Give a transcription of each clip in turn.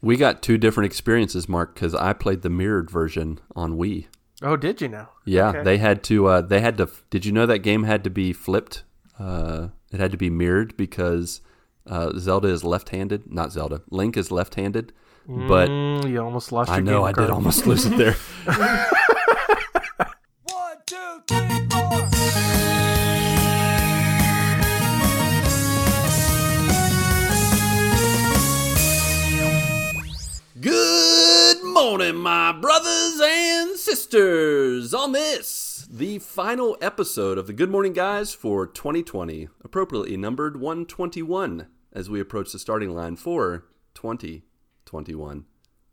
We got two different experiences, Marc, because I played the mirrored version on Wii. Oh, did you know? Yeah, Okay. they had to. Uh, they had to. Did you know that game had to be flipped? Uh, it had to be mirrored because uh, Zelda is left-handed. Not Zelda. Link is left-handed. But Mm, you almost lost. I your know I card. did almost lose it there. morning, my brothers and sisters. On this, the final episode of the Good Morning Guys for 2020, appropriately numbered 121, as we approach the starting line for 2021.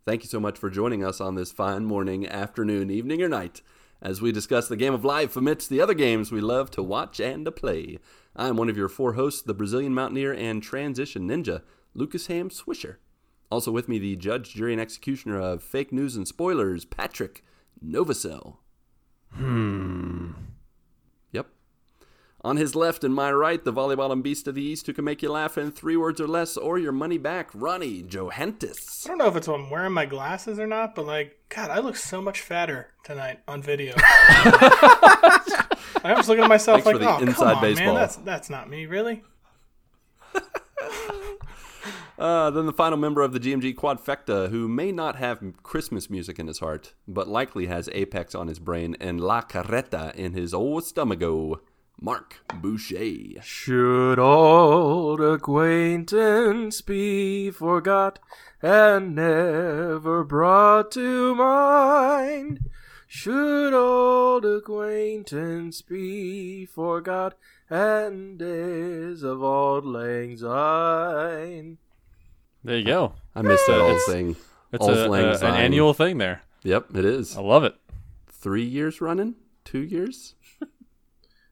Thank you so much for joining us on this fine morning, afternoon, evening, or night as we discuss the game of life amidst the other games we love to watch and to play. I am one of your four hosts, the Brazilian Mountaineer and Transition Ninja, Lucas Ham Swisher. Also with me, the judge, jury, and executioner of fake news and spoilers, Patrick Novosel. Hmm. Yep. On his left and my right, the volleyball and beast of the east who can make you laugh in three words or less or your money back, Ronnie Johantges. I don't know if it's I'm wearing my glasses or not, but like, God, I look so much fatter tonight on video. I was looking at myself Thanks like, oh, inside come on, baseball." man, that's that's not me, really. Uh, then the final member of the GMG Quadfecta, who may not have Christmas music in his heart, but likely has Apex on his brain and La Carreta in his old stomacho, Marc Boucher. Should old acquaintance be forgot and never brought to mind? Should old acquaintance be forgot and days of auld lang syne? There you go. I missed that whole It's- thing. It's Auld a, Lang a- an annual thing there. Yep, it is. I love it. Three years running? Two years?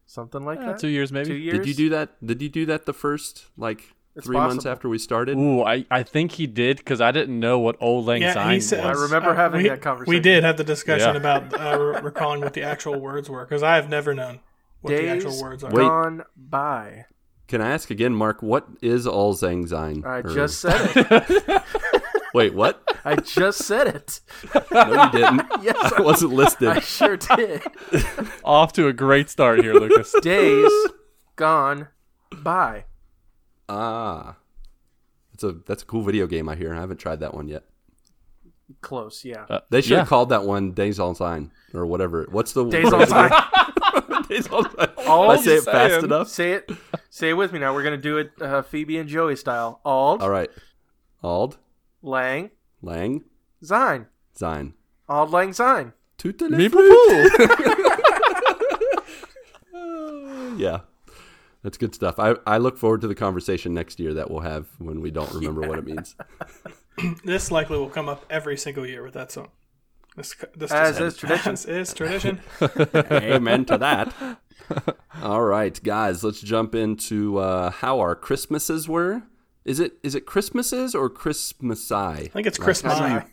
Something like Yeah, that. two years maybe. Two years. Did you do that? Did you do that the first like It's three months after we started? Ooh, I, I think he did because I didn't know what Old Lang Yeah, Syne he said. I was. remember having we, that conversation. We did have the discussion Yeah. about uh, re- recalling what the actual words were because I have never known what the actual words are. Wait. gone by. Can I ask again, Mark? What is All Zang Syne? I Or- just said it. wait. What? I just said it. No, you didn't. Yes, I wasn't listed. I sure did. Off to a great start here, Lucas. Days gone by. Ah, that's a that's a cool video game. I hear. I haven't tried that one yet. Close, yeah. Uh, They should yeah. have called that one Days All Sign or whatever. What's the Days phrase on again? time. Days All Sign. All If I say it fast enough. Say it. Say it with me now. We're gonna do it uh, Phoebe and Joey style. Ald, All right. Ald, Lang, Lang, Zine. Sein. Ald, Lang, Zine. Tootele Yeah. That's good stuff. I, I look forward to the conversation next year that we'll have when we don't remember what it means. This likely will come up every single year with that song. This, this As is tradition. As is tradition. Amen to that. All right, guys, let's jump into uh, how our Christmases were. Is it is it Christmases or Christmasai? I think it's Like, Chris how do you- Mai.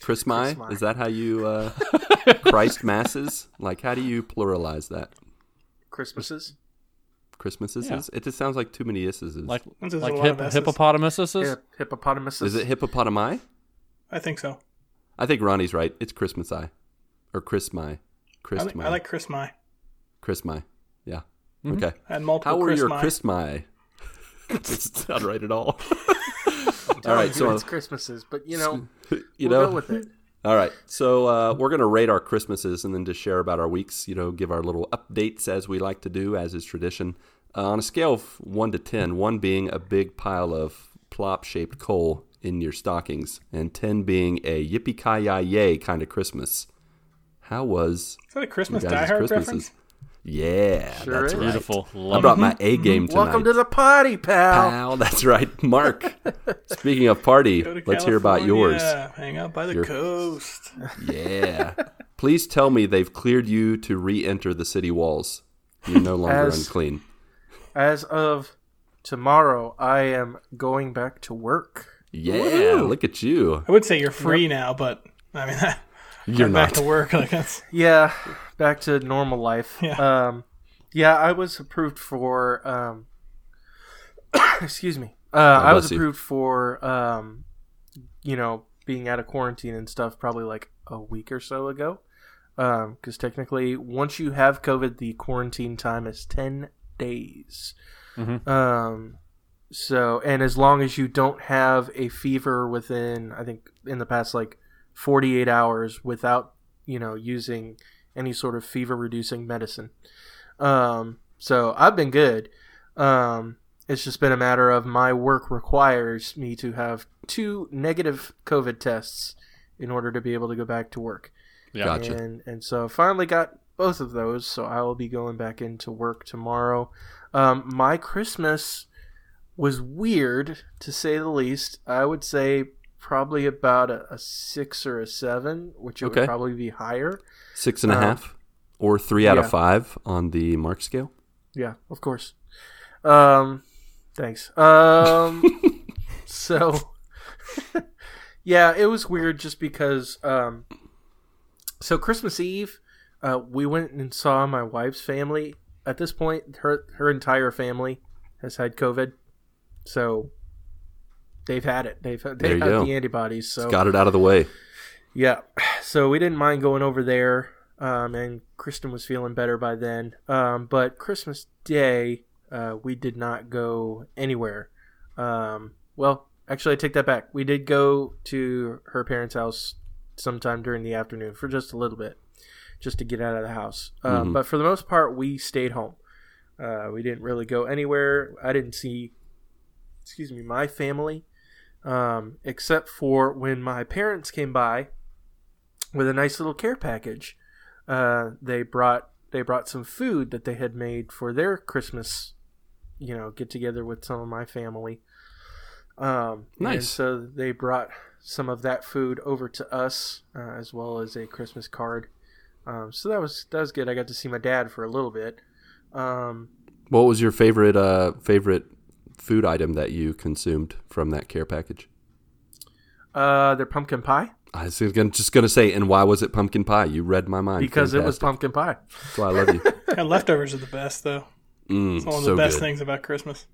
Christmai? Christmai. Is that how you uh, Christ masses? Like, how do you pluralize that? Christmases. Christmases? Yeah. It just sounds like too many isses. like This like hip, hippopotamuses. Hip, hippopotamuses. Is it hippopotami? I think so. I think Ronnie's right. It's Christmasai or Christmai. I like, Christmai. I like Chris Mai. Christmai. Yeah. Okay. I had multiple How were Chris your Mai. Christmai? Doesn't right at all. All right, so it's Christmases, but you know, you we'll know, go with it. all right. So uh, we're gonna rate our Christmases and then just share about our weeks. You know, give our little updates as we like to do, as is tradition. Uh, on a scale of one to ten, one being a big pile of plop-shaped coal in your stockings, and ten being a yippee ki yay kind of Christmas. How was Is that a Christmas your Die guys' Hard Christmases? reference? Yeah, Sure that's is. right. Beautiful. I brought my A game tonight. Welcome to the party, pal. Pal, that's right. Mark, speaking of party, let's hear about yours. Hang out by the Your- coast. Yeah. Please tell me they've cleared you to re enter the city walls. You're no longer As- unclean. As of tomorrow, I am going back to work. Yeah, look at you. I would say you're free now, but I mean, You're back not. to work. Like that's Yeah, back to normal life. Yeah. Um, yeah, I was approved for. Um, excuse me. Uh, I was bless you. approved for um, you know, being out of quarantine and stuff probably like a week or so ago. Because technically, once you have COVID, the quarantine time is 10 days. Mhm. Um, so, and as long as you don't have a fever within, I think in the past like 48 hours without, you know, using any sort of fever reducing medicine. Um, so I've been good. Um, it's just been a matter of my work requires me to have two negative COVID tests in order to be able to go back to work. Yeah. Gotcha. And and so I finally got both of those, so I will be going back into work tomorrow. Um, my Christmas was weird to say the least. I would say probably about a, a six or a seven, which it Okay. would probably be higher. Six and a Um, half, or three out yeah. of five on the mark scale. Yeah, of course. Um, thanks. Um, so yeah, it was weird just because. Um, so Christmas Eve, uh, we went and saw my wife's family. At this point, her her entire family has had COVID, so they've had it. They've they've had go. the antibodies. So Got it out of the way. yeah, so we didn't mind going over there, um, and Kristen was feeling better by then. Um, but Christmas Day, uh, we did not go anywhere. Um, well, actually, I take that back. We did go to her parents' house sometime during the afternoon for just a little bit, just to get out of the house. Um, Mhm. But for the most part, we stayed home. Uh, we didn't really go anywhere. I didn't see, excuse me, my family, um, except for when my parents came by with a nice little care package. Uh, they brought they brought some food that they had made for their Christmas, you know, get together with some of my family. Um, And Nice. so they brought some of that food over to us, uh, as well as a Christmas card. Um, so that was that was good. I got to see my dad for a little bit. Um, What was your favorite uh, favorite food item that you consumed from that care package? uh, their pumpkin pie I was just gonna say, and why was it pumpkin pie? You read my mind because it was pumpkin pie. That's why I love you. Yeah, leftovers are the best though. Mm, It's one of so the best good. things about Christmas.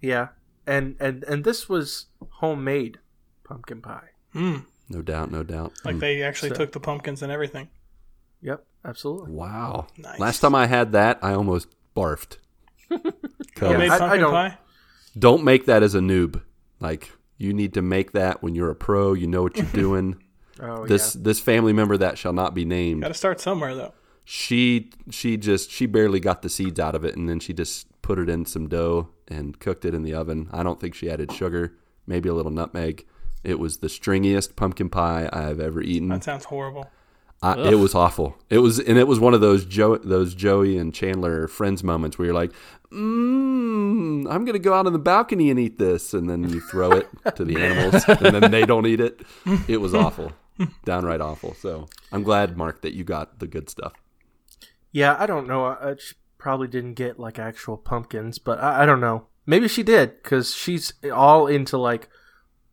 Yeah, and and and this was homemade pumpkin pie. Mm. No doubt, no doubt. Like Mm. they actually So- took the pumpkins and everything. Yep, absolutely. Wow. Nice. Last time I had that, I almost barfed. Yeah, Made I- I pumpkin don't- pie. Don't make that as a noob. Like you need to make that when you're a pro. You know what you're doing. Oh this this family member that shall not be named. Got to start somewhere though. She she just she barely got the seeds out of it, and then she just put it in some dough and cooked it in the oven. I don't think she added sugar, maybe a little nutmeg. It was the stringiest pumpkin pie I have ever eaten. That sounds horrible. I, it was awful. It was, and it was one of those Joe, those Joey and Chandler friends moments where you're like, mm, "I'm gonna go out on the balcony and eat this," and then you throw it to the animals, and then they don't eat it. It was awful, downright awful. So I'm glad, Mark, that you got the good stuff. Yeah, I don't know. I, she probably didn't get like actual pumpkins, but I, I don't know. Maybe she did because she's all into like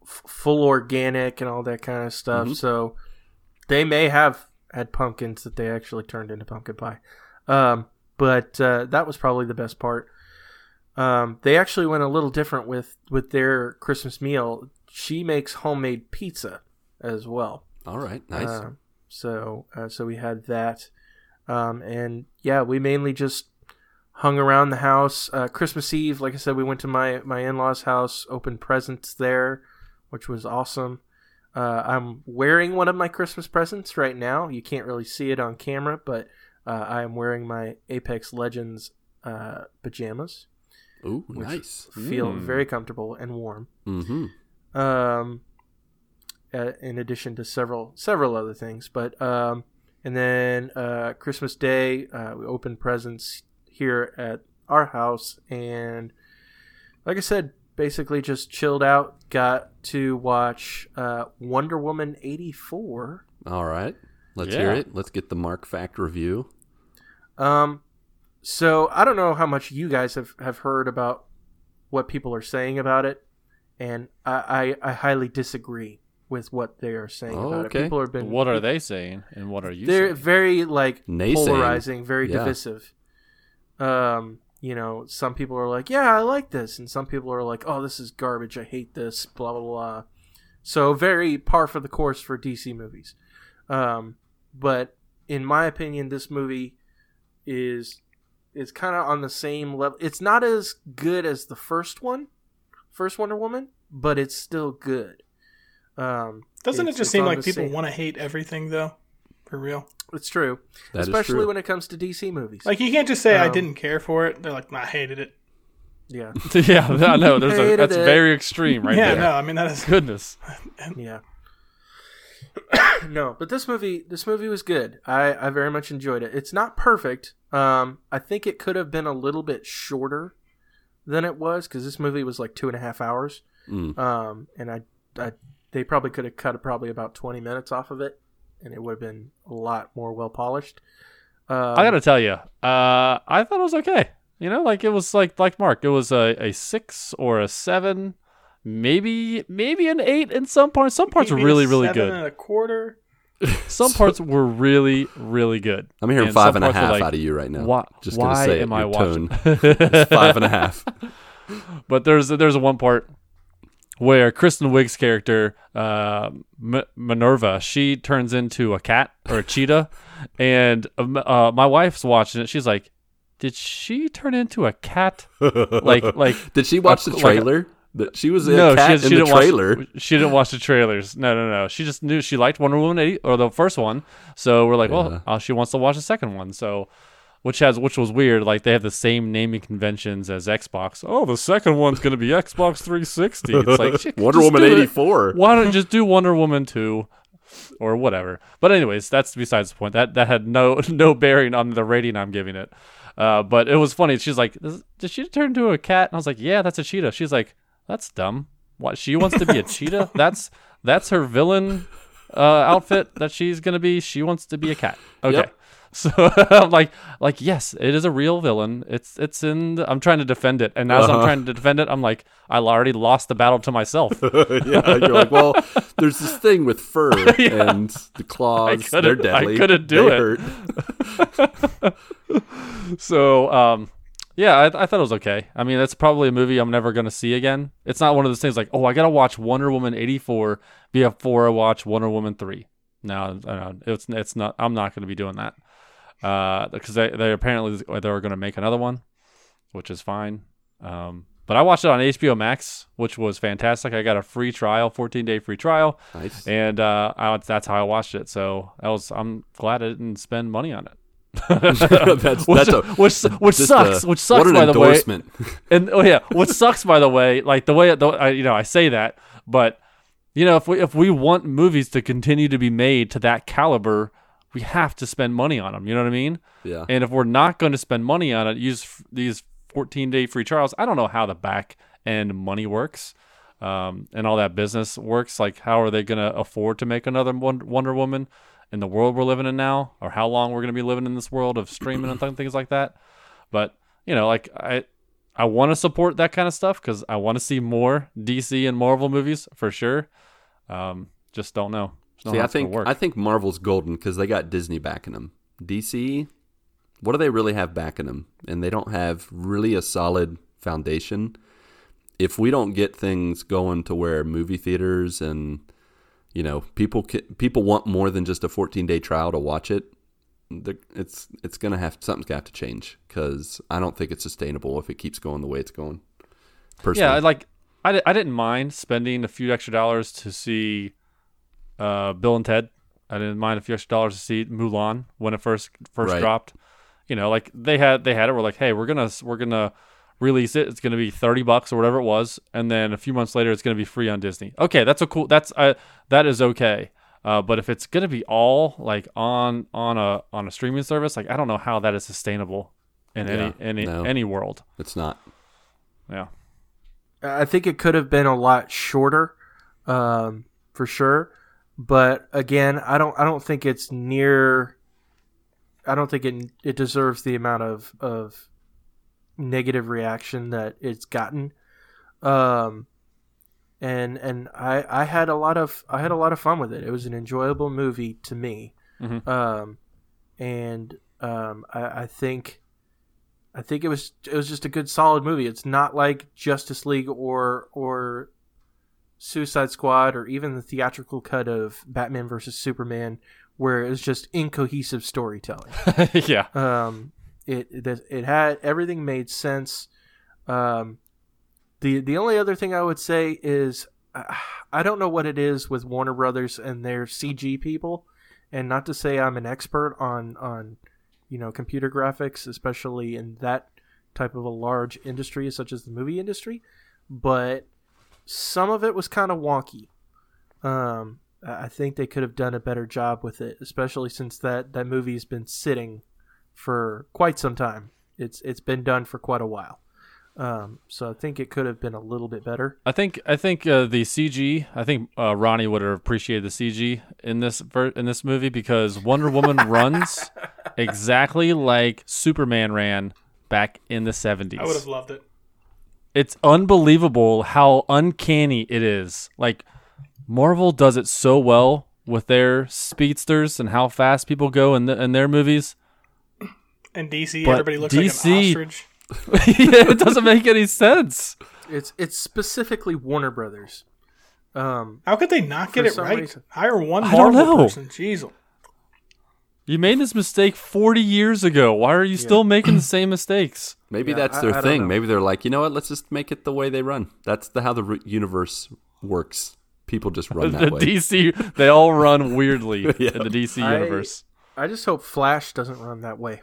f- full organic and all that kind of stuff. So they may have had pumpkins that they actually turned into pumpkin pie. Um, but uh, that was probably the best part. Um, they actually went a little different with with their Christmas meal. She makes homemade pizza as well. All right, nice. Um, so uh, so we had that, um, and yeah, we mainly just hung around the house. Uh, Christmas Eve, like I said, we went to my my in laws' house, opened presents there, which was awesome. Uh, I'm wearing one of my Christmas presents right now. You can't really see it on camera, but uh, I am wearing my Apex Legends uh, pajamas. Ooh, which nice. Feel Mm. very comfortable and warm Mm-hmm. um, uh, in addition to several several other things. But um, and then uh, Christmas Day, uh, we opened presents here at our house, and like I said, basically just chilled out. Got to watch uh, Wonder Woman eighty four. All right, let's hear it. Let's get the Marc fact review. Um, so I don't know how much you guys have, have heard about what people are saying about it, and I, I, I highly disagree with what they are saying Oh, about okay. it. People have been What are they saying, and what are you they're saying? very like Naysaying. polarizing, very Yeah. divisive. Um, you know, some people are like, "Yeah, I like this," and some people are like, "Oh, this is garbage. I hate this." Blah blah blah. So very par for the course for DC movies. Um, but in my opinion, this movie is is kind of on the same level. It's not as good as the first one, first Wonder Woman, but it's still good. Um, Doesn't it just seem like people want to hate everything though? For real. It's true, That is especially true. when it comes to DC movies. Like you can't just say I Um, didn't care for it. They're like, I hated it. yeah, yeah, I know. There's a, that's it. very extreme right yeah, there. no, I mean that is Goodness. yeah. no, but this movie, this movie was good. I, I very much enjoyed it. It's not perfect. Um, I think it could have been a little bit shorter than it was because this movie was like two and a half hours. Mm. Um, and I, I, they probably could have cut probably about twenty minutes off of it, and it would have been a lot more well polished. Um, I gotta tell you, uh, I thought it was okay. You know, like it was like like Marc, it was a, a six or a seven, maybe maybe an eight in some parts. Some parts were maybe a really really seven good. And a quarter. Some parts were really really good. I'm hearing And five some and a parts were half like, out of you right now. Why, Just why gonna say it, am I your watching? tone. It's five and a half. but there's there's a one part where Kristen Wiig's character uh, M- Minerva she turns into a cat or a cheetah, and um, uh, my wife's watching it. She's like, "Did she turn into a cat?" Like like Did she watch the like a- trailer? That she was a no, she, in she the didn't trailer. watch. She didn't watch the trailers. No, no, no. She just knew she liked Wonder Woman 80, or the first one. So we're like, Yeah. well, uh, she wants to watch the second one. So, which has which was weird. Like they have the same naming conventions as Xbox. Oh, the second one's gonna be Xbox 360. It's like shit, Wonder Woman do it. eighty four. Why don't you just do Wonder Woman 2 or whatever? But anyways, that's besides the point. That that had no no bearing on the rating I'm giving it. Uh, but it was funny. She's like, "Did she turn into a cat?" And I was like, "Yeah, that's a cheetah." She's like, "That's dumb. What? She wants to be a cheetah? That's that's her villain uh, outfit that she's gonna be. She wants to be a cat." Okay. Yep. So I'm like, like yes, it is a real villain. It's it's in. The, I'm trying to defend it, and as I'm Uh-huh. trying to defend it, I'm like, I already lost the battle to myself. yeah, you're like, well, there's this thing with fur and the claws. They're I couldn't do They it. hurt. So, um, yeah, I, I thought it was okay. I mean, that's probably a movie I'm never going to see again. It's not one of those things like, oh, I got to watch Wonder Woman 84 before I watch Wonder Woman 3. No, no, it's it's not. I'm not going to be doing that because they they apparently they were going to make another one, which is fine. Um, but I watched it on HBO Max, which was fantastic. I got a free trial, 14 day free trial, Nice. and uh, I, that's how I watched it. So that was I'm glad I didn't spend money on it. that's which, that's a which which sucks. a- which sucks by the way. And oh yeah, what sucks by the way, like the way the, I, you know I say that, but you know if we if we want movies to continue to be made to that caliber, we have to spend money on them. You know what I mean? yeah. And if we're not going to spend money on it, use f- these 14 day free trials. I don't know how the back end money works. Um, and all that business works. Like, how are they going to afford to make another Wonder Woman in the world we're living in now, or how long we're going to be living in this world of streaming and th- things like that? But you know, like I, I want to support that kind of stuff because I want to see more DC and Marvel movies for sure. Um, just don't know. See, I gonna think. I think Marvel's golden because they got Disney backing them. DC, what do they really have backing them? And they don't have really a solid foundation. If we don't get things going to where movie theaters and you know people people want more than just a 14 day trial to watch it, it's it's gonna have something's got to change because I don't think it's sustainable if it keeps going the way it's going. Personally, Yeah, like I, I didn't mind spending a few extra dollars to see uh, Bill and Ted. I didn't mind a few extra dollars to see Mulan when it first first Right. dropped. You know, like they had they had it. We're like, hey, we're gonna we're gonna release it. It's gonna be thirty bucks or whatever it was, and then a few months later, it's gonna be free on Disney. Okay, that's a cool. That's uh, that is okay. Uh, but if it's gonna be all like on on a on a streaming service, like I don't know how that is sustainable in Yeah, any any no. any world. it's not. Yeah. I think it could have been a lot shorter, um, for sure. But again, I don't. I don't think it's near. I don't think it it deserves the amount of of negative reaction that it's gotten. Um, and and I I had a lot of I had a lot of fun with it. It was an enjoyable movie to me. Mhm. Um, and um, I, I think I think it was it was just a good solid movie. It's not like Justice League or or Suicide Squad or even the theatrical cut of Batman versus Superman, where it was just incohesive storytelling. yeah. Um, it it, it had everything made sense. Um, the the only other thing I would say is uh, I don't know what it is with Warner Brothers and their CG people, and not to say I'm an expert on on you know computer graphics, especially in that type of a large industry such as the movie industry, but some of it was kind of wonky. Um, I I think they could have done a better job with it, especially since that that movie's been sitting for quite some time. It's it's been done for quite a while. Um, so I think it could have been a little bit better. I think I think uh, the CG. I think uh, Ronnie would have appreciated the CG in this ver- in this movie because Wonder Woman runs exactly like Superman ran back in the seventies. I would have loved it. It's unbelievable how uncanny it is. Like Marvel does it so well with their speedsters and how fast people go in, the, in their movies. And DC, But everybody looks like DC an ostrich. yeah, it doesn't make any sense. It's it's specifically Warner Brothers. Um, How could they not get it right? reason. Hire one I don't Marvel know. person. Jeez. You made this mistake 40 years ago. Why are you still making the same mistakes? Maybe Yeah, that's their I don't thing. Maybe they're like, you know what? Let's just make it the way they run. That's the how the r- universe works. People just run the that way. DC, they all run weirdly Yeah. in the DC universe. I just hope Flash doesn't run that way,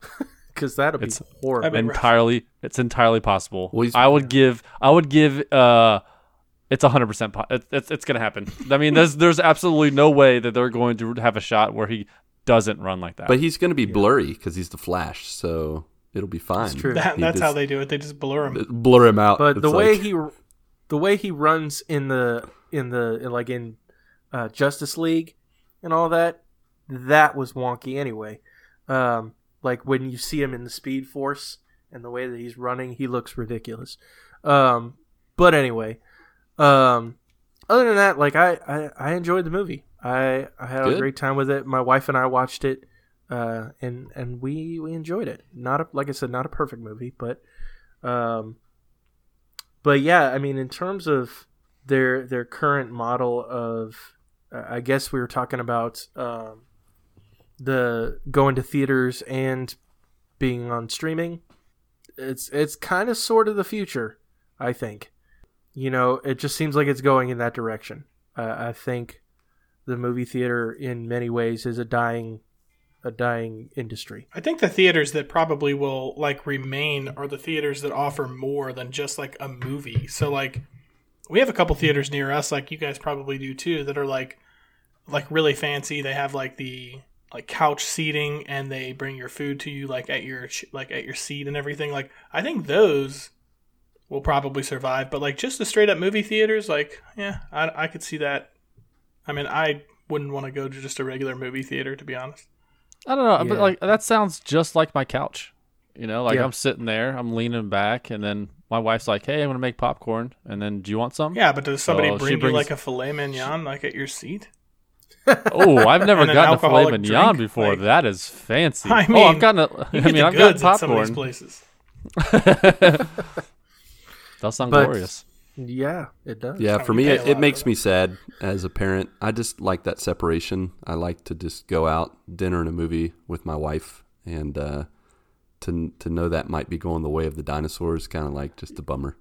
because that'll be It's- horrible. That'd be entirely, it's entirely possible. Well, I would give, I would give, uh, it's 100% po- it's, it's, it's going to happen. I mean, there's there's absolutely no way that they're going to have a shot where he doesn't run like that. But he's going to be blurry because he's the Flash, so it'll be fine. true. That, He that's how they do it. They just blur him. blur him out. But the way like- he, the way he runs in the in the in like in uh, Justice League and all that, that was wonky anyway. Um, like when you see him in the Speed Force and the way that he's running, he looks ridiculous. Um, but anyway, um, other than that, like I, I, I enjoyed the movie. I I had a great time with it. My wife and I watched it, uh, and and we we enjoyed it. Not a, like I said, not a perfect movie, but um, but yeah, I mean, in terms of their their current model of, uh, I guess we were talking about um, the going to theaters and being on streaming. It's it's kind of sort of the future, I think. You know, it just seems like it's going in that direction. Uh, I think the movie theater, in many ways, is a dying a dying industry. I think the theaters that probably will like remain are the theaters that offer more than just like a movie. So like we have a couple theaters near us like you guys probably do too that are like like really fancy. They have like the like couch seating and they bring your food to you like at your like at your seat and everything. Like I think those will probably survive, but like just the straight up movie theaters like yeah, I I could see that. I mean, I wouldn't want to go to just a regular movie theater to be honest. I don't know, but like that sounds just like my couch. You know, like Yeah. I'm sitting there, I'm leaning back, and then my wife's like, "Hey, I'm gonna make popcorn," and then, "Do you want some?" Yeah, but does somebody Oh, she bring brings- you like a filet mignon like at your seat? Oh, I've never And gotten a filet mignon drink, before. like- that is fancy. I oh, mean, I've gotten a. You I get mean, the I've got goods at some of these popcorn. places. Does sound But- glorious. Yeah, it does. Yeah, for me, it, it makes me sad as a parent. I just like that separation. I like to just go out, dinner and a movie with my wife, and uh, to to know that might be going the way of the dinosaurs, kind of like just a bummer.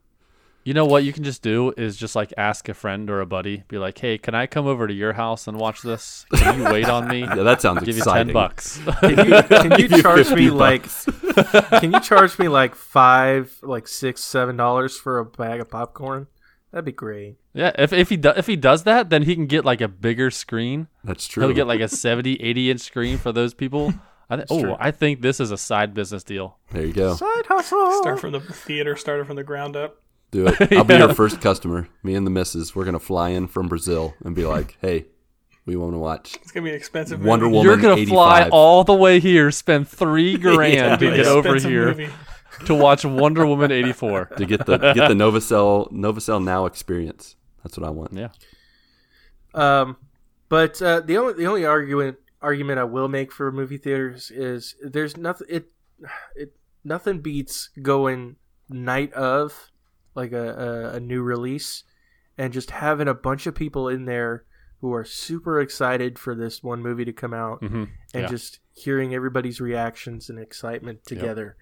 You know what you can just do is just like ask a friend or a buddy, be like, "Hey, can I come over to your house and watch this? Can you wait on me? Yeah, that sounds I'll give exciting. you ten bucks." Can you, can you charge 50 me like can you charge me like five like six seven dollars for a bag of popcorn that'd be great yeah, if if he do, if he does that, then he can get like a bigger screen. That's true. He'll get like a 70, 80 inch screen for those people. I th- oh, true. I think this is a side business deal. there you go. side hustle Start from the theater, started from the ground up. Do it. I'll be your first customer. Me and the missus, we're gonna fly in from Brazil and be like, "Hey, we want to watch It's gonna be an expensive. Wonder movie. Woman." You're gonna 85. fly all the way here, spend three grand Yeah, to get over here movie. to watch Wonder Woman eighty four. to get the get the Novosel Novosel Now experience. That's what I want. Yeah. um but uh, the only the only argument argument I will make for movie theaters is there's nothing it it nothing beats going night of like a, a, a new release and just having a bunch of people in there who are super excited for this one movie to come out hmm and Yeah. just hearing everybody's reactions and excitement together.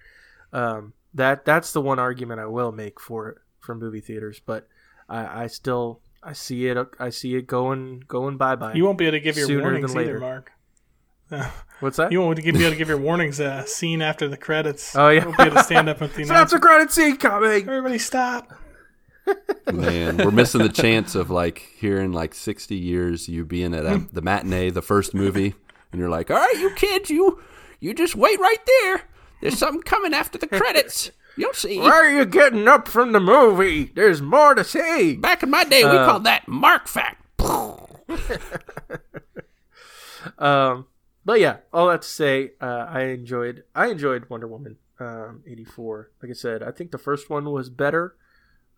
Um, that that's the one argument I will make for it from movie theaters, but I, I still I see it I see it going going bye bye. You won't be able to give your Sooner warnings than either, later. Marc. Uh, What's that? you won't be able to give your warnings uh, scene after the credits. Oh, yeah. You won't be able to stand up with the Stop the announcer. credit scene coming. Everybody stop. Man, we're missing the chance of like hearing like 60 years you being at a, the matinee, the first movie, and you're like, "All right, you kids, you you just wait right there. There's something coming after the credits. You'll see." Why are you getting up from the movie? There's more to see. Back in my day, we called that Marc fact. Um, but yeah, all that to say, uh, I enjoyed I enjoyed Wonder Woman um, eighty four. Like I said, I think the first one was better,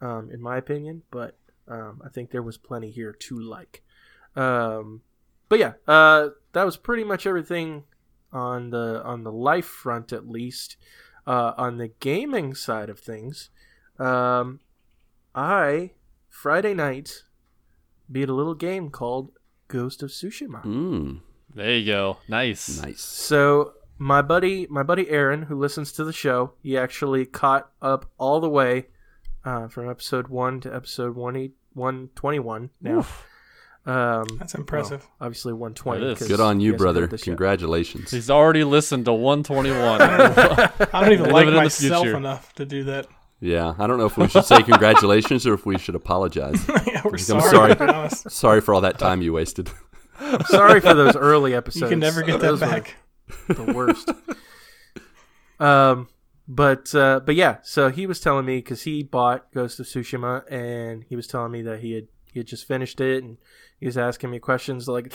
um, in my opinion, but um, I think there was plenty here to like. Um, but yeah, uh, that was pretty much everything on the on the life front, at least. Uh, on the gaming side of things, um, I Friday night beat a little game called Ghost of Tsushima. Mm, There you go. Nice. nice. So my buddy, my buddy Aaron, who listens to the show, he actually caught up all the way uh, from episode one to episode one one twenty one. Now, um, That's impressive. well, obviously one twenty. It is. Good on you, brother. Congratulations. He's already listened to 121. I don't even Live like it in the myself enough to do that. Yeah, I don't know if we should say congratulations or if we should apologize. yeah, we're I'm sorry. sorry. To be honest. Sorry for all that time you wasted. Sorry for those early episodes. You can never get that Those were back. the worst. um, but uh, but yeah, so he was telling me because he bought Ghost of Tsushima, and he was telling me that he had he had just finished it, and he was asking me questions like,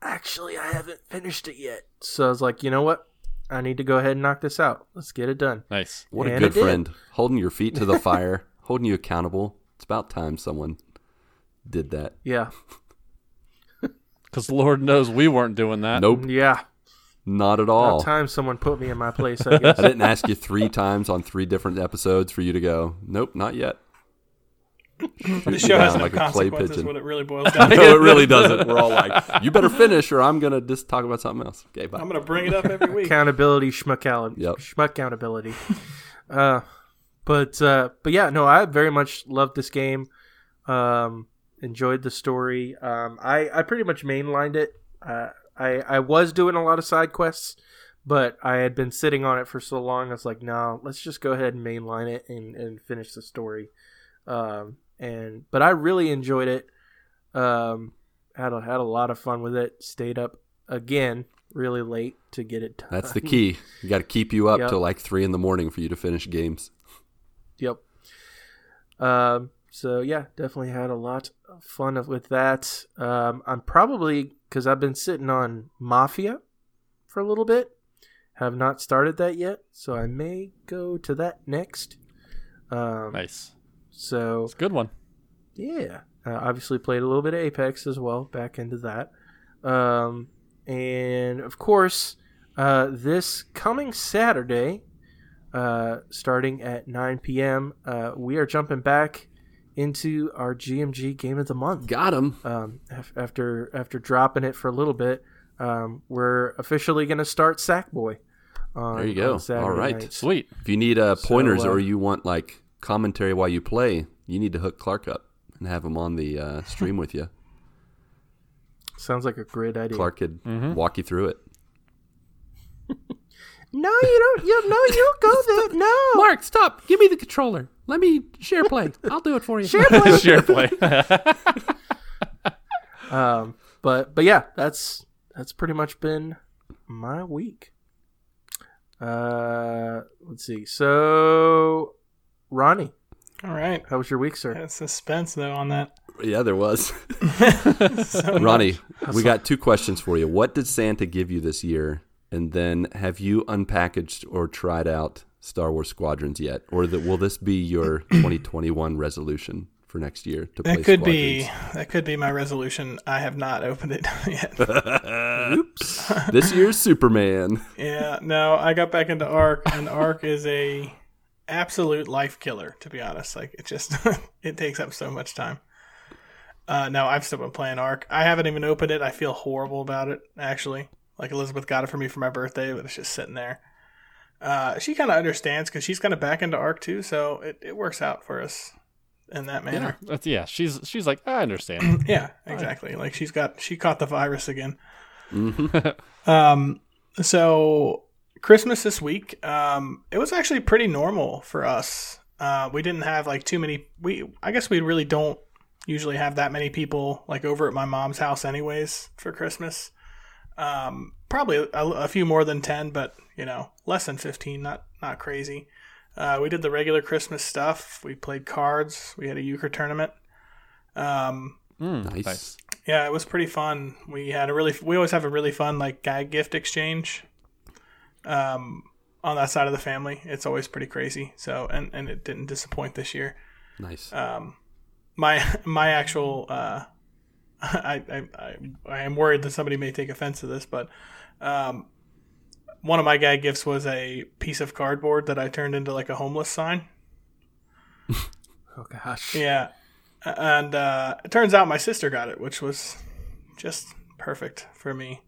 "Actually, I haven't finished it yet." So I was like, you know what? I need to go ahead and knock this out. Let's get it done. nice. What a good friend. Holding your feet to the fire, holding you accountable. It's about time someone did that. Yeah, Because Lord knows we weren't doing that. Nope, yeah. not at all. About all. time someone put me in my place. I guess. I didn't ask you three times on three different episodes for you to go, nope, not yet. The show has down no like a clay consequences. pigeon. What it really boils down to. no, it really doesn't. We're all like, you better finish or I'm going to just talk about something else. Okay, bye. I'm gonna bring it up every week. accountability schmuck Yep. accountability uh but uh but yeah no i very much loved this game um enjoyed the story um i i pretty much mainlined it uh i i was doing a lot of side quests but i had been sitting on it for so long i was like no let's just go ahead and mainline it and and finish the story um and but i really enjoyed it um had a, had a lot of fun with it stayed up again really late to get it done That's the key. You got to keep you up Yep. till like three in the morning for you to finish games. Yep. Um, so yeah, definitely had a lot of fun with that. Um, I'm probably because I've been sitting on Mafia for a little bit. Have not started that yet, so I may go to that next. Um, Nice. So It's a good one. yeah, uh, obviously played a little bit of Apex as well. Back into that, um, and of course, uh, this coming Saturday, uh, starting at 9 p.m., uh, we are jumping back into our GMG Game of the Month. Got him. Um, after after dropping it for a little bit, um, we're officially going to start Sackboy. On, There you go. on All right. nights. Sweet. If you need uh, So, pointers uh, or you want like commentary while you play, you need to hook Clark up and have him on the uh, stream with you. Sounds like a great idea. Clark could Mm-hmm. walk you through it. No, you don't. You no, you don't go there. No. Marc, stop. Give me the controller. Let me share play. I'll do it for you. Share play. Share Um, but but yeah, that's that's pretty much been my week. Uh, let's see. So, Ronnie, All right. how was your week, sir? Got suspense though on that. Yeah, there was. So Ronnie, we got two questions for you. What did Santa give you this year? And then have you unpackaged or tried out Star Wars Squadrons yet? Or that will this be your 2021 resolution for next year to play That could be that could be my resolution. I have not opened it yet. Oops. this year's Superman. yeah, no, I got back into Ark, and Ark is a absolute life killer. To be honest, like it just it takes up so much time. Uh, no, I've still been playing Ark. I haven't even opened it. I feel horrible about it, actually. Like Elizabeth got it for me for my birthday, but it's just sitting there. Uh, she kind of understands because she's kind of back into Ark too, so it, it works out for us in that Yeah, manner. that's, yeah. She's she's like, I understand. Yeah, exactly. Like she's got she caught the virus again. Mm-hmm. Um, so Christmas this week, um, it was actually pretty normal for us. Uh, we didn't have like too many. We I guess we really don't usually have that many people like over at my mom's house, anyways, for Christmas. Um, probably a, a few more than ten, but you know, less than fifteen. Not not crazy. Uh, we did the regular Christmas stuff. We played cards. We had a euchre tournament. Um, Mm, Nice. yeah, it was pretty fun. We had a really we always have a really fun like gag gift exchange. Um, on that side of the family, it's always pretty crazy. So and and it didn't disappoint this year. Nice. Um, my my actual uh, I, I I I am worried that somebody may take offense to this, but um, one of my gag gifts was a piece of cardboard that I turned into like a homeless sign. Oh gosh. Yeah, and uh, it turns out my sister got it, which was just perfect for me.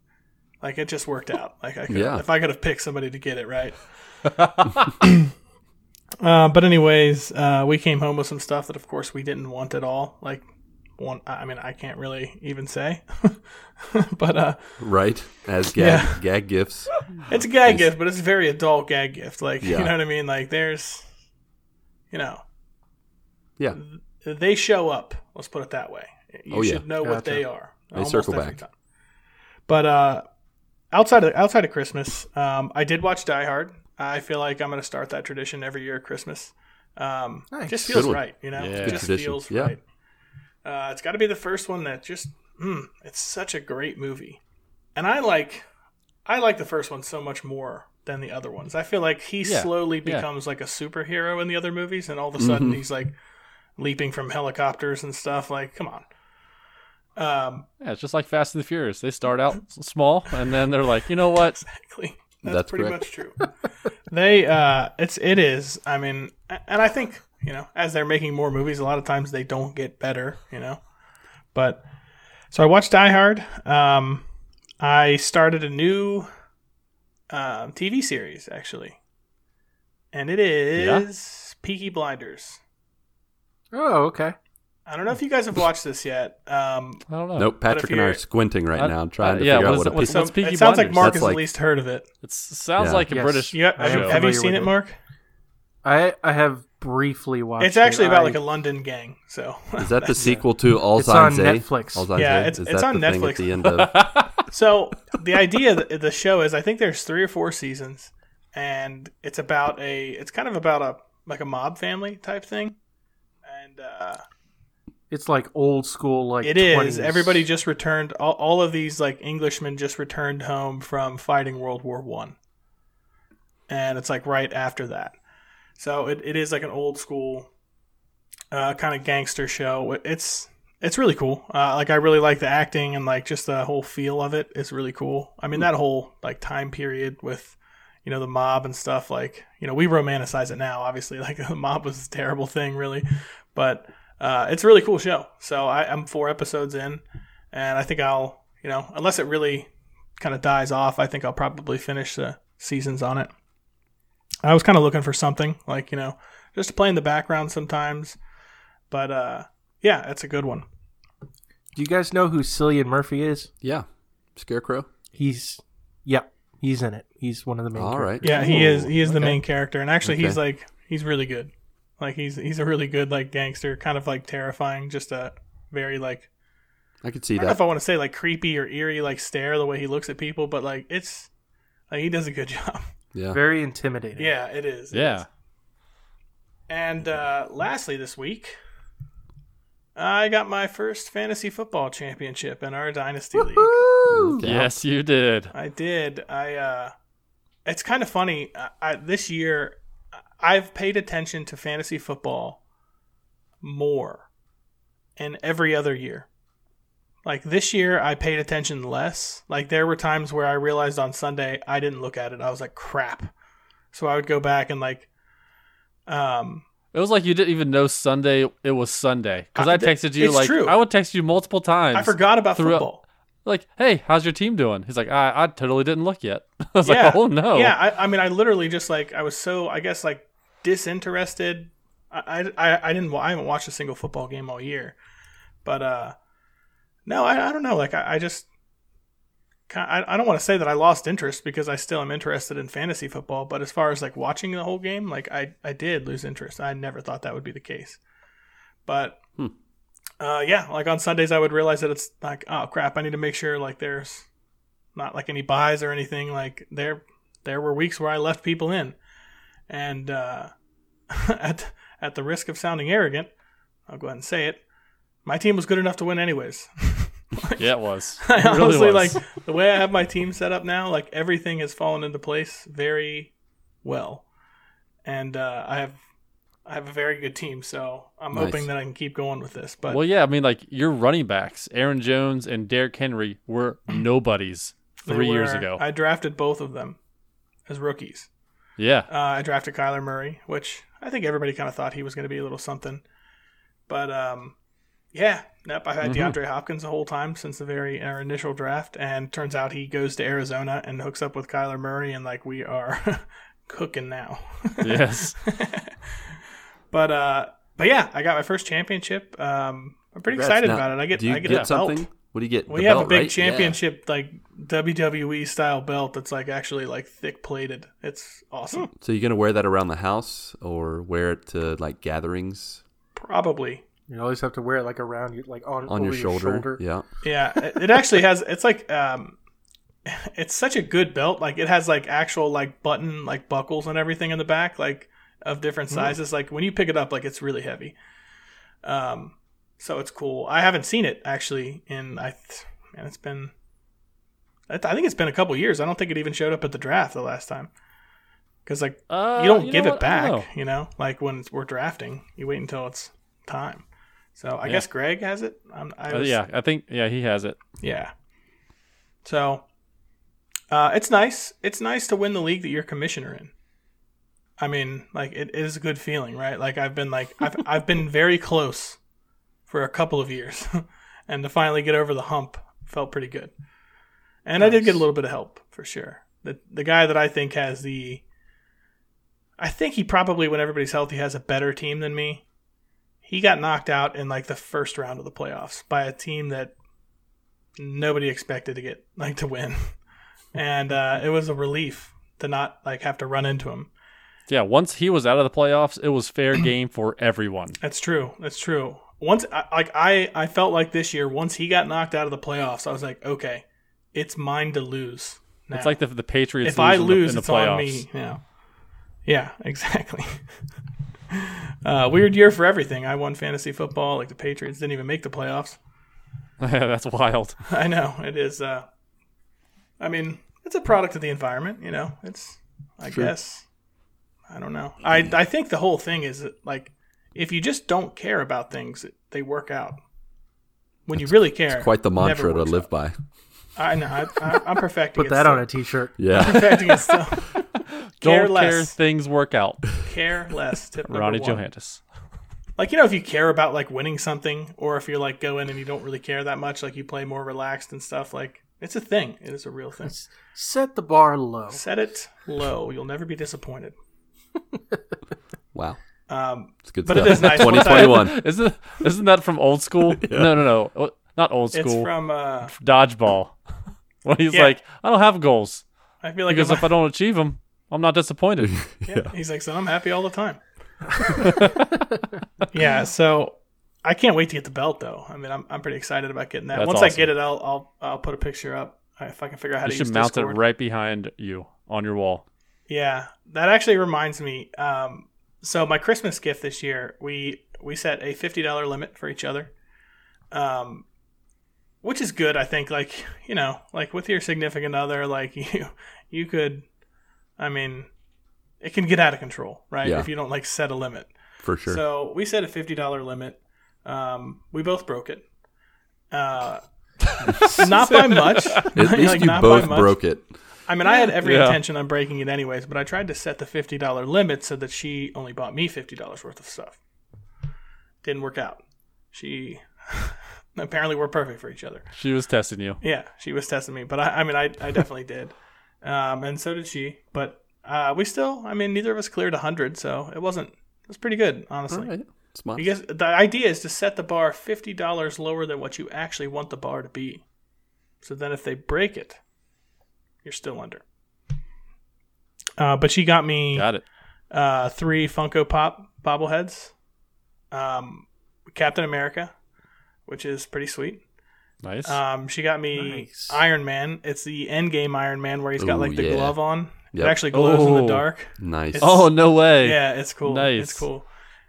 Like it just worked out. Like I could, Yeah. if I could have picked somebody to get it right. uh, but anyways, uh, we came home with some stuff that, of course, we didn't want at all. Like one, I mean, I can't really even say, but uh, right. As gag Yeah. gag gifts. it's a gag gift, but it's a very adult gag gift. Like Yeah. you know what I mean? Like there's, you know, Yeah. they show up. Let's put it that way. You Oh, yeah. should know what they are. They circle back. time. But uh, outside of outside of Christmas, um, I did watch Die Hard. I feel like I'm going to start that tradition every year at Christmas. Um, Nice. Just feels Good right, you know. Yeah. Just tradition. feels Yeah. right. Uh, it's got to be the first one that just. Mm, it's such a great movie, and I like, I like the first one so much more than the other ones. I feel like he Yeah. slowly Yeah. becomes like a superhero in the other movies, and all of a sudden Mhm. he's like leaping from helicopters and stuff. Like, come on. Um, Yeah, it's just like Fast and the Furious. They start out small, and then they're like, you know what? exactly. That's, That's pretty correct. much true. they, uh, it's it is. I mean, and I think you know, as they're making more movies, a lot of times they don't get better. You know, but so I watched Die Hard. Um, I started a new um, TV series actually, and it is Peaky Blinders. Oh, okay. I don't know if you guys have watched this yet. Um, I don't know. Nope. Patrick and I are squinting right Uh, now, trying uh, to yeah, figure what out what it- a what's- what's Peaky it sounds like Blinders? Marc That's has like- at least heard of it. It sounds Yeah. like a Yes. British. You, have, I you, have you seen it, it. Marc? I I have briefly watched. It's actually it. about I- like a London gang. So Is that the sequel to All It's on Zayn Zay? Netflix. All Zayn Yeah, Zay? it's- Is it's that on the thing Netflix. At the end of, So the idea of the show is, I think there's three or four seasons, and it's about a, it's kind of about a like a mob family type thing, and uh, It's like old school, like it is 20s. everybody just returned. All, all of these like Englishmen just returned home from fighting World War One, and it's like right after that. So it, it is like an old school uh, kind of gangster show. It's it's really cool. Uh, like I really like the acting and like just the whole feel of it is really cool. I mean that whole like time period with you know the mob and stuff. Like you know we romanticize it now. Obviously, like the mob was a terrible thing, really, but uh, it's a really cool show. So I, I'm four episodes in, and I think I'll you know unless it really kind of dies off, I think I'll probably finish the seasons on it. I was kind of looking for something like you know just to play in the background sometimes, but uh, yeah, it's a good one. Do you guys know who Cillian Murphy is? yeah, Scarecrow. He's, yep, he's in it. He's one of the main. All right. Yeah, he is. He is the main character, and actually, he's like he's really good. Like he's he's a really good like gangster, kind of like terrifying. Just a very like I could see that. I don't know if. I want to say like creepy or eerie like stare the way he looks at people, but like it's like he does a good job. Yeah. Very intimidating. yeah, it is. it Yeah. is. And uh, lastly, this week, I got my first fantasy football championship in our dynasty league. Yes, you did. I did. I. uh It's kind of funny. I, I, this year, I've paid attention to fantasy football more, and every other year. Like this year, I paid attention less. Like there were times where I realized on Sunday I didn't look at it. I was like, crap. So I would go back and like, um, It was like you didn't even know Sunday. It was Sunday because I, I- texted you like true. I would text you multiple times. I forgot about throughout- football. Like, hey, how's your team doing? He's like, I, I totally didn't look yet. I was yeah. like, oh no. Yeah, I, I mean, I literally just like I was so I guess like disinterested. I, I I didn't I haven't watched a single football game all year, but uh, no, I, I don't know. Like I, I just I, I don't want to say that I lost interest because I still am interested in fantasy football. But as far as like watching the whole game, like I I did lose interest. I never thought that would be the case, but. Uh, yeah, like on Sundays, I would realize that it's like, oh crap, I need to make sure like there's not like any buys or anything. Like there, there were weeks where I left people in, and uh, at at the risk of sounding arrogant, I'll go ahead and say it. My team was good enough to win anyways. yeah, it was. I It really honestly was. like the way I have my team set up now. Like everything has fallen into place very well, and uh, I have I have a very good team. So I'm Nice. hoping that I can keep going with this. But Well, yeah, I mean, like your running backs, Aaron Jones and Derrick Henry, were nobodies three years ago. I drafted both of them as rookies. yeah, Uh, I drafted Kyler Murray, which I think everybody kind of thought he was going to be a little something. But um, yeah, nope. I had Mhm. DeAndre Hopkins the whole time since the very our initial draft, and turns out he goes to Arizona and hooks up with Kyler Murray, and like we are cooking now. yes. but uh, but yeah, I got my first championship. Um, I'm pretty Congrats. excited Now, about it. I get Do you I get, get, a belt. something? What do you get? We The have belt, a big right? Yeah. championship like WWE style belt that's like actually like thick plated. It's awesome. So you're gonna wear that around the house or wear it to like gatherings Probably. You always have to wear it like around you, like on, on over your shoulder? Yeah. Yeah, it it actually has. It's like um, it's such a good belt. Like it has like actual like button like buckles and everything in the back, like of different sizes. Like when you pick it up, like it's really heavy. Um, so it's cool. I haven't seen it actually in I, th- man, it's been. I th- I think it's been a couple years. I don't think it even showed up at the draft the last time. Because like Uh, you don't know give it what? Know. back, you know. Like when we're drafting, you wait until it's time. So I Yeah. guess Greg has it. I'm, I Uh, yeah, I think yeah he has it. yeah. So, uh, it's nice. It's nice to win the league that you're commissioner in. I mean, like it, it is a good feeling, right? Like I've been like I've I've been very close for a couple of years, and to finally get over the hump felt pretty good. And I did get a little bit of help for sure. The the guy that I think has the, I think he probably when everybody's healthy has a better team than me. He got knocked out in like the first round of the playoffs by a team that nobody expected to get like to win, and uh, it was a relief to not like have to run into him. Yeah, once he was out of the playoffs, it was fair game for everyone. That's true. That's true. Once, I, like I, I felt like this year, once he got knocked out of the playoffs, I was like, okay, it's mine to lose. Now. It's like the the Patriots. if I in the- lose, in the, it's playoffs. on me. Yeah, yeah, exactly. uh, weird year for everything. I won fantasy football. Like the Patriots didn't even make the playoffs. That's wild. I know it is. Uh, I mean, it's a product of the environment. You know, it's. I True. guess. I don't know. I I think the whole thing is that, like, if you just don't care about things, they work out. When you really care, it's Quite the mantra to live out. by. I know. I, I, I'm perfecting Put it that still. on a t-shirt. Yeah. Perfecting it still. care Don't care, less. things work out. Care less. Tip number Ronnie one. Johantges. Like you know, if you care about like winning something, or if you're like go in and you don't really care that much, like you play more relaxed and stuff, like it's a thing. It is a real thing. Set the bar low. Set it low. You'll never be disappointed. Wow. Um, It's good But it stuff. it is nice. 2021. isn't isn't that from old school? No, no, no, Oh, not old it's school. from. Uh, Dodgeball. when he's Yeah. like, I don't have goals I feel like because if if I don't achieve them, I'm not disappointed. Yeah. He's like, son, I'm happy all the time. yeah, so I can't wait to get the belt though. I mean, I'm, I'm pretty excited about getting that. That's Once I get it, I'll I'll I'll put a picture up uh, if I can figure out how you to should use mount Discord. it right behind you on your wall. Yeah, that actually reminds me. Um, so my Christmas gift this year, we we set a fifty dollar limit for each other, um, which is good. I think, like you know, like with your significant other, like you you could, I mean, it can get out of control, right? Yeah. If you don't like set a limit. For sure. So we set a fifty dollar limit. Um, we both broke it. Uh, not by much. At least you both broke it. I mean, I had every Yeah. intention on breaking it anyways, but I tried to set the fifty dollar limit so that she only bought me fifty dollars worth of stuff. Didn't work out. She apparently we're perfect for each other. She was testing you. Yeah, she was testing me, but I, I mean, I, I definitely did, um, and so did she. But uh, we still, I mean, neither of us cleared hundred, so it wasn't. It was pretty good, honestly. All right. Smart. Because the idea is to set the bar fifty dollars lower than what you actually want the bar to be. So then, if they break it, you're still under. Uh, but she got me Got it. uh, three Funko Pop bobbleheads, um, Captain America, which is pretty sweet. Nice. Um, she got me Nice. Iron Man. It's the Endgame Iron Man where he's got Ooh, like the yeah. glove on. Yep. It actually glows in Oh. the dark. Nice. oh no way. Yeah, it's cool. Nice. It's cool.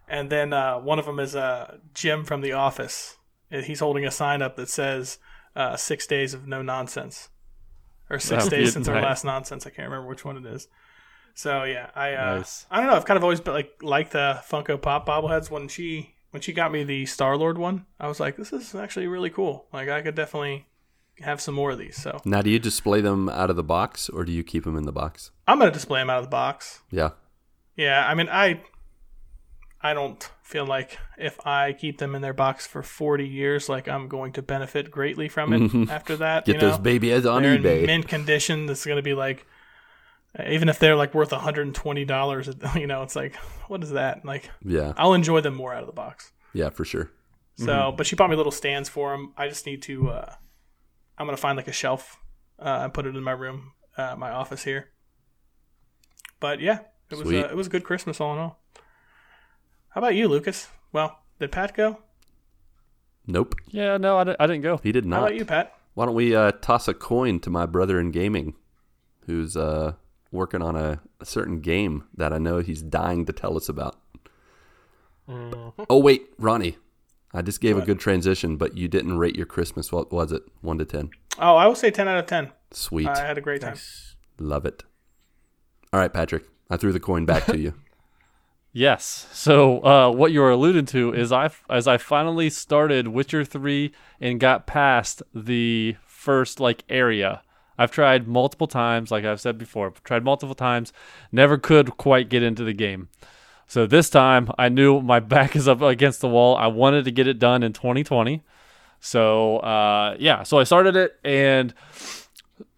And then uh, one of them is uh, Jim from The Office. He's holding a sign up that says uh, six days of no nonsense. Or six Oh, days yeah, since our last nonsense. I can't remember which one it is. So yeah, I uh, Nice. I don't know. I've kind of always been like like the Funko Pop bobbleheads. When she when she got me the Star Lord one, I was like, this is actually really cool. Like I could definitely have some more of these. So Now, do you display them out of the box or do you keep them in the box? I'm gonna display them out of the box. Yeah. Yeah, I mean, I I don't feel like if I keep them in their box for 40 years, like I'm going to benefit greatly from it after that. Get you know? those babies on they're eBay. in mint condition. That's going to be like, even if they're like worth 120 dollars, you know, it's like, what is that? Like, yeah. I'll enjoy them more out of the box. Yeah, for sure. So, but she bought me little stands for them. I just need to. uh I'm gonna find like a shelf uh, and put it in my room, uh, my office here. But yeah, it was Sweet. uh, it was a good Christmas all in all. How about you, Lucas? Well, did Pat go? Nope. Yeah, no, I, di- I didn't go. He did not How about you, Pat? Why don't we uh, toss a coin to my brother in gaming who's uh, working on a, a certain game that I know he's dying to tell us about? Oh, wait, Ronnie. I just gave a good transition, but you didn't rate your Christmas. What was it? 1 to 10. Oh, I will say 10 out of 10. Sweet. I had a great time. Love it. All right, Patrick. I threw the coin back to you. Yes. So uh, what you were alluding to is I as I finally started Witcher three and got past the first like area. I've tried multiple times, like I've said before, tried multiple times, never could quite get into the game. So this time I knew my back is up against the wall. I wanted to get it done in 2020. So uh, yeah, so I started it and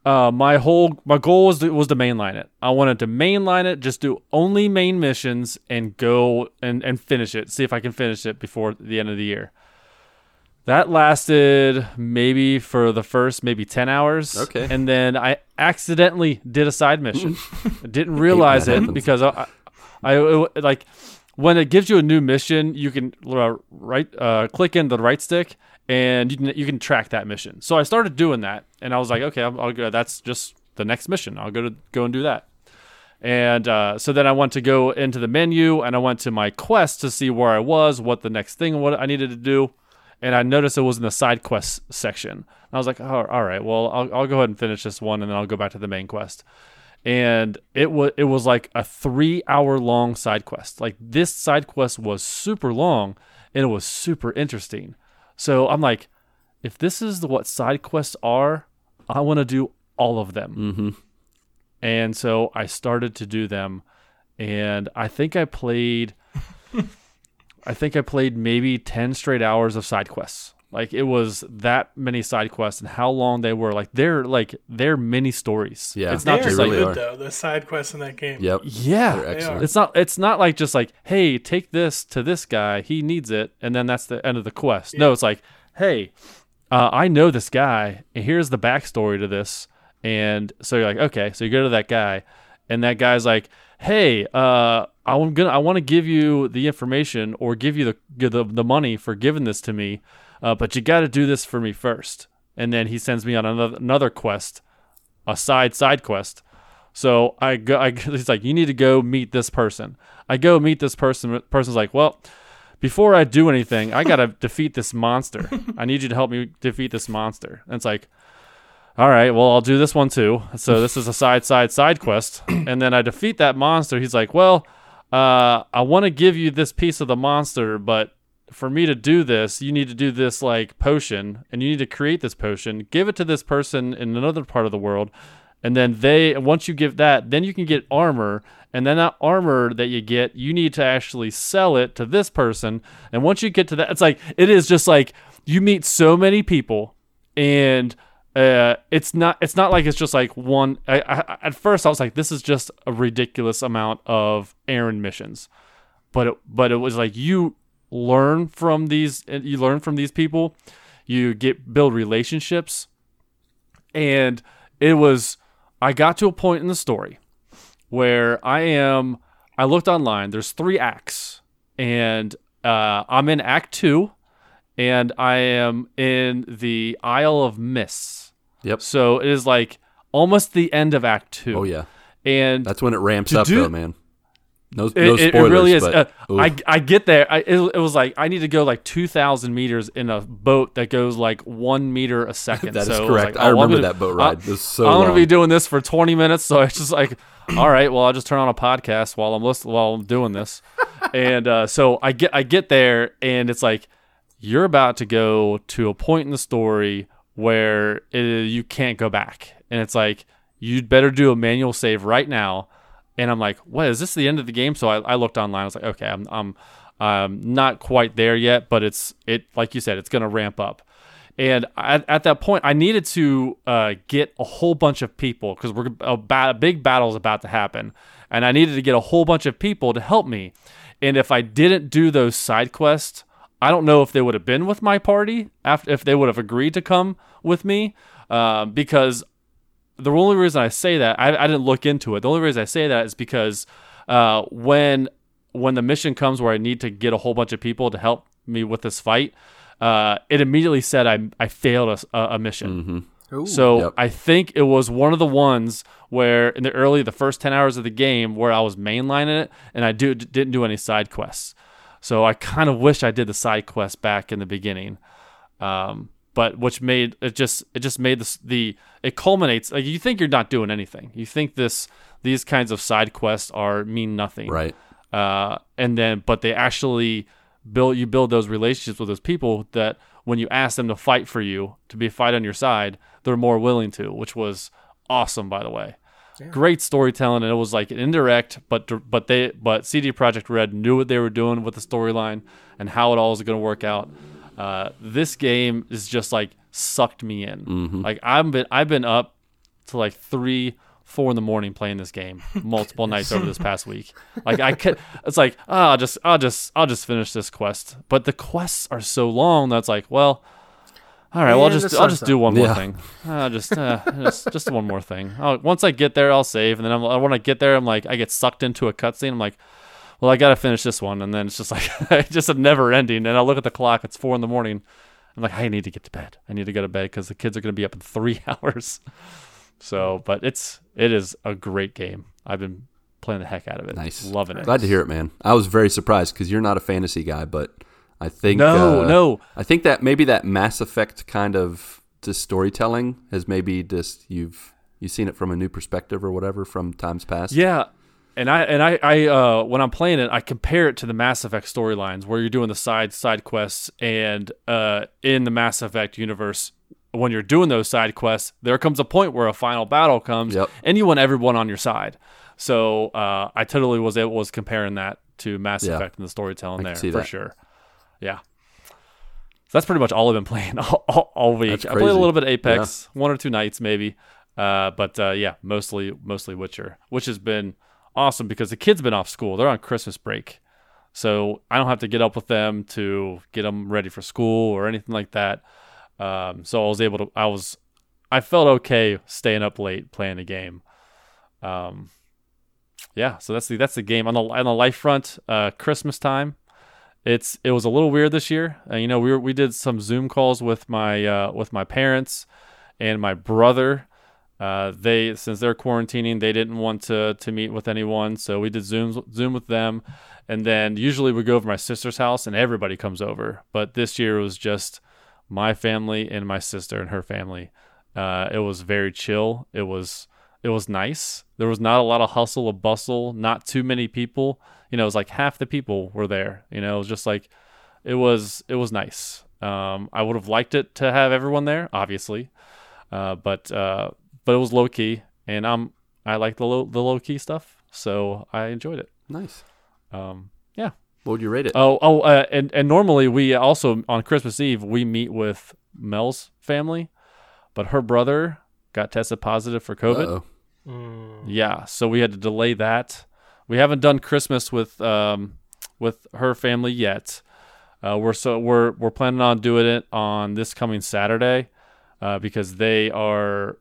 uh, my whole my goal was to, was to mainline it. I wanted to mainline it, just do only main missions and go and and finish it. See if I can finish it before the end of the year. That lasted maybe for the first maybe 10 hours. Okay. And then I accidentally did a side mission. I didn't realize it happens. because I, I, I like when it gives you a new mission, you can uh, right uh, click in the right stick and you can you can track that mission. So I started doing that, and I was like, okay, I'll, I'll go. That's just the next mission. I'll go to go and do that. And uh, so then I went to go into the menu, and I went to my quest to see where I was, what the next thing, what I needed to do, and I noticed it was in the side quest section. I was like, oh, all right, well, I'll, I'll go ahead and finish this one, and then I'll go back to the main quest and it was it was like a three hour long side quest. Like this side quest was super long and it was super interesting. So I'm like, if this is the, what side quests are, I want to do all of them. mm-hmm. And so I started to do them, and I think I played, I think I played maybe ten straight hours of side quests. Like it was that many side quests and how long they were. Like they're like they're mini stories. Yeah. it's not They are just They like really good, though, the side quests in that game. Yep. yeah, They're excellent. it's not. It's not like just like, hey, take this to this guy. He needs it, and then that's the end of the quest. No, it's like, hey, uh, I know this guy, and here's the backstory to this. And so you're like, okay, so you go to that guy, and that guy's like, hey, uh, I'm gonna, I want to give you the information or give you the the, the money for giving this to me, uh, but you got to do this for me first. And then he sends me on another another quest, a side side quest. So I go. I, he's like, you need to go meet this person. I go meet this person. Person's like, well, before I do anything, I gotta defeat this monster. I need you to help me defeat this monster. And it's like, all right, well, I'll do this one too. So this is a side, side, side quest. And then I defeat that monster. He's like, well, uh, I want to give you this piece of the monster, but for me to do this, you need to do this like potion, and you need to create this potion, give it to this person in another part of the world, and then they once you give that, then you can get armor, and then that armor that you get, you need to actually sell it to this person, and once you get to that, it's like it is just like you meet so many people, and uh, it's not it's not like it's just like one. I, I, at first, I was like, this is just a ridiculous amount of errand missions, but it, but it was like you learn from these you learn from these people, you get build relationships, and it was I got to a point in the story where I am. I looked online. There's three acts, and uh, I'm in Act Two, and I am in the Isle of Mists. Yep. So it is like almost the end of Act Two. Oh yeah, and that's when it ramps up, do- though, man. No, it, no it- it really is. But, Uh. I I get there. I, it, it was like I need to go like two thousand meters in a boat that goes like one meter a second. that is so was correct. like, I oh, I'm remember gonna- that boat ride. was so I'm gonna be doing this for 20 minutes, so it's just like, all right, well, I'll just turn on a podcast while I'm listening while I'm doing this, and uh, so I get I get there, and it's like you're about to go to a point in the story where it, you can't go back, and it's like you'd better do a manual save right now, and I'm like, what is this the end of the game? So I, I looked online, I was like, okay, I'm I'm um, not quite there yet, but it's it like you said, it's gonna ramp up. And at, at that point, I needed to uh, get a whole bunch of people because we're a, ba- a big battle is about to happen, and I needed to get a whole bunch of people to help me. And if I didn't do those side quests, I don't know if they would have been with my party after if they would have agreed to come with me, um, because the only reason I say that I, I didn't look into it. The only reason I say that is because uh, when when the mission comes where I need to get a whole bunch of people to help me with this fight, uh, it immediately said I I failed a, a mission. Mm-hmm. So Yep. I think it was one of the ones where in the early the first ten hours of the game where I was mainlining it and I do didn't do any side quests. So I kind of wish I did the side quest back in the beginning, um, but which made it just it just made this the it culminates like you think you're not doing anything. You think this these kinds of side quests are mean nothing, right. uh, and then but they actually build you build those relationships with those people that when you ask them to fight for you to be fight on your side they're more willing to which was awesome by the way great storytelling and it was like an indirect but but they but CD Projekt Red knew what they were doing with the storyline and how it all was going to work out uh, this game is just like sucked me in like i've been i've been up to like three, four in the morning playing this game multiple nights over this past week. Like I could, it's like oh, I'll just, I'll just, I'll just finish this quest. But the quests are so long that's like, well, all right, well, I'll just, I'll just do one more Yeah. thing. Uh, just, uh, just, just one more thing. I'll, once I get there, I'll save, and then I'm, when I get there, I'm like, I get sucked into a cutscene. I'm like. Well, I gotta finish this one, and then it's just like it's just a never ending. And I look at the clock; it's four in the morning. I'm like, I need to get to bed. I need to go to bed because the kids are gonna be up in three hours. So, but it's it is a great game. I've been playing the heck out of it. Nice. loving it. Glad to hear it, man. I was very surprised because you're not a fantasy guy, but I think No, uh, no. I think that maybe that Mass Effect kind of just storytelling has maybe just you've you've seen it from a new perspective or whatever from times past. Yeah, and I and I I uh, when I'm playing it, I compare it to the Mass Effect storylines where you're doing the side side quests, and uh, in the Mass Effect universe, when you're doing those side quests, there comes a point where a final battle comes, Yep. and you want everyone on your side. So uh, I totally was it was comparing that to Mass Yeah. Effect and the storytelling I there for that. sure. Yeah. So that's pretty much all I've been playing all, all, all week. I played a little bit of Apex, one or two nights maybe, uh, but uh, yeah, mostly mostly Witcher, which has been awesome because the kids been off school. They're on Christmas break, so I don't have to get up with them to get them ready for school or anything like that. Um, so I was able to. I was, I felt okay staying up late playing the game. Um, yeah, so that's the that's the game on the on the life front. Uh, Christmas time it's it was a little weird this year. Uh, you know, we were, we did some Zoom calls with my uh, with my parents and my brother. Uh, they since they're quarantining, they didn't want to to meet with anyone, so we did Zoom Zoom with them. And then usually we go over my sister's house and everybody comes over. But this year it was just my family and my sister and her family. Uh, it was very chill. It was it was nice. There was not a lot of hustle or bustle. Not too many people. You know, it was like half the people were there. You know, it was just like it was it was nice. Um, I would have liked it to have everyone there, obviously, uh, but uh, but it was low key and I'm I like the low the low key stuff, so I enjoyed it. Nice. Um, yeah. What would you rate it? Oh, oh, uh, and and normally we also on Christmas Eve we meet with Mel's family, but her brother got tested positive for COVID. Uh-oh. Yeah, so we had to delay that. We haven't done Christmas with um with her family yet. Uh, we're so we're we're planning on doing it on this coming Saturday, uh, because they are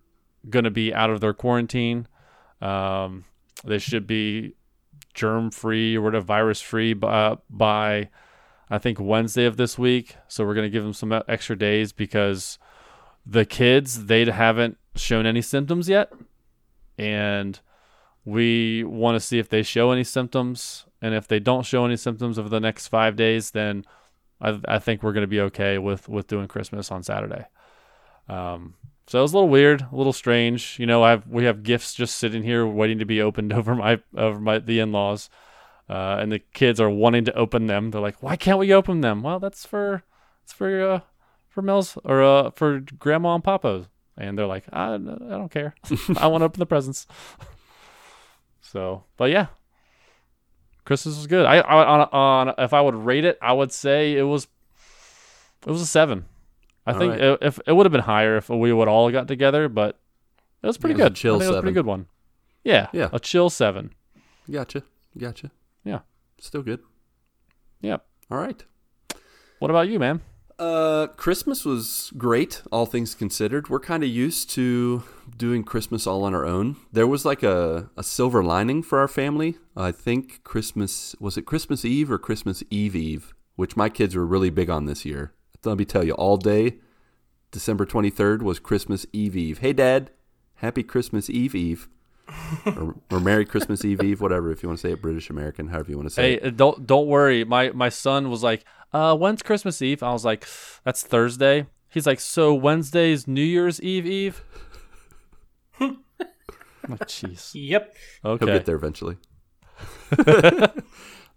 gonna be out of their quarantine. Um, they should be germ free or whatever virus free by, by I think Wednesday of this week. So we're gonna give them some extra days because the kids they haven't shown any symptoms yet, and we want to see if they show any symptoms. And if they don't show any symptoms over the next five days, then I, I think we're gonna be okay with with doing Christmas on Saturday. Um, so it was a little weird, a little strange. You know, I have we have gifts just sitting here waiting to be opened over my over my the in laws, uh, and the kids are wanting to open them. They're like, "Why can't we open them?" Well, that's for it's for uh, for Mel's or uh, for Grandma and Papa, and they're like, "I I don't care. I want to open the presents." so, but yeah, Christmas was good. I, I on on if I would rate it, I would say it was it was a seven. I All think right. it, if it would have been higher if we would all got together, but it was pretty Yeah, it was a good. chill it was a seven. pretty good one. Yeah, Yeah. a chill seven. Gotcha. Gotcha. Yeah. Still good. Yep. All right. What about you, man? Uh, Christmas was great, all things considered. We're kind of used to doing Christmas all on our own. There was like a, a silver lining for our family. I think Christmas, was it Christmas Eve or Christmas Eve Eve, which my kids were really big on this year. Let me tell you, all day, December 23rd was Christmas Eve Eve. Hey, Dad, happy Christmas Eve Eve. or, or Merry Christmas Eve Eve, whatever, if you want to say it British American, however you want to say Hey, it. uh, don't don't worry. My my son was like, "Uh, when's Christmas Eve?" I was like, "That's Thursday." He's like, "So Wednesday's New Year's Eve Eve?" I'm like, jeez. Yep. He'll Okay. get there eventually.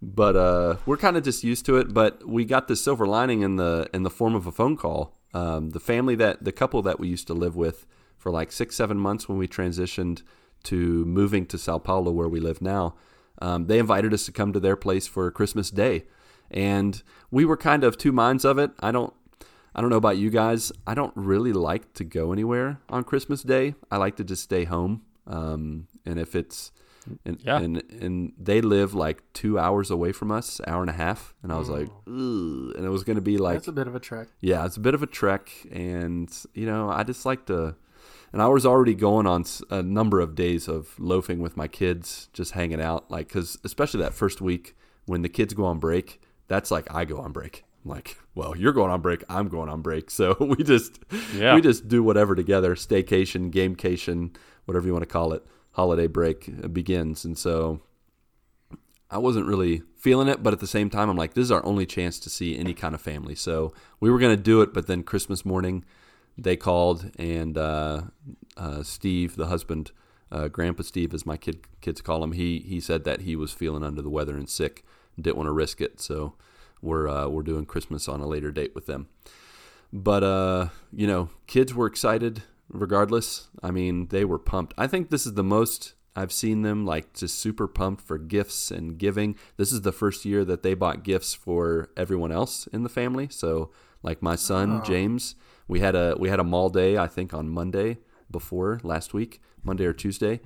but uh, we're kind of just used to it. But we got this silver lining in the in the form of a phone call. Um, the family that the couple that we used to live with for like six seven months when we transitioned to moving to Sao Paulo where we live now, um, they invited us to come to their place for Christmas Day, and we were kind of two minds of it. I don't. I don't know about you guys. I don't really like to go anywhere on Christmas Day. I like to just stay home. Um, and if it's and, Yeah. and and they live like two hours away from us, hour and a half, and I was like, Ugh. and it was going to be like, That's a bit of a trek. yeah, it's a bit of a trek, and you know, I just like to. And I was already going on a number of days of loafing with my kids, just hanging out, like because especially that first week when the kids go on break, that's like I go on break. I'm like, well, you're going on break, I'm going on break, so we just Yeah. we just do whatever together, staycation, gamecation, whatever you want to call it. Holiday break begins, and so I wasn't really feeling it, but at the same time, I'm like, this is our only chance to see any kind of family. So we were going to do it, but then Christmas morning, they called, and uh, uh, Steve, the husband, uh, Grandpa Steve, as my kid kids call him, he he said that he was feeling under the weather and sick, didn't want to risk it. So we're uh, we're doing Christmas on a later date with them. But uh, you know, kids were excited regardless. I mean, they were pumped. I think this is the most I've seen them like just super pumped for gifts and giving. This is the first year that they bought gifts for everyone else in the family. So, like my son James, we had a we had a mall day I think on Monday before last week, Monday or Tuesday,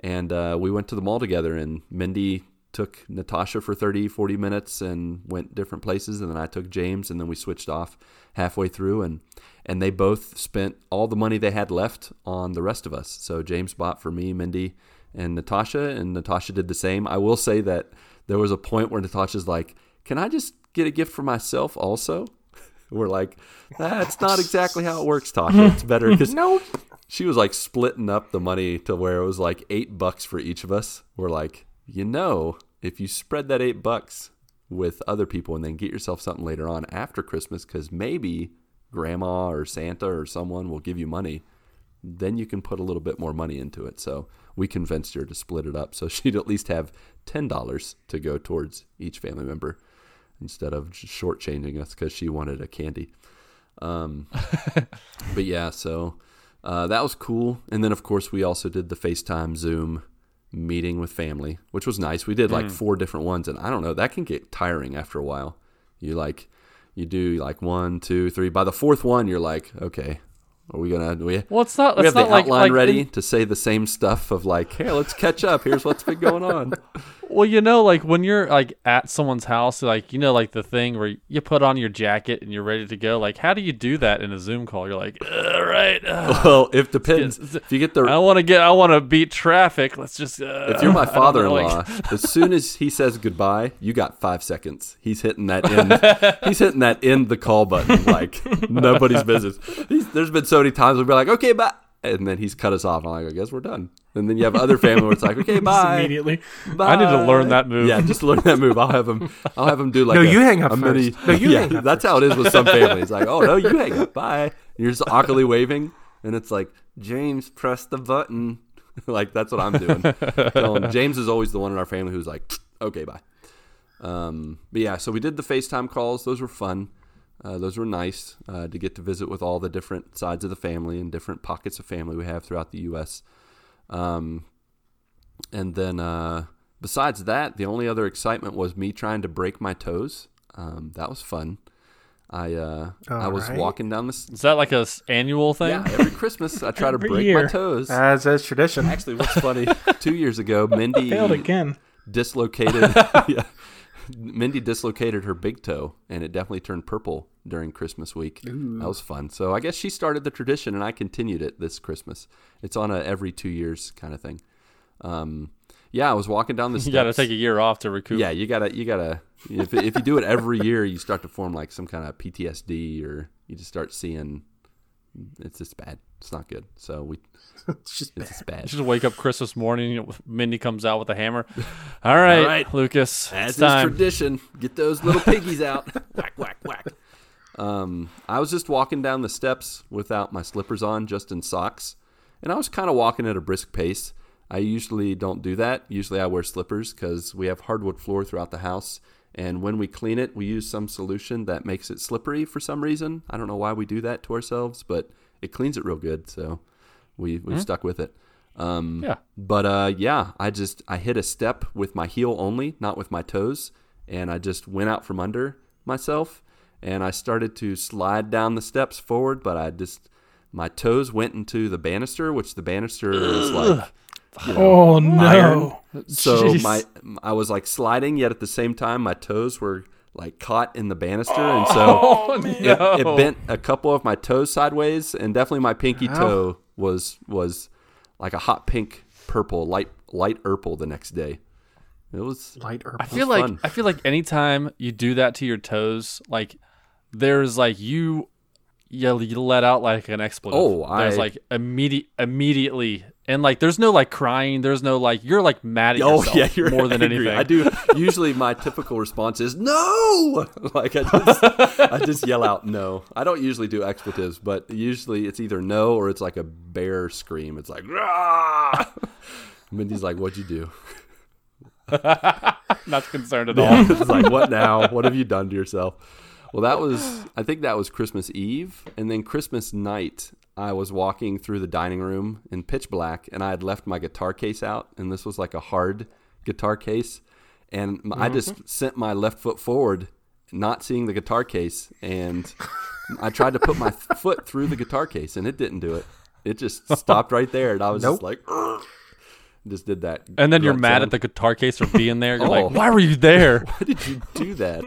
and uh, we went to the mall together. And Mindy took Natasha for 30, 40 minutes and went different places, and then I took James, and then we switched off halfway through, and and they both spent all the money they had left on the rest of us. So James bought for me, Mindy, and Natasha, and Natasha did the same. I will say that there was a point where Natasha's like, "Can I just get a gift for myself also?" We're like, "That's not exactly how it works, Tasha. It's better because Nope. she was like splitting up the money to where it was like eight bucks for each of us. We're like, you know, if you spread that eight bucks with other people and then get yourself something later on after Christmas, because maybe grandma or Santa or someone will give you money, then you can put a little bit more money into it. So we convinced her to split it up so she'd at least have $10 to go towards each family member instead of shortchanging us because she wanted a candy. Um, but yeah, so uh, that was cool. And then, of course, we also did the FaceTime Zoom meeting with family, which was nice. We did like hmm. four different ones, and I don't know, that can get tiring after a while. You like, you do like one, two, three. By the fourth one, you're like, okay, are we gonna? Do we, Well, it's not. we It's have the not like, outline like ready in- to say the same stuff of like, hey, let's catch up. Here's what's been going on. Well, you know, like when you're like at someone's house, like you know, like the thing where you put on your jacket and you're ready to go. Like, how do you do that in a Zoom call? You're like, all right, uh, well, it depends. It's- If you get the I want to get, I want to beat traffic. Let's just. Uh, If you're my I don't know, father-in-law, as soon as he says goodbye, you got five seconds. He's hitting that end. he's hitting that end the call button like nobody's business. He's, there's been so many times we'll be like, okay, bye, and then he's cut us off. I'm like, I guess we're done. And then you have other family where it's like, okay, Just bye. immediately. I need to learn that move. Yeah, just learn that move. I'll have him. I'll have him do like No, a, you hang up a mini. first. No, you yeah, hang up that's how it is with some families. Like, oh no, you hang up. Bye. And you're just awkwardly waving, and it's like James, press the button. like that's what I'm doing. Telling- James is always the one in our family who's like, okay, bye. Um, but yeah, so we did the FaceTime calls. Those were fun. Uh, those were nice uh, to get to visit with all the different sides of the family and different pockets of family we have throughout the U.S. Um, and then uh, besides that, the only other excitement was me trying to break my toes. Um, that was fun. I uh, I was Alright. walking down this. is that like a s- annual thing? Yeah, every Christmas I try to break year. my toes. As as tradition. Actually, what's funny? Two years ago, Mindy Failed again. dislocated. yeah, Mindy dislocated her big toe, and it definitely turned purple during Christmas week. That was fun. So I guess she started the tradition, and I continued it this Christmas. It's on a every two years kind of thing. Um, yeah, I was walking down the street. You got to take a year off to recoup. Yeah, you gotta, you gotta. If, if you do it every year, you start to form like some kind of PTSD, or you just start seeing it's just bad. It's not good. So we, It's just it's just bad. Just wake up Christmas morning. you know, Mindy comes out with a hammer. All right, right. Lucas. As it's is time. tradition, get those little piggies out. whack, whack, whack. Um, I was just walking down the steps without my slippers on, just in socks, and I was kind of walking at a brisk pace. I usually don't do that. Usually, I wear slippers because we have hardwood floor throughout the house, and when we clean it, we use some solution that makes it slippery for some reason. I don't know why we do that to ourselves, but it cleans it real good, so we we've stuck with it. Um, Yeah. but uh, yeah, I just I hit a step with my heel only, not with my toes, and I just went out from under myself, and I started to slide down the steps forward, but I just my toes went into the banister, which the banister is like Oh no! so Jeez. my I was like sliding, yet at the same time my toes were like caught in the banister, and so Oh, it, no. it bent a couple of my toes sideways, and definitely my pinky Ow. toe was was like a hot pink purple, light light purple the next day. It was light herb. I feel like fun. I feel like anytime you do that to your toes, like there's like you you, you let out like an expletive. Oh, there's I- like immediate immediately and like there's no like crying, there's no like you're like mad at Oh yourself yeah, you're more than anything. I do. Usually, my typical response is no. Like I just, I just yell out no. I don't usually do expletives, but usually it's either no or it's like a bear scream. It's like Rah! Mindy's like, "What'd you do?" Not concerned at all. it's like, "What now? What have you done to yourself?" Well, that was. I think that was Christmas Eve, and then Christmas night. I was walking through the dining room in pitch black, and I had left my guitar case out, and this was like a hard guitar case, and I just mm-hmm. sent my left foot forward, not seeing the guitar case, and I tried to put my th- foot through the guitar case, and it didn't do it. It just stopped right there, and I was just like, "Ugh." just did that. And then you're mad sound. at the guitar case for being there. You're Oh. like, why were you there? Why did you do that?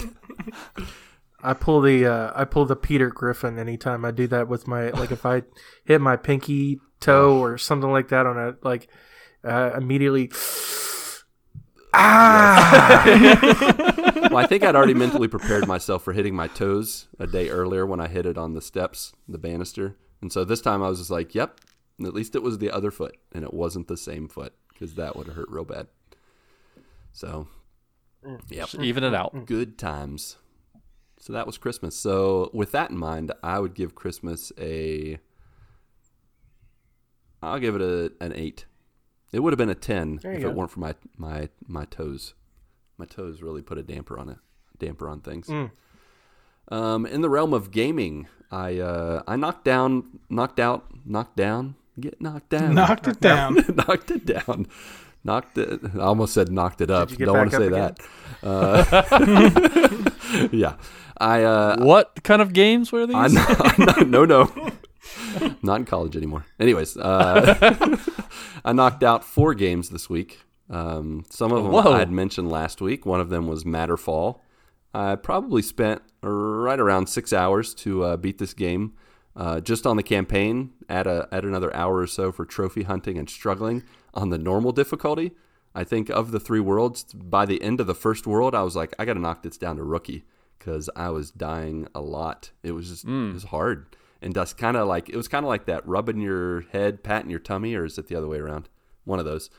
I pull the uh, I pull the Peter Griffin anytime I do that with my like if I hit my pinky toe or something like that on a like uh, immediately. ah! well, I think I'd already mentally prepared myself for hitting my toes a day earlier when I hit it on the steps, the banister. And so this time I was just like, yep, at least it was the other foot and it wasn't the same foot because that would have hurt real bad. So, yep, Even it out. good times. So that was Christmas. So with that in mind, I would give Christmas a. I'll give it a an eight. It would have been a ten if go. it weren't for my my my toes. My toes really put a damper on it. Damper on things. Mm. Um, in the realm of gaming, I uh, I knocked down, knocked out, knocked down, get knocked down, Knocked it down. knocked it down, knocked it. I almost said knocked it up. Don't want to say up that. Uh, yeah, I uh, What kind of games were these? I'm not, I'm not- no, no, not in college anymore. Anyways, uh, I knocked out four games this week. Um, some of them Whoa. I had mentioned last week. One of them was Matterfall. I probably spent right around six hours to uh, beat this game, uh, just on the campaign. Add a add another hour or so for trophy hunting and struggling on the normal difficulty. I think of the three worlds, by the end of the first world, I was like, I got to knock this down to rookie because I was dying a lot. It was just it was hard, and that's kind of like it was kind of like that rubbing your head, patting your tummy, or is it the other way around? One of those.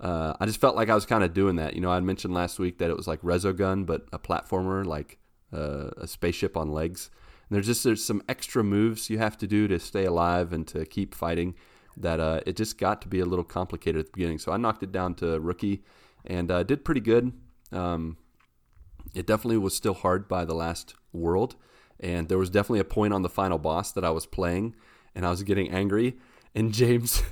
Uh, I just felt like I was kind of doing that. You know, I mentioned last week that it was like Resogun, but a platformer, like uh, a spaceship on legs. And there's just there's some extra moves you have to do to stay alive and to keep fighting. That uh, it just got to be a little complicated at the beginning. So I knocked it down to rookie and uh, did pretty good. Um, it definitely was still hard by the last world, and there was definitely a point on the final boss that I was playing, and I was getting angry, and James.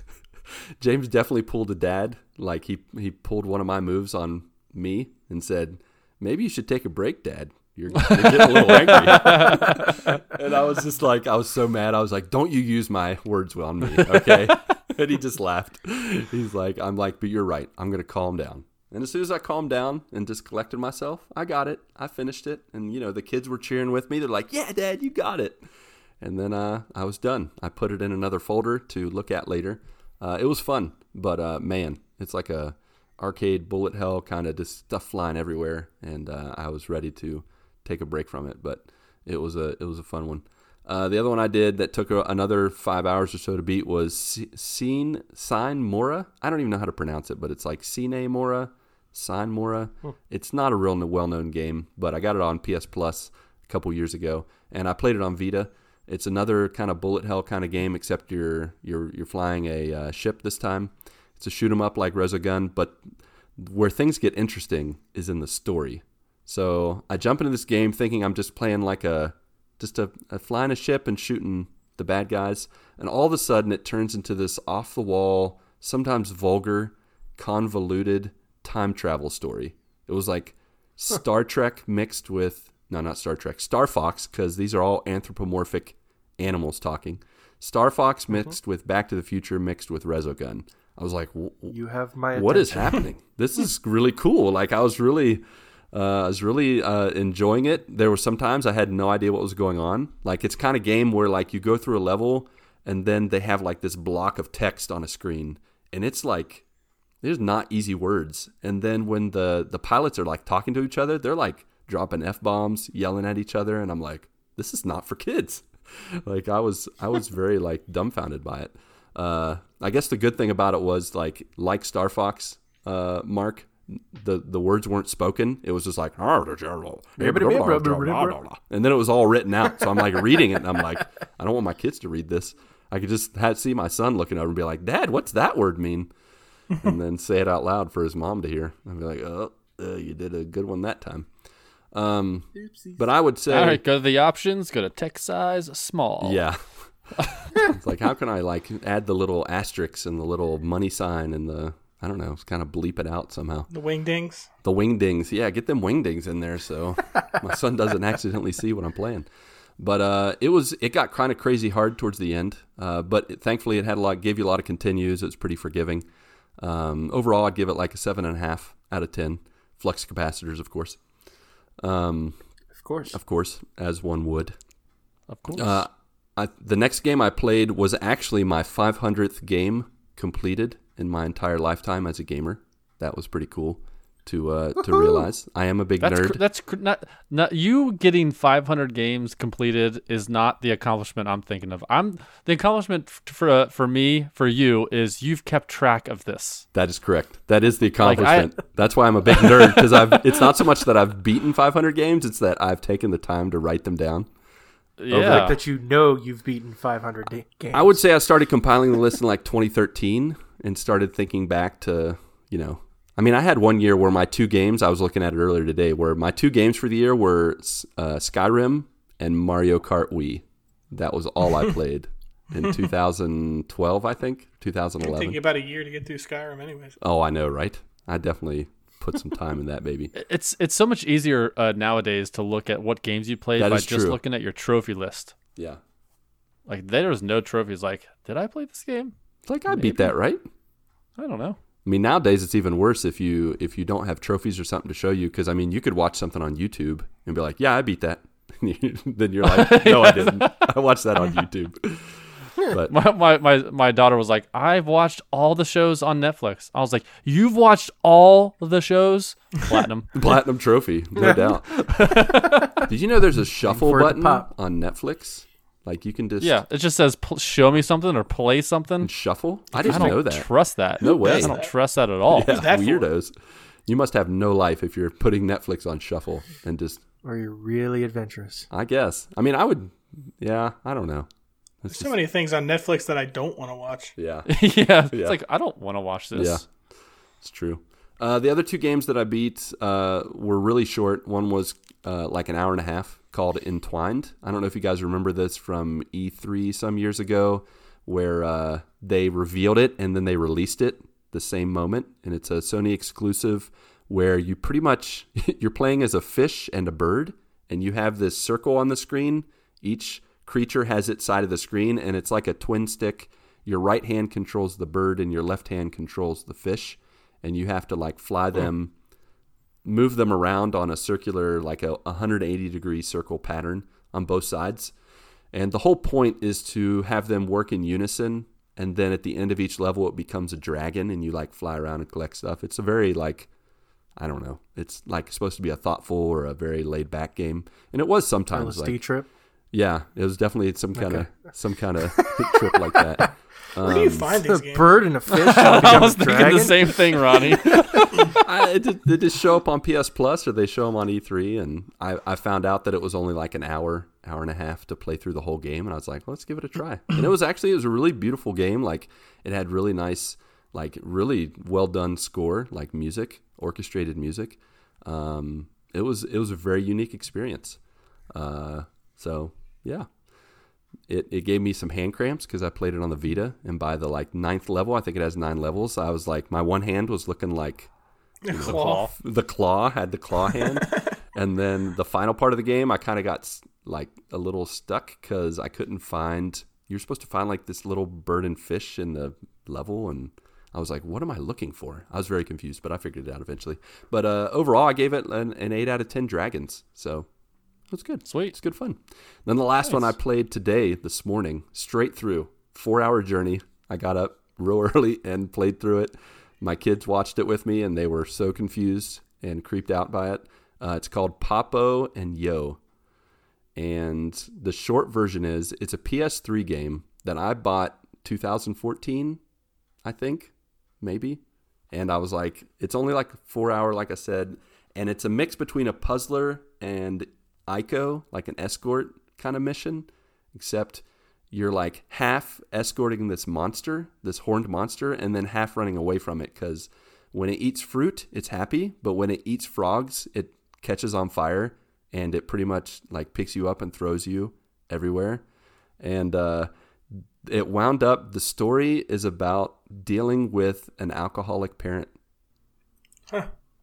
James definitely pulled a dad. Like he he pulled one of my moves on me and said, "Maybe you should take a break, Dad. You're, you're getting a little angry." and I was just like, I was so mad. I was like, "Don't you use my words on me, okay?" and he just laughed. He's like, "I'm like, but you're right. I'm gonna calm down." And as soon as I calmed down and just collected myself, I got it. I finished it, and you know the kids were cheering with me. They're like, "Yeah, Dad, you got it." And then uh, I was done. I put it in another folder to look at later. Uh, it was fun, but uh, man, it's like a arcade bullet hell kind of just stuff flying everywhere, and uh, I was ready to take a break from it. But it was a it was a fun one. Uh, the other one I did that took a, another five hours or so to beat was Sine Sign Mora. I don't even know how to pronounce it, but it's like Sine Mora, Sign Mora. It's not a real well known game, but I got it on PS Plus a couple years ago, and I played it on Vita. It's another kind of bullet hell kind of game, except you're you're you're flying a uh, ship this time. It's a shoot 'em up like Resogun, but where things get interesting is in the story. So I jump into this game thinking I'm just playing like a just a, a flying a ship and shooting the bad guys, and all of a sudden it turns into this off the wall, sometimes vulgar, convoluted time travel story. It was like Star Trek mixed with no, not Star Trek, Star Fox, because these are all anthropomorphic animals talking. Star Fox mm-hmm. mixed with Back to the Future mixed with Resogun. I was like, You have my what is attention. happening? This is really cool. Like I was really, uh, I was really uh, enjoying it. There were some times I had no idea what was going on. Like it's kind of game where like you go through a level and then they have like this block of text on a screen, and it's like there's not easy words. And then when the the pilots are like talking to each other, they're like dropping f bombs, yelling at each other, and I'm like, this is not for kids. like I was I was very like dumbfounded by it. Uh, I guess the good thing about it was like like Star Fox, uh, Marc. The the words weren't spoken. It was just like and then it was all written out. So I'm like reading it and I'm like, I don't want my kids to read this. I could just have, see my son looking over and be like, Dad, what's that word mean? and then say it out loud for his mom to hear. I'd be like, oh, uh, you did a good one that time. Um, but I would say, All right, go to the options. Go to text size small. yeah. it's like, how can I like add the little asterisks and the little money sign and the I don't know, it's kind of bleep it out somehow. The wingdings. The wingdings, yeah, get them wingdings in there so my son doesn't accidentally see what I'm playing. But uh, it was it got kind of crazy hard towards the end, uh, but it, thankfully it had a lot, gave you a lot of continues. It was pretty forgiving. Um, overall, I'd give it like a seven and a half out of ten. Flux capacitors, of course, um, Of course. of course, as one would. Of course. Uh, I, the next game I played was actually my 500th game completed in my entire lifetime as a gamer. That was pretty cool to uh, to realize. I am a big that's nerd. cr- that's cr- not not you getting 500 games completed is not the accomplishment I'm thinking of. I'm the accomplishment f- for uh, for me for you is you've kept track of this. That is correct. That is the Like, I- accomplishment. That's why I'm a big nerd because I've. It's not so much that I've beaten 500 games; it's that I've taken the time to write them down. Yeah. Like that you know you've beaten 500 games. I would say I started compiling the list in like 2013 and started thinking back to, you know, I mean, I had one year where my two games, I was looking at it earlier today, where my two games for the year were uh, Skyrim and Mario Kart Wii. That was all I played in 2012, I think, It'd take 2011. you about a year to get through Skyrim, anyways. Oh, I know, right? I definitely put some time in that baby. It's it's so much easier uh, nowadays to look at what games you played That by just true. looking at your trophy list. Yeah. Like there's no trophies. Like, did I play this game? It's like I beat that, right? I don't know. I mean, nowadays it's even worse if you if you don't have trophies or something to show you. Because I mean, you could watch something on YouTube and be like, "Yeah, I beat that." then you're like, "No, I didn't. I watched that on YouTube." But My, my my my daughter was like, I've watched all the shows on Netflix. I was like, You've watched all the shows? Platinum. platinum trophy, no doubt. Did you know there's a shuffle for it to button pop. on Netflix? Like you can just yeah, it just says pl- show me something or play something. shuffle. I I didn't don't know that. trust that. No way. I don't trust that at all. yeah, that for? weirdos. You must have no life if you're putting Netflix on shuffle and just. Or you're really adventurous. I guess. I mean, I would. Yeah, I don't know. There's so many things on Netflix that I don't want to watch. Yeah. yeah, it's like I don't want to watch this. Yeah, it's true. Uh, the other two games that I beat uh, were really short. One was uh, like an hour and a half called Entwined. I don't know if you guys remember this from E3 some years ago, where uh, they revealed it and then they released it the same moment, and it's a Sony exclusive where you pretty much you're playing as a fish and a bird, and you have this circle on the screen. Each creature has its side of the screen, and it's like a twin stick. Your right hand controls the bird, and your left hand controls the fish, and you have to like fly them, move them around on a circular, like a 180 degree circle pattern on both sides. And the whole point is to have them work in unison. And then at the end of each level, it becomes a dragon, and you like fly around and collect stuff. It's a very like I don't know. It's like supposed to be a thoughtful or a very laid back game, and it was sometimes LSD like trip. yeah, it was definitely some kind of some kind of trip like that. Where do you Um, find A these games? bird and a fish. and I was a thinking dragon? the same thing, Ronnie. I, it, did- they just show up on PS Plus or they show them on E3, and I, I found out that it was only like an hour, hour and a half to play through the whole game, and I was like, let's give it a try. And it was actually it was a really beautiful game. Like it had really nice, like really well done score, like music, orchestrated music. Um, it was it was a very unique experience. Uh, so yeah, it, it gave me some hand cramps because I played it on the Vita, and by the like ninth level, I think it has nine levels. I was like, my one hand was looking like Claw. the claw had the claw hand, and then the final part of the game, I kind of got like a little stuck because I couldn't find. You're supposed to find like this little bird and fish in the level, and I was like, "What am I looking for?" I was very confused, but I figured it out eventually. But uh, overall, I gave it an, an eight out of ten dragons, so it was good. Sweet. It's good fun. Then the last one I played today, this morning, straight through, four hour journey. I got up real early and played through it. My kids watched it with me and they were so confused and creeped out by it. Uh, it's called Papo and Yo. And the short version is it's a PS3 game that I bought 2014, I think, maybe. And I was like, it's only like four hour, like I said, and it's a mix between a puzzler and Ico, like an escort kind of mission, except you're like half escorting this monster, this horned monster, and then half running away from it because when it eats fruit, it's happy, but when it eats frogs, it catches on fire and it pretty much like picks you up and throws you everywhere. And uh, it wound up, the story is about dealing with an alcoholic parent.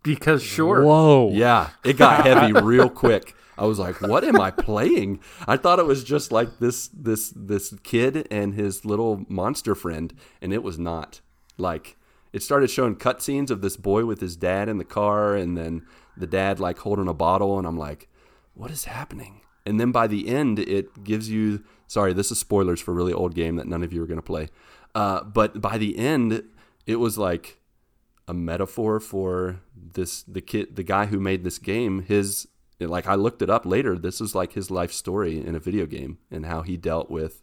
Because sure. Whoa. Yeah, it got heavy real quick. I was like, "What am I playing?" I thought it was just like this this this kid and his little monster friend, and it was not. Like it started showing cutscenes of this boy with his dad in the car, and then the dad like holding a bottle, and I'm like, "What is happening?" And then by the end, it gives you. Sorry, this is spoilers for a really old game that none of you are going to play. Uh, but by the end, it was like a metaphor for this the kid the guy who made this game his like i looked it up later this is like his life story in a video game and how he dealt with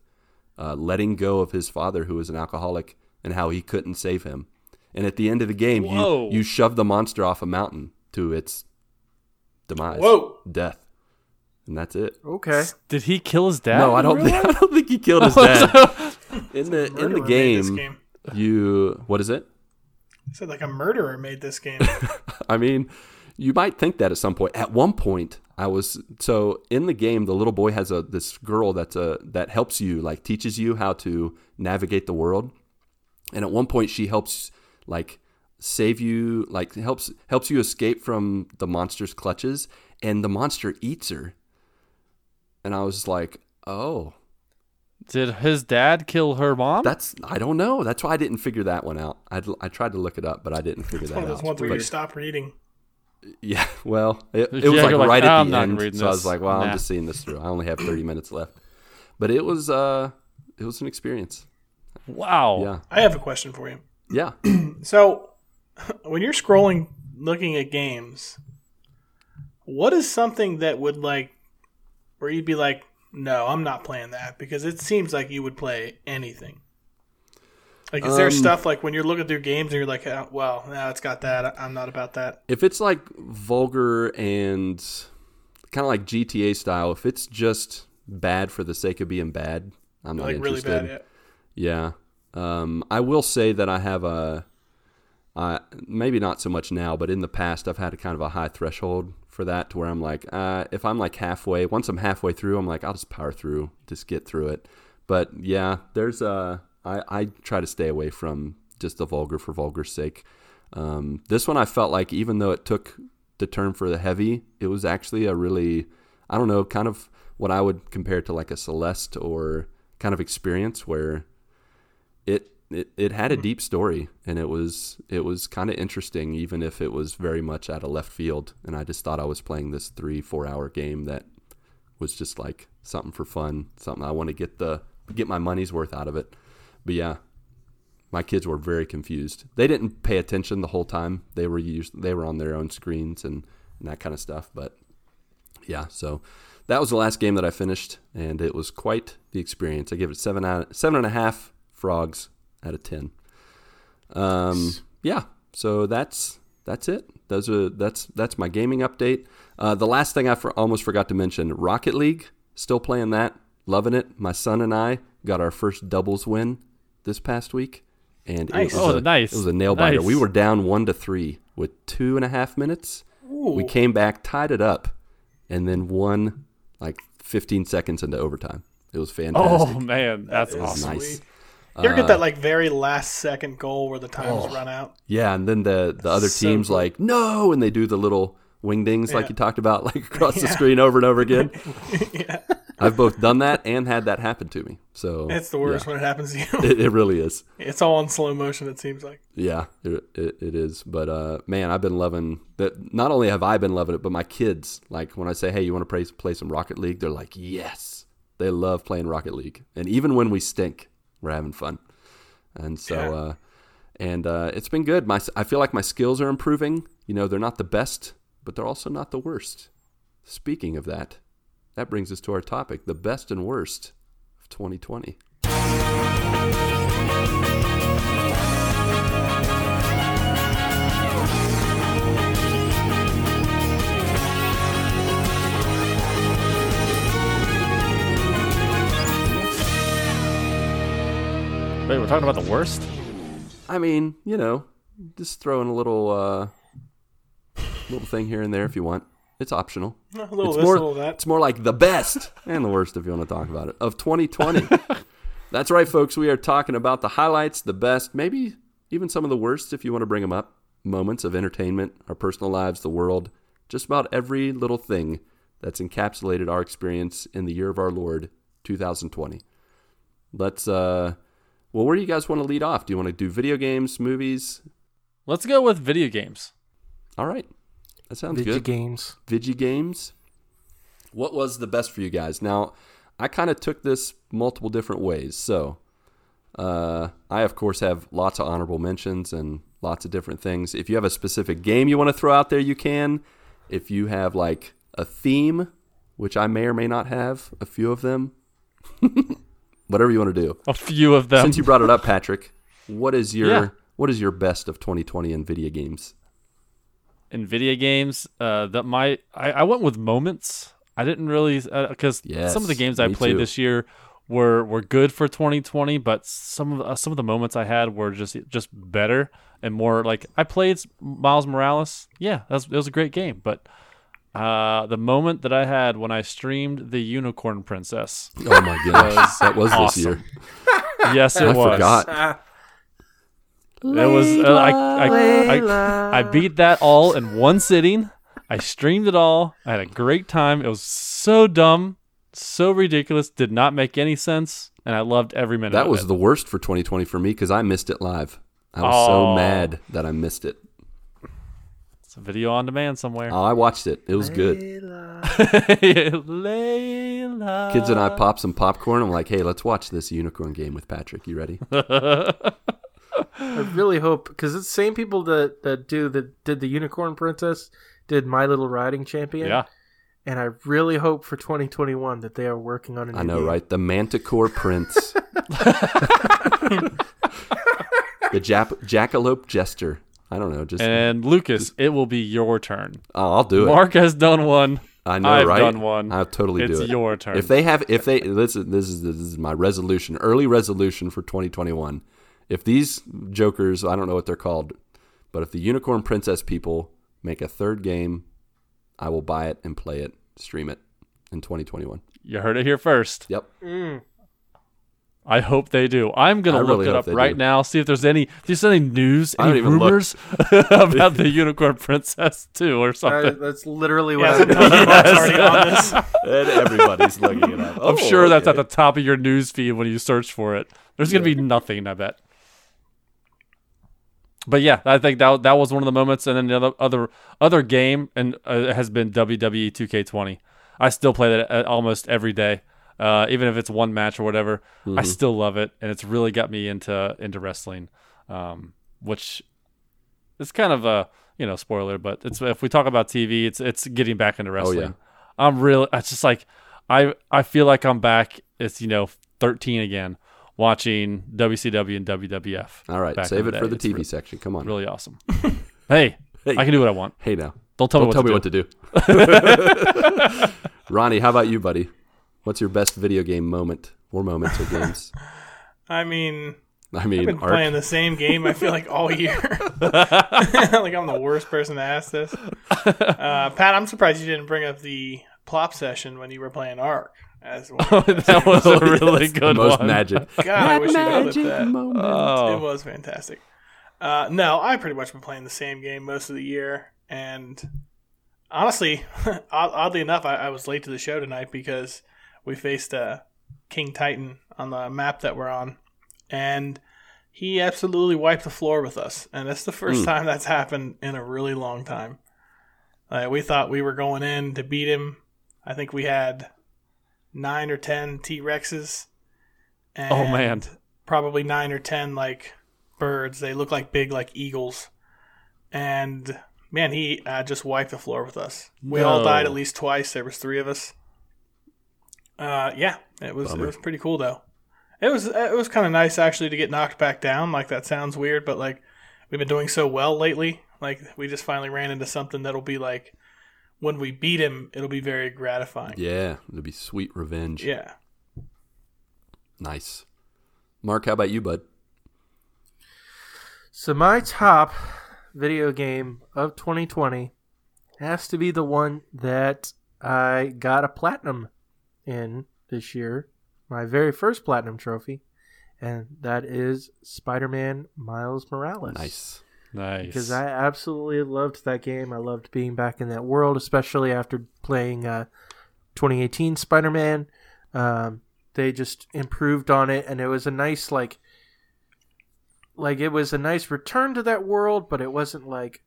uh, letting go of his father who was an alcoholic and how he couldn't save him and at the end of the game Whoa. you you shove the monster off a mountain to its demise Whoa. death and that's it Okay. Did he kill his dad? no i don't Really? think i don't think he killed his dad in the in the made this game you what is it I said like a murderer made this game. I mean, You might think that at some point. At one point, I was so in the game. The little boy has a this girl that's a that helps you, like teaches you how to navigate the world. And at one point, she helps like save you, like helps helps you escape from the monster's clutches, and the monster eats her. And I was like, oh, Did his dad kill her mom? that's I don't know. That's why I didn't figure that one out. I I tried to look it up, but I didn't figure One that of those out. ones where you stop reading. Yeah, well, it, it Yeah, was like like, right "I'm at not the end, reading so I was this." like, "Well, I'm just seeing this through. I only have 30 minutes left." But it was, uh, it was an experience. wow. Yeah, I have a question for you. yeah. So, when you're scrolling looking at games, what is something that would like where you'd be like, "No, I'm not playing that" because it seems like you would play anything. Like, is there Um, stuff like when you're looking through games and you're like, oh, "Well, no, it's got that. I'm not about that." If it's like vulgar and kind of like GTA style, if it's just bad for the sake of being bad, I'm not Like really interested. bad. Yeah. Yeah. Um, I will say that I have a, uh, maybe not so much now, but in the past, I've had a kind of a high threshold for that to where I'm like, uh, if I'm like halfway, once I'm halfway through, I'm like, I'll just power through, just get through it. But yeah, there's a, I, I try to stay away from just the vulgar for vulgar's sake. Um, this one I felt like even though it took the turn for the heavy, it was actually a really, I don't know, kind of what I would compare to like a Celeste or kind of experience where it it, it had a hmm. deep story and it was it was kind of interesting even if it was very much out of left field and I just thought I was playing this three four hour game that was just like something for fun something I want to get the get my money's worth out of it. But yeah my kids were very confused. They didn't pay attention the whole time. They were used they were on their own screens and, and that kind of stuff but yeah so that was the last game that I finished and it was quite the experience. I give it seven out seven and a half frogs out of ten. Um, yeah, so that's that's it. Those are that's that's my gaming update. Uh, the last thing I for, almost forgot to mention: Rocket League. Still playing that, loving it. My son and I got our first doubles win this past week, and Nice. it was Oh, a, nice. It was a nail biter. Nice. We were down one to three with two and a half minutes. We came back, tied it up, and then won like 15 seconds into overtime. It was fantastic. Oh man, that's is awesome. nice. You ever Uh, get that like very last second goal where the time's run out? Yeah, and then the the other So teams cool. like no, and they do the little wingdings like you talked about, like across the screen over and over again. yeah. I've both done that and had that happen to me. So It's the worst when it happens to you. it, it really is. it's all in slow motion. It seems like. Yeah, it, it, it is. But uh, man, I've been loving that. Not only have I been loving it, but my kids. Like when I say, "Hey, you want to play play some Rocket League?" They're like, "Yes." They love playing Rocket League, and even when we stink, we're having fun. And so, Yeah. uh, and uh, it's been good. My I feel like my skills are improving. You know, they're not the best, but they're also not the worst. Speaking of that, that brings us to our topic: the best and worst of 2020. Wait, we're talking about the worst. I mean, you know, just throw in a little uh, little thing here and there if you want. It's optional. A little it's this, more, that. It's more like the best and the worst if you want to talk about it of 2020. That's right, folks. We are talking about the highlights, the best, maybe even some of the worst if you want to bring them up. Moments of entertainment, our personal lives, the world, just about every little thing that's encapsulated our experience in the year of our Lord, 2020. Let's uh well, where do you guys want to lead off? Do you want to do video games, movies? Let's go with video games. All right. That sounds Video good. Video games. Vigi games. What was the best for you guys? Now, I kind of took this multiple different ways. So, uh, I of course have lots of honorable mentions and lots of different things. If you have a specific game you want to throw out there, you can. If you have like a theme, which I may or may not have, a few of them, whatever you want to do. A few of them. Since you brought it up, Patrick, what is your Yeah. what is your best of 2020 in video games? in video games uh that my I, I went with moments i didn't really because some of the games i played too. this year were were good for 2020, but some of uh, some of the moments I had were just just better and more like I played Miles Morales. Yeah, that was, it was a great game, but uh, the moment that I had when I streamed the Unicorn Princess, Oh my gosh, that was this year. yes, it I was. forgot. It was. Uh, I, I, I, I beat that all in one sitting. I streamed it all. I had a great time. It was so dumb, so ridiculous. Did not make any sense, and I loved every minute. That of was it. the worst for 2020 for me because I missed it live. I was so Oh. mad that I missed it. It's a video on demand somewhere. Oh, I watched it. It was good. Layla. Kids and I pop some popcorn. I'm like, hey, let's watch this unicorn game with Patrick. You ready? I really hope because it's the same people that that do that did the Unicorn Princess did My Little Riding Champion. Yeah. and I really hope for 2021 that they are working on a new I know, game. right? The Manticore Prince. the Jap- Jackalope Jester. I don't know. Just And Lucas, it will be your turn. oh, I'll do it. Mark has done one. I know, I've right? done one. I'll totally it's do it. your turn. If they have, if they listen, this is this is my resolution, early resolution for 2021. If these jokers, I don't know what they're called, but if the Unicorn Princess people make a third game, I will buy it and play it, stream it in 2021. you heard it here first. Yep. Mm. I hope they do. I'm gonna I look really it up right do. now. See if there's any, if there's any news, any rumors about the Unicorn Princess too, or Uh, something. that's literally what Yeah, I'm Mark's already on this. And everybody's looking it up. I'm Oh, sure that's at the top of your news feed when you search for it. There's gonna be nothing, I bet. But yeah, I think that that was one of the moments, and then the other other other game and uh, has been WWE 2K20. I still play that uh, almost every day, uh, even if it's one match or whatever. I still love it, and it's really got me into into wrestling, um, which it's kind of a you know spoiler, but it's if we talk about TV, it's it's getting back into wrestling. I'm really, it's just like I I feel like I'm back. It's you know 13 again, watching WCW and WWF. All right, save it the for the It's TV re- section. Come on. Really awesome. hey, Hey. I can do what I want. Hey now. Don't tell Don't me tell what me to what to do. Ronnie, how about you, buddy? What's your best video game moment or moments or games? I mean, I I've mean, been Ark. playing the same game. I feel like all year. like I'm the worst person to ask this. Uh, Pat, I'm surprised you didn't bring up the plop session when you were playing Ark. As well. that was a really Yes, the good most one. magic. God, I wish you would magic that. moment. It Oh, was fantastic. Uh, no, I pretty much been playing the same game most of the year, and honestly, oddly enough, I, I was late to the show tonight because we faced uh, King Titan on the map that we're on, and he absolutely wiped the floor with us, and that's the first Hmm. time that's happened in a really long time. Uh, we thought we were going in to beat him. I think we had nine or ten T Rexes. Oh, man. probably nine or ten like birds. They look like big like eagles. And man, he uh, just wiped the floor with us. We all died at least twice. There was three of us. Uh, yeah, it was Bummer. it was pretty cool though. It was it was kind of nice actually to get knocked back down. Like that sounds weird, but like we've been doing so well lately. Like we just finally ran into something that'll be like when we beat him, it'll be very gratifying. Yeah, it'll be sweet revenge. Yeah. Nice. Mark, how about you, bud? So my top video game of 2020 has to be the one that I got a platinum in this year, my very first platinum trophy, and that is Spider-Man Miles Morales. Nice. nice. Because I absolutely loved that game. I loved being back in that world, especially after playing uh, 2018 Spider-Man. Um, they just improved on it, and it was a nice like, like it was a nice return to that world, but it wasn't like,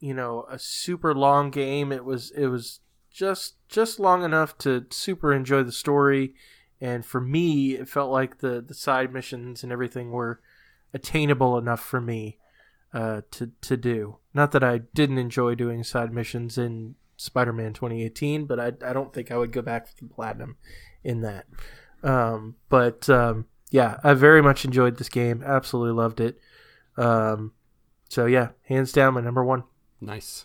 you know, a super long game. It was it was just just long enough to super enjoy the story, and for me, it felt like the the side missions and everything were attainable enough for me uh, to to do. Not that I didn't enjoy doing side missions in Spider-Man 2018, but I I don't think I would go back for the platinum in that. Um, but um, yeah, I very much enjoyed this game. Absolutely loved it. Um, so yeah, hands down, my number one. Nice.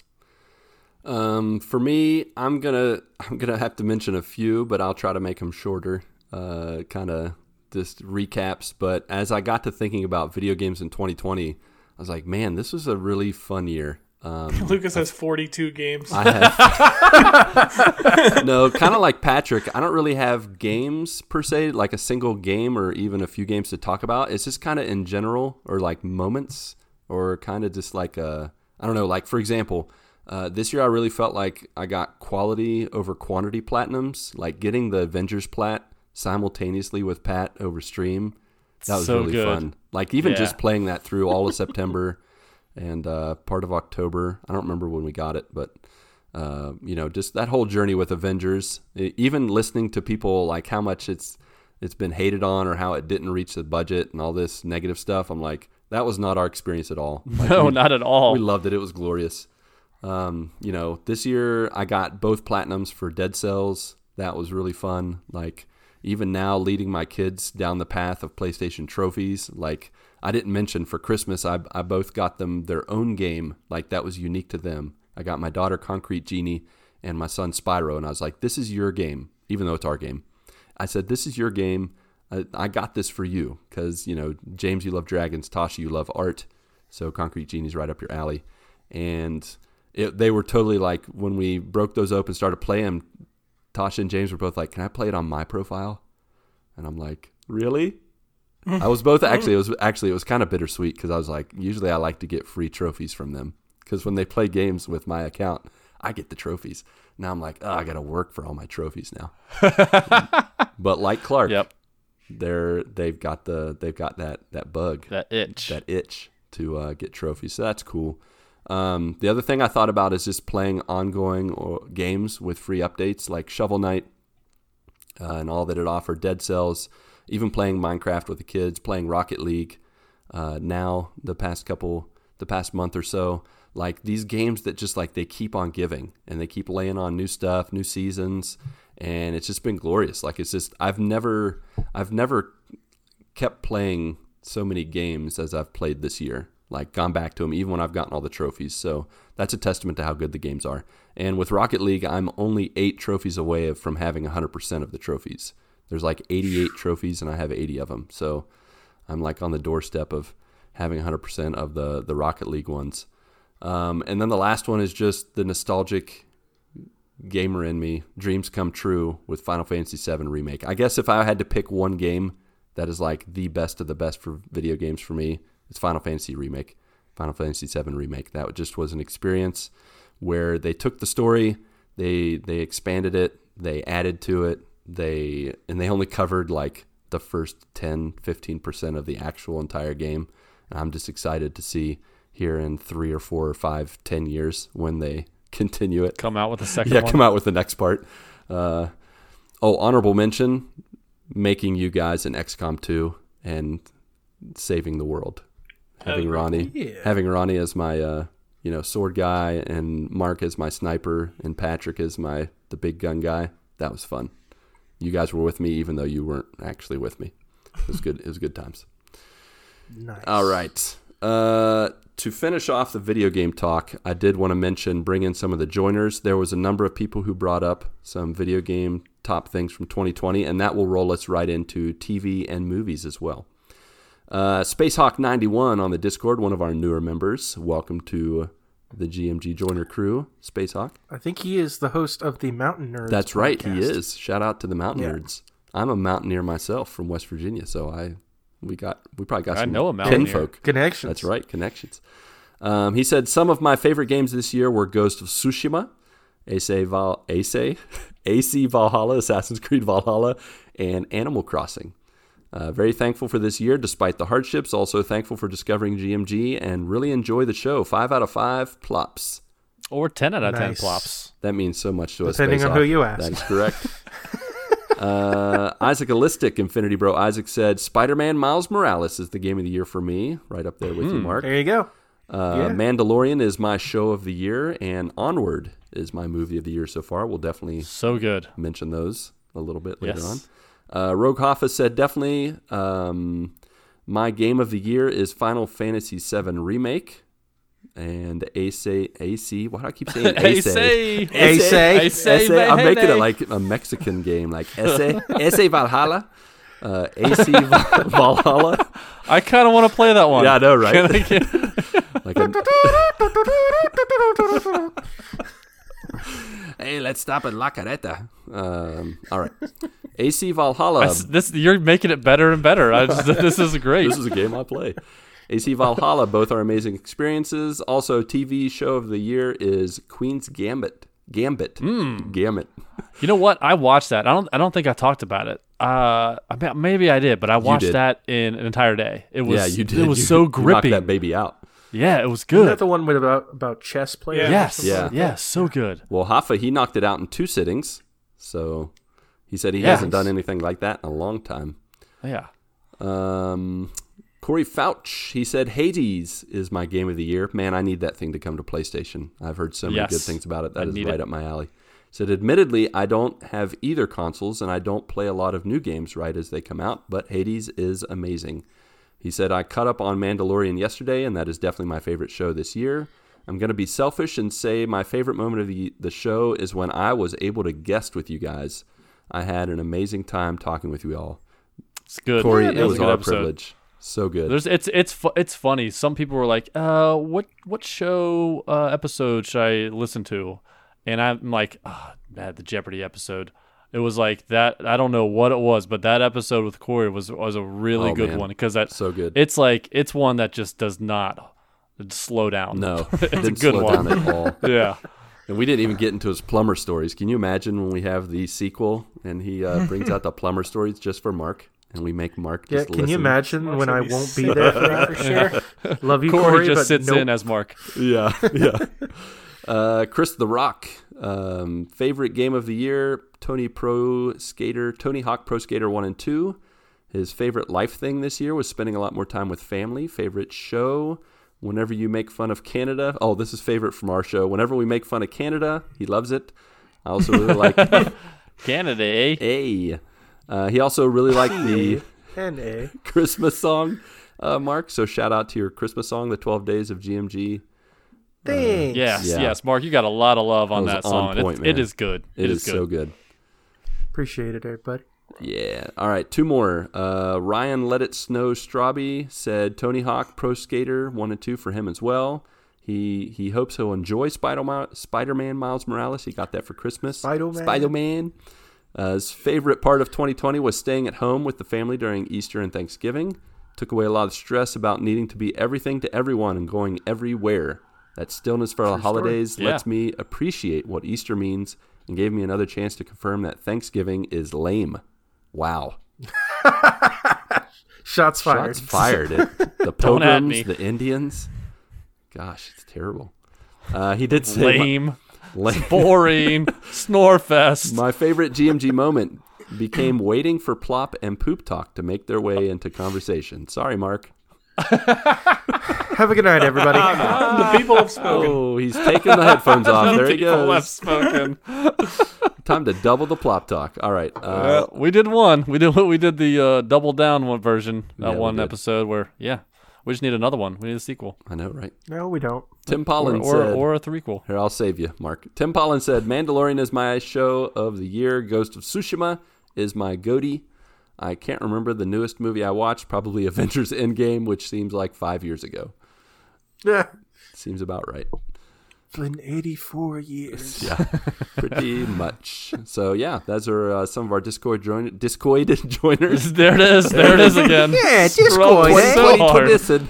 Um, for me, I'm gonna I'm gonna have to mention a few, but I'll try to make them shorter. uh, kind of just recaps. But as I got to thinking about video games in 2020, I was like, man, this was a really fun year. Um, Lucas has 42 games. I have no kind of like Patrick. I don't really have games per se, like a single game or even a few games to talk about. It's just kind of in general or like moments or kind of just like a I don't know. Like for example, uh, this year I really felt like I got quality over quantity platinums. Like getting the Avengers plat simultaneously with Pat over stream. That was So really good. fun. Like even Yeah. just playing that through all of September and uh, part of October. I don't remember when we got it, but uh, you know, just that whole journey with Avengers. Even listening to people like how much it's it's been hated on or how it didn't reach the budget and all this negative stuff. I'm like, that was not our experience at all. Like, No, we- not at all. we loved it. It was glorious. Um, you know, this year I got both platinums for Dead Cells. That was really fun. Like even now leading my kids down the path of PlayStation trophies. Like I didn't mention for Christmas I I both got them their own game. Like that was unique to them. I got my daughter Concrete Genie and my son Spyro and I was like this is your game even though it's our game. I said this is your game. I, I got this for you cuz you know James you love dragons, Tasha you love art. So Concrete Genie's right up your alley. And it, they were totally like when we broke those open, started playing. Tasha and James were both like, "Can I play it on my profile?" And I'm like, "Really?" I was both actually. It was actually it was kind of bittersweet because I was like, usually I like to get free trophies from them because when they play games with my account, I get the trophies. Now I'm like, oh, I got to work for all my trophies now. but like Clark, Yep. they're they've got the they've got that that bug That itch. that itch to uh, get trophies. So that's cool. Um, the other thing I thought about is just playing ongoing or games with free updates like Shovel Knight uh, and all that it offered, Dead Cells, even playing Minecraft with the kids, playing Rocket League. Uh, now the past couple, the past month or so, like these games that just like they keep on giving and they keep laying on new stuff, new seasons, and it's just been glorious. Like it's just I've never, I've never kept playing so many games as I've played this year. Like gone back to them even when I've gotten all the trophies. So that's a testament to how good the games are. And with Rocket League, I'm only eight trophies away from having 100% of the trophies. There's like 88 trophies, and I have 80 of them. So I'm like on the doorstep of having 100% of the the Rocket League ones. Um, and then the last one is just the nostalgic gamer in me. Dreams come true with Final Fantasy VII remake. I guess if I had to pick one game that is like the best of the best for video games for me, it's Final Fantasy remake. Final Fantasy VII remake. That just was an experience where they took the story, they they expanded it, they added to it, they and they only covered like the first 10 15% of the actual entire game. And I'm just excited to see here in 3 or 4 or 5 10 years when they continue it Come out with a second yeah, one. come out with the next part. Uh, oh, honorable mention: making you guys an XCOM 2 and saving the world. Having Hell Ronnie, yeah. having Ronnie as my uh, you know sword guy, and Mark as my sniper, and Patrick as my the big gun guy. That was fun. You guys were with me, even though you weren't actually with me. It was good. it was good times. Nice. All right. Uh, to finish off the video game talk, I did want to mention bring in some of the joiners. There was a number of people who brought up some video game top things from 2020, and that will roll us right into TV and movies as well. Uh, Spacehawk91 on the Discord, one of our newer members. Welcome to the GMG Joiner crew, Spacehawk. I think he is the host of the Mountain Nerds. That's right, he is. Shout out to the Mountain Yeah. Nerds. I'm a mountaineer myself from West Virginia, so I we got we probably got I some know a mountaineer. kinfolk. Connections. That's right, connections. Um, he said some of my favorite games this year were Ghost of Tsushima, Ace, Val, Ace, AC Valhalla, Assassin's Creed Valhalla, and Animal Crossing. Uh, very thankful for this year despite the hardships. Also thankful for discovering GMG and really enjoy the show. Five out of five plops. Or 10 out of 10 plops. That means so much to us. Depending on who you ask. That is correct. uh, Isaac Allistic, Infinity Bro Isaac said, Spider-Man Miles Morales is the game of the year for me. Right up there with you, Mark. There you go. Uh, Yeah. Mandalorian is my show of the year, and Onward is my movie of the year so far. We'll definitely So good. mention those a little bit later Yes. on. Uh, Rogue Hoffa said definitely um, my game of the year is Final Fantasy VII Remake. and Ace AC. Why do I keep saying Hey, Ace? say, Ace. Hey, say, Ese, I'm making it like a Mexican game, like Ese, Ese Valhalla, uh, AC Valhalla. I kind of want to play that one. Yeah, I know, right? I Like a, hey, let's stop at La Carreta. Um, all right, AC Valhalla. That's- this you're making it better and better. I just, this is great. this is a game I play. AC Valhalla, both are amazing experiences. Also, TV show of the year is Queen's Gambit. Gambit. Hmm. Gambit. You know what? I watched that. I don't. I don't think I talked about it. Uh, maybe I did, but I watched that in an entire day. It was. yeah, you did. It was You- so you gripping. that baby out. Yeah, it was Isn't that the one with about about chess players? Yeah. Yes. Yeah. Yeah. So good. Well, Hoffa, he knocked it out in two sittings. So he said he Yeah. hasn't done anything like that in a long time. Yeah. Um, Corey Fouch, he said Hades is my game of the year. Man, I need that thing to come to PlayStation. I've heard so many Yes. good things about it. I That is right it. up my alley. Said, admittedly, I don't have either consoles and I don't play a lot of new games right as they come out, but Hades is amazing. He said, I caught up on Mandalorian yesterday, and that is definitely my favorite show this year. I'm going to be selfish and say my favorite moment of the, the show is when I was able to guest with you guys. I had an amazing time talking with you all. It's good. Corey, That it was a our episode. privilege. So good. There's it's it's fu- it's funny. Some people were like, "Uh, what what show uh, episode should I listen to?" And I'm like, "Ah, man, the Jeopardy episode." It was like that. I don't know what it was, but that episode with Corey was was a really Oh, good man. one because that so good. it's like it's one that just does not slow down. no, it's a good slow one. down at all. yeah, And we didn't even get into his plumber stories. Can you imagine when we have the sequel and he uh, brings out the plumber stories just for Mark, and we make Mark Yeah, just can listen? you imagine Mark's when I be won't be there of that for sure. Love you, Corey, Corey, just but sits nope. in as Mark. Yeah, yeah. Uh, Chris the Rock, um, favorite game of the year: Tony Pro Skater, Tony Hawk Pro Skater One and Two. His favorite life thing this year was spending a lot more time with family. Favorite show: Whenever you make fun of Canada. Oh, this is favorite from our show. Whenever we make fun of Canada, he loves it. I also really like Canada, eh? A. Uh, he also really liked the And a Christmas song, uh, Mark. So shout out to your Christmas song, "The Twelve Days of GMG." thanks. Yes, Yeah. yes, Mark, you got a lot of love on That that was on song. point, It's- it man. is good. it is, good. so good. Appreciate it, everybody. Yeah. All right, two more. Uh, Ryan Let It Snow Strawby said Tony Hawk Pro Skater one and two for him as well. He he hopes he'll enjoy Spider Spider Man Miles Morales. He got that for Christmas. Spider-Man. Uh, his favorite part of 2020 was staying at home with the family during Easter and Thanksgiving. Took away a lot of stress about needing to be everything to everyone and going everywhere. That stillness for the holidays Yeah. lets me appreciate what Easter means and gave me another chance to confirm that Thanksgiving is lame. Wow. Shots fired. Shots fired at the Don't pilgrims, the Indians. Gosh, it's terrible. Uh, he did say my- Lame, lame. boring, snorefest. My favorite GMG moment became waiting for Plop and Poop Talk to make their way into conversation. Sorry, Mark. Have a good night, everybody. the people have spoken. Oh, he's taking the headphones off. There he People have goes. spoken. Time to double the Plop Talk. All right. Uh, Uh, we did one. We did we did the uh, double down one version. That Yeah, we one did. episode where yeah, we just need another one. We need a sequel I know, right? no, we don't. Tim or Pollen or, said. or a threequel. Here, I'll save you, Mark. Tim Pollen said, Mandalorian is my show of the year. Ghost of Tsushima is my goatee. I can't remember the newest movie I watched, probably Avengers Endgame, which seems like five years ago. Yeah. Seems about right. Been 84 years. Yeah, pretty much. So, yeah, those are uh, some of our Discord, join- Discord joiners. There it is. There it is again. Yeah, Scroll Discord. so eh? hard. Discord.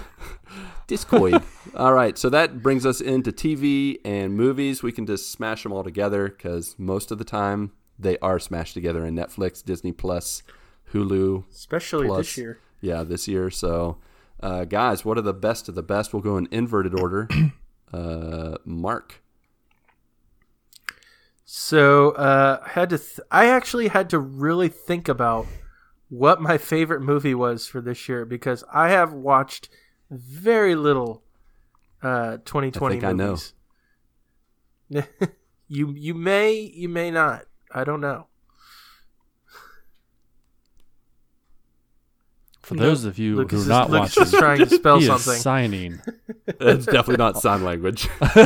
Discord. all right, so that brings us into TV and movies. We can just smash them all together because most of the time they are smashed together in Netflix, Disney Plus, Hulu. Especially Plus. this year. Yeah, this year. So, uh, guys, what are the best of the best? We'll go in inverted order. Uh, Mark. So uh, I had to. Th- I actually had to really think about what my favorite movie was for this year because I have watched very little uh, 2020 I think I know. you you may you may not. I don't know. For those of you Lucas who is, are not Lucas watching, is trying to spell he is signing. That's definitely not sign language.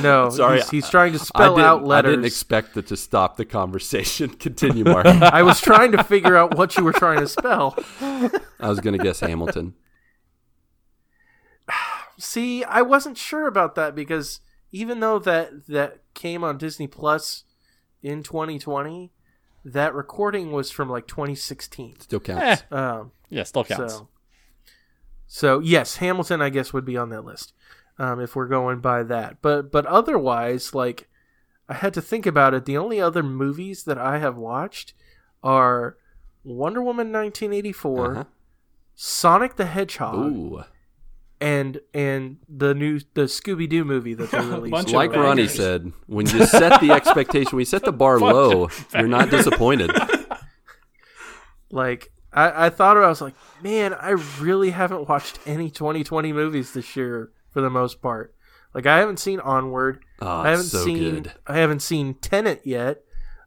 no, Sorry, he's, he's trying to spell out letters. I didn't expect it to stop the conversation. Continue, Mark. I was trying to figure out what you were trying to spell. I was going to guess Hamilton. See, I wasn't sure about that because even though that that came on Disney Plus in 2020, that recording was from like 2016. Still counts. Eh, Um, yeah, still counts. so, so yes, Hamilton, I guess, would be on that list um, if we're going by that. But but otherwise, like I had to think about it. The only other movies that I have watched are Wonder Woman 1984, Uh-huh. Sonic the Hedgehog, Ooh. And and the new the Scooby Doo movie that they released. Bunch of Like Ronnie bangers. said, when you set the expectation, when you set the bar low, you're not disappointed. like I, I thought I was like, man, I really haven't watched any 2020 movies this year for the most part. Like I haven't seen Onward. Oh, I haven't so seen good. I haven't seen Tenet yet,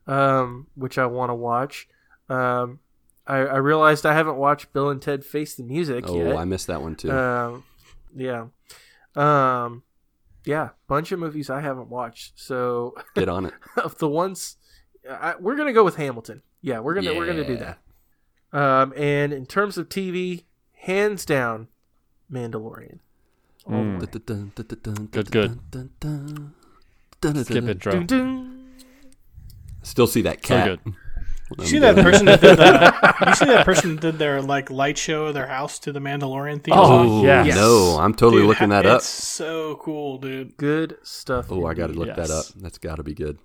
um, which I want to watch. Um, I, I realized I haven't watched Bill and Ted Face the Music Oh, yet. I missed that one too. Um, yeah, um, yeah, bunch of movies I haven't watched. So Get on it. of the ones, I, we're gonna go with Hamilton. Yeah, we're gonna we're gonna do that. Um, and in terms of TV, hands down, Mandalorian. Mm. Good, good. Skip intro. Dun, dun. Still see that So cat. good. You see that person that did that? You see that person that did their like light show of their house to the Mandalorian theme Oh, song? Oh, yes. no, I'm totally Dude, looking that up. It's so cool, dude. Good stuff. Oh, I got to look that up. That's got to be good.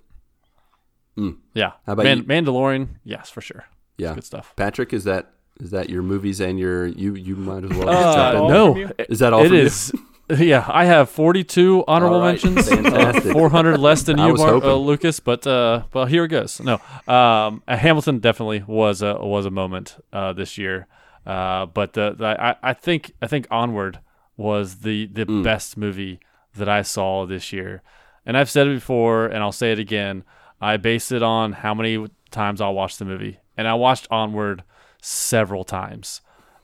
Yeah. How about Man- you? Mandalorian? Yes, for sure. Yeah, It's good stuff. Patrick, is that is that your movies and your you you might as well Uh, jump in. all no, from you? it- Is that all it from you? is. Yeah, I have 42 honorable right, mentions. Uh, fantastic. 400 less than you, was Mar- uh. Lucas. But uh, well, here it goes. No, um, uh, Hamilton definitely was a was a moment uh, this year. Uh, but the, the I, I think I think Onward was the the Mm. best movie that I saw this year. And I've said it before, and I'll say it again. I base it on how many times I'll watch the movie, and I watched Onward several times.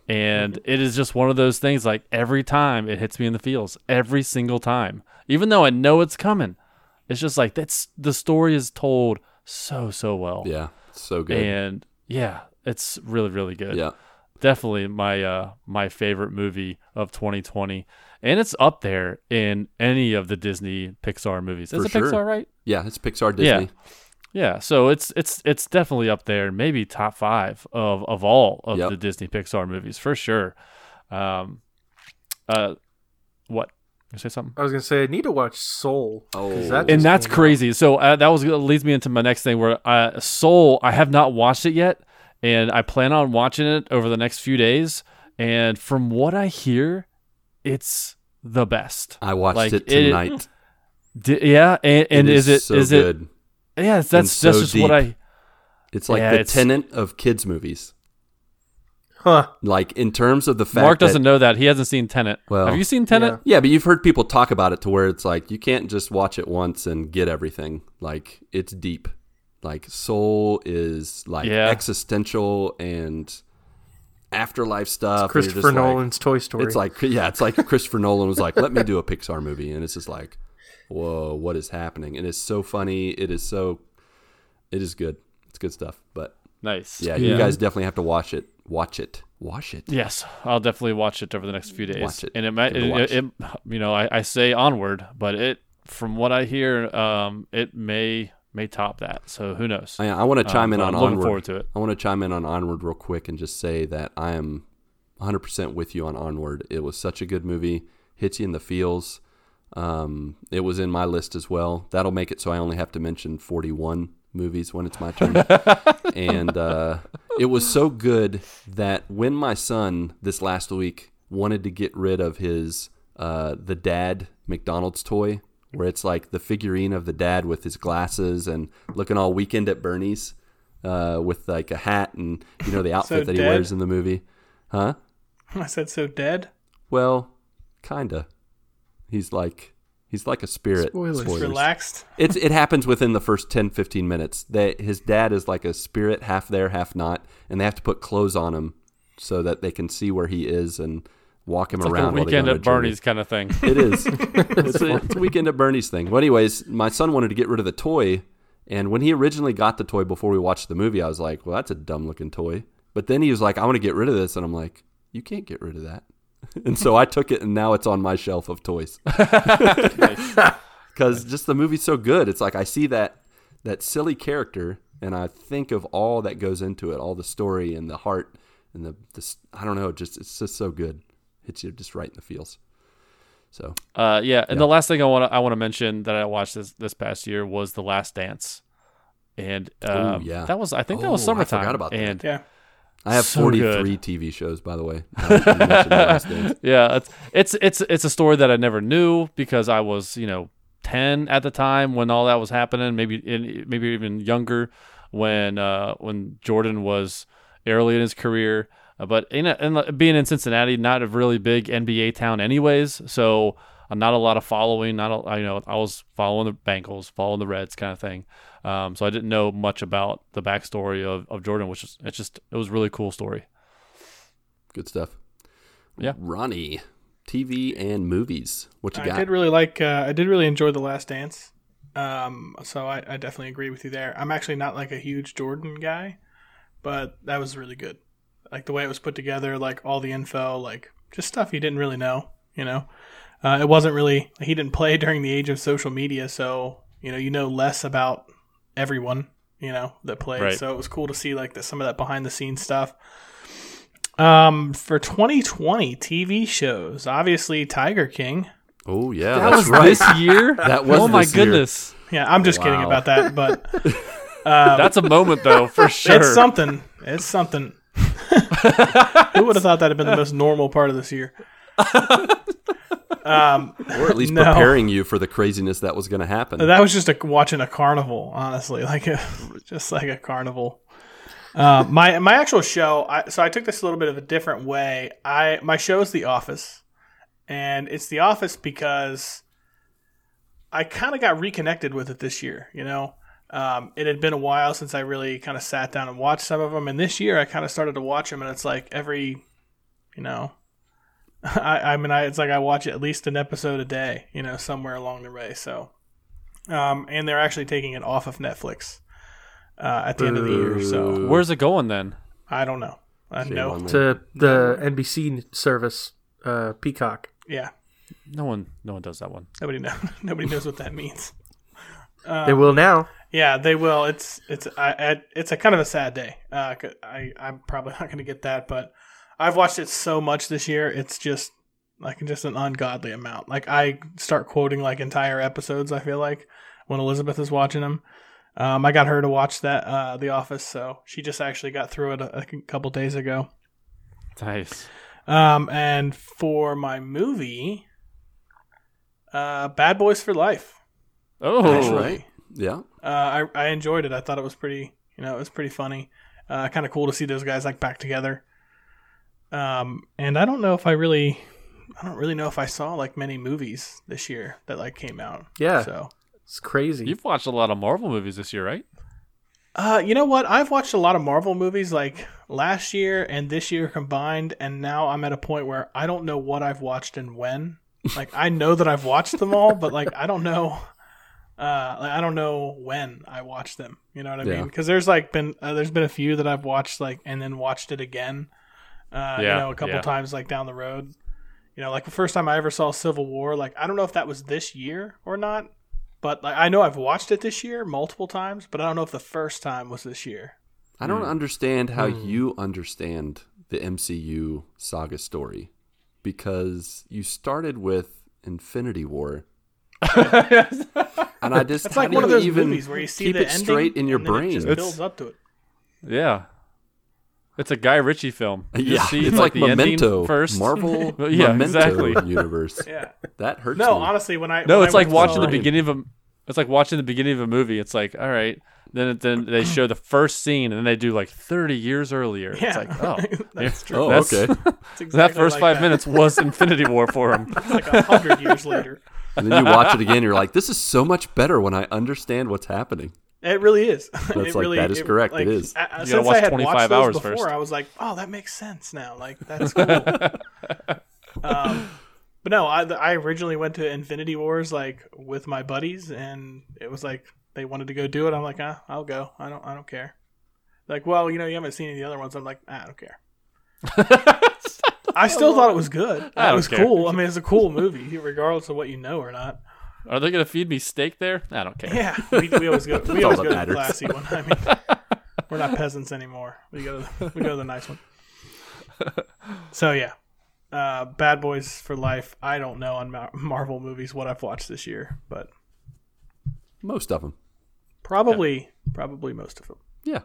And it is just one of those things like every time it hits me in the feels, every single time. Even though I know it's coming. It's just like that's the story is told so so well. Yeah, so good. And yeah, it's really really good. yeah, Definitely my uh my favorite movie of 2020. And it's up there in any of the Disney Pixar movies. Is For it sure. Pixar, right? yeah. It's Pixar Disney. Yeah. Yeah, so it's it's it's definitely up there, maybe top five of of all of Yep. the Disney Pixar movies for sure. Um, uh, what? You say something? I was gonna say I need to watch Soul. Oh. that And that's came out. crazy. So uh, that was leads me into my next thing. Where uh, Soul, I have not watched it yet, and I plan on watching it over the next few days. And from what I hear, it's the best. I watched Like, it it- tonight. D- yeah, and, and It is, it so is it? Good? Yeah, that's and that's so just what. I. It's like Yeah, the it's- Tenet of kids movies. Huh. Like in terms of the fact Mark doesn't know that he hasn't seen Tenet. Well, have you seen Tenet? Yeah, but you've heard people talk about it to where it's like you can't just watch it once and get everything. Like it's deep. Like Soul is like Yeah. existential and afterlife stuff. and you're Christopher just like- Nolan's Toy Story. It's like yeah, it's like Christopher Nolan was like, "Let me do a Pixar movie," and it's just like, "Whoa, what is happening?" And it's so funny. It is so, it is good. It's good stuff. But Nice. yeah, you guys definitely have to watch it. Watch it. Watch it. Yes, I'll definitely watch it over the next few days. Watch it. And it might, it, it it, it- you know, I, I say onward, but it, from what I hear, um, it may may top that. So who knows? I, I want to chime in on I'm looking Onward. forward to it. I want to chime in on Onward real quick and just say that I am 100% with you on Onward. It was such a good movie. Hits you in the feels. Um, it was in my list as well. That'll make it so I only have to mention 41 movies when it's my turn. and uh, it was so good that when my son this last week wanted to get rid of his uh, the dad McDonald's toy, where it's like the figurine of the dad with his glasses and looking all weekend at Bernie's uh, with like a hat and you know the outfit that he dead? wears in the movie, huh? I said so dead. Well, kinda. He's like he's like a spirit. Spoilers. Spoilers. Relaxed. It's it happens within the first 10 15 minutes. That his dad is like a spirit half there, half not, and they have to put clothes on him so that they can see where he is and walk him It's like around. a while they go weekend at a. Bernie's kind of thing. It is. it's, a, it's a weekend at Bernie's thing. Well, anyways, my son wanted to get rid of the toy, and when he originally got the toy before we watched the movie, I was like, "Well, that's a dumb looking toy." But then he was like, "I want to get rid of this," and I'm like, "You can't get rid of that." and so I took it, and now it's on my shelf of toys. Because just the movie's so good. It's like I see that that silly character, and I think of all that goes into it, all the story and the heart and the, the s- I don't know, just it's just so good. Hits you just right in the feels. So Uh, yeah, and the last thing I want to I want to mention that I watched this this past year was The Last Dance, and um, yeah. that was I think that was Oh, I summertime. forgot about that. and Yeah. I have So 43 TV shows, by the way. now that you mentioned The yeah, it's, it's it's it's a story that I never knew because I was you know ten at the time when all that was happening, maybe in, maybe even younger when uh, when Jordan was early in his career. Uh, but in, a, in being in Cincinnati, not a really big NBA town, anyways, so uh, not a lot of following. Not a, I- you know I was following the Bengals, following the Reds, kind of thing. Um, so I didn't know much about the backstory of, of Jordan, which is it's just it was a really cool story. Good stuff. Yeah. Ronnie, TV and movies. What you got? I did really like. Uh, I did really enjoy the Last Dance. Um, so I, I definitely agree with you there. I'm actually not like a huge Jordan guy, but that was really good. Like the way it was put together, like all the info, like just stuff you didn't really know. You know, uh, it wasn't really. He didn't play during the age of social media, so you know you know less about everyone. You know that played. Right. So it was cool to see like the, some of that behind the scenes stuff. Um, for 2020 TV shows, obviously Tiger King. oh, yeah. That that's was right. this year. That was oh my this year. goodness. Yeah, I'm just kidding about that, but That's a moment though, for sure. it's something. It's something. Who would have thought that'd have been the most normal part of this year? Um, Or at least No. preparing you for the craziness that was going to happen. that was just a, watching a carnival, honestly, like a, just like a carnival. Uh, my my actual show. I, so I took this a little bit of a different way. I my show is The Office, and it's The Office because I kind of got reconnected with it this year. You know, um, it had been a while since I really kind of sat down and watched some of them, and this year I kind of started to watch them, and it's like every, you know, I, I mean, I, it's like I watch at least an episode a day, you know, somewhere along the way. So, um, and they're actually taking it off of Netflix uh, at the end of the year. So Where's it going then? I don't know. I Shame know. to the NBC service, uh, Peacock. Yeah, No one, no one does that one. nobody know. nobody knows what that means. they will now. Yeah, they will. It's it's I, I, it's a kind of a sad day. Uh, 'cause I I'm probably not going to get that, but I've watched it so much this year. It's just like just an ungodly amount. Like I start quoting like entire episodes. I feel like when Elizabeth is watching them. Um, I got her to watch that uh, The Office, so she just actually got through it a, a couple days ago. Nice. Um, and for my movie, uh, Bad Boys for Life. Oh, That's right. Yeah. Uh, I I enjoyed it. I thought it was pretty, you know, it was pretty funny. Uh, kind of cool to see those guys like back together. Um, and I don't know if I really, I don't really know if I saw like many movies this year that like came out. Yeah. So, It's crazy. You've watched a lot of Marvel movies this year, right? uh, you know what? I've watched a lot of Marvel movies like last year and this year combined, and now I'm at a point where I don't know what I've watched and when. Like I know that I've watched them all, but like I don't know. Uh, like, I don't know when I watched them. You know what I Yeah. mean? Because there's like been uh, there's been a few that I've watched like and then watched it again. Uh, you know, a couple yeah. times like down the road. You know, like the first time I ever saw Civil War, like I don't know if that was this year or not, but like I know I've watched it this year multiple times, but I don't know if the first time was this year. I don't understand how Hmm. you understand the MCU saga story because you started with Infinity War. and I just It's like one of you those even movies where you see keep the it ending straight in your brain. it brain. just builds up to it. Yeah. It's a Guy Ritchie film. You yeah, see, it's like, the Memento first. Marvel yeah, Memento exactly. universe. Yeah. That hurts No, me. honestly, when I No, when it's I like watching saw- the beginning of a. It's like watching the beginning of a movie. It's like, all right, then it, then they show the first scene, and then they do like thirty years earlier. Yeah, It's like, oh, that's yeah, true. Oh, that's- okay. It's that first like five that. minutes was Infinity War for him. It's like a hundred years later. and then you watch it again, you're like, this is so much better when I understand what's happening. It really is. That's it like- really, that is correct, it is. I, I, You since gotta watch I had 25 watched those hours before, first. I was like, oh, that makes sense now. Like that's cool. um, but no, I, I originally went to Infinity Wars like with my buddies, and it was like they wanted to go do it. I'm like, ah, I'll go. I don't, I don't care. Like, well, you know, you haven't seen any of the other ones. I'm like, ah, I don't care. I still thought it was good. I It was care. cool. I mean, it's a cool movie, regardless of what you know or not. Are they gonna feed me steak there? I don't care. Yeah, we, we always go. We always that go to the classy one. I mean, we're not peasants anymore. We go to the, we go to the nice one. So yeah, uh, Bad Boys for Life. I don't know on Mar- Marvel movies what I've watched this year, but Most of them. probably probably most of them. Yeah.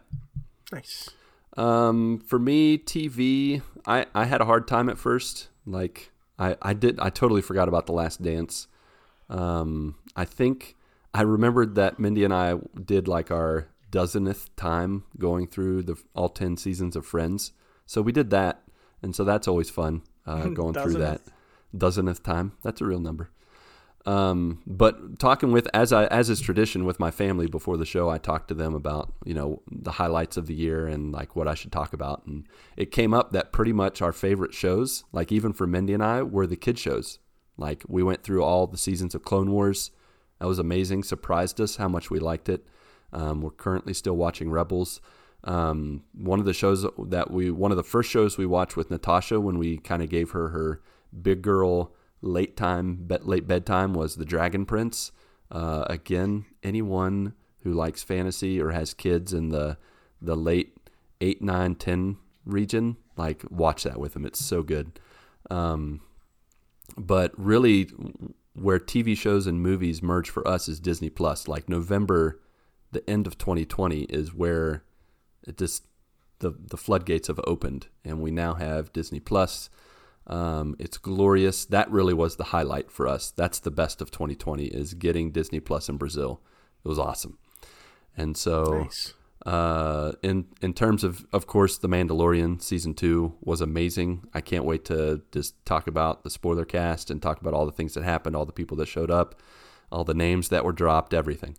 Nice. Um, for me, TV, I, I had a hard time at first. Like I, I did I totally forgot about the last dance. Um, I think I remembered that Mindy and I did like our dozenth time going through the all ten seasons of Friends. So we did that, and so that's always fun uh, going through that dozenth time. That's a real number. Um, but talking with as I as is tradition with my family before the show, I talked to them about you know the highlights of the year and like what I should talk about, and it came up that pretty much our favorite shows, like even for Mindy and I, were the kid shows. Like we went through all the seasons of Clone Wars. That was amazing. Surprised us how much we liked it. Um, we're currently still watching Rebels. Um, one of the shows that we, one of the first shows we watched with Natasha when we kind of gave her her big girl late time, bet, late bedtime was The Dragon Prince. Uh, again, anyone who likes fantasy or has kids in the the late eight, nine, ten region, like watch that with them. It's so good. Um, but really, where TV shows and movies merge for us is Disney Plus. Like November, the end of 2020 is where it just the the floodgates have opened, and we now have Disney Plus. Um, it's glorious. That really was the highlight for us. That's the best of 2020 is getting Disney Plus in Brazil. It was awesome, and so Nice. Uh, in in terms of of course the Mandalorian season two was amazing. I can't wait to just talk about the spoiler cast and talk about all the things that happened, all the people that showed up, all the names that were dropped, everything.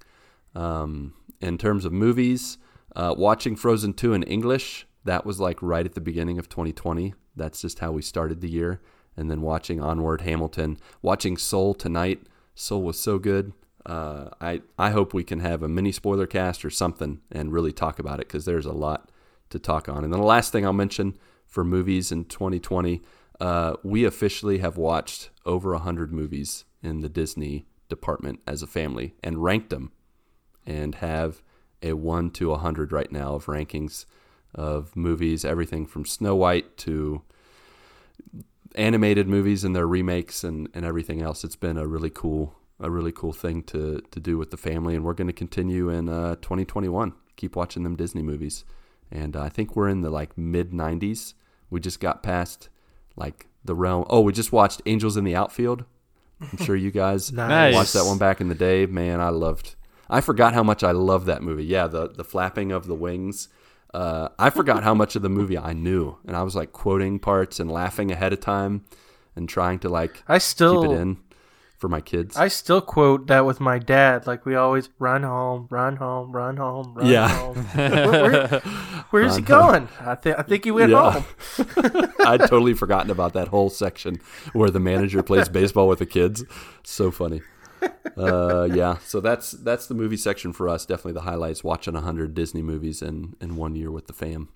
Um, in terms of movies, uh, watching Frozen two in English that was like right at the beginning of 2020. That's just how we started the year, and then watching Onward, Hamilton, watching Soul tonight. Soul was so good. Uh, I I hope we can have a mini spoiler cast or something and really talk about it because there's a lot to talk on. And then the last thing I'll mention for movies in 2020, uh, we officially have watched over hundred movies in the Disney department as a family and ranked them, and have a one to hundred right now of rankings of movies, everything from Snow White to animated movies and their remakes and, and everything else. It's been a really cool a really cool thing to to do with the family, and we're going to continue in uh, 2021. Keep watching them Disney movies, and uh, I think we're in the like mid 90s. We just got past like the realm. Oh, we just watched Angels in the Outfield. I'm sure you guys Nice. watched that one back in the day. Man, I loved. I forgot how much I loved that movie. Yeah, the the flapping of the wings. Uh, I forgot how much of the movie I knew, and I was like quoting parts and laughing ahead of time, and trying to like I still keep it in for my kids. I still quote that with my dad. Like we always run home, run home, run home, run Yeah. home. Where- where- where's he Run home. going? I think I think he went Yeah. home. I'd totally forgotten about that whole section where the manager plays baseball with the kids. So funny. Uh, yeah, so that's that's the movie section for us. Definitely the highlights. Watching hundred Disney movies in in one year with the fam.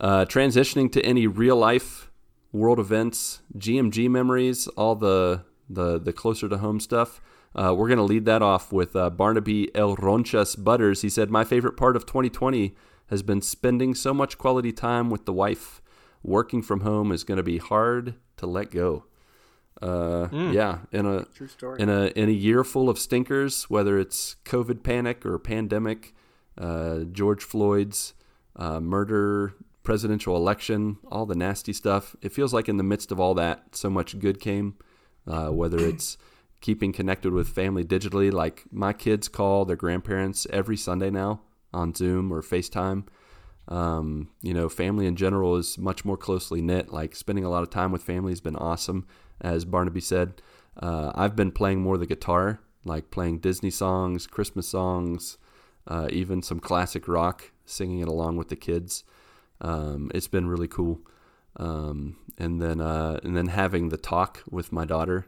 Uh, transitioning to any real life world events, GMG memories, all the the the closer to home stuff. Uh, we're going to lead that off with uh, Barnaby El Ronchas Butters. He said, "My favorite part of 2020 has been spending so much quality time with the wife. Working from home is going to be hard to let go." Uh, Yeah, in a True story. in a in a year full of stinkers, whether it's COVID panic or pandemic, uh, George Floyd's uh, murder, presidential election, all the nasty stuff. It feels like in the midst of all that, so much good came. Uh, whether it's keeping connected with family digitally, like my kids call their grandparents every Sunday now on Zoom or FaceTime. Um, you know, family in general is much more closely knit. Like spending a lot of time with family has been awesome. As Barnaby said, uh, I've been playing more the guitar, like playing Disney songs, Christmas songs, uh, even some classic rock, singing it along with the kids. Um, it's been really cool. Um, and then uh, and then having the talk with my daughter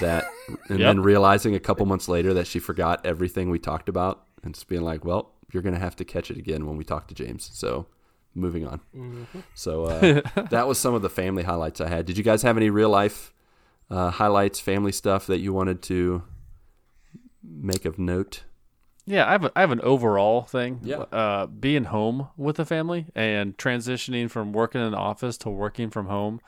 that and Yep. then realizing a couple months later that she forgot everything we talked about and just being like, well, you're gonna have to catch it again when we talk to James. So moving on. So uh, that was some of the family highlights I had. Did you guys have any real life uh, highlights, family stuff that you wanted to make of note? Yeah, I have a, I have an overall thing. Yeah. Uh, being home with the family and transitioning from working in the office to working from home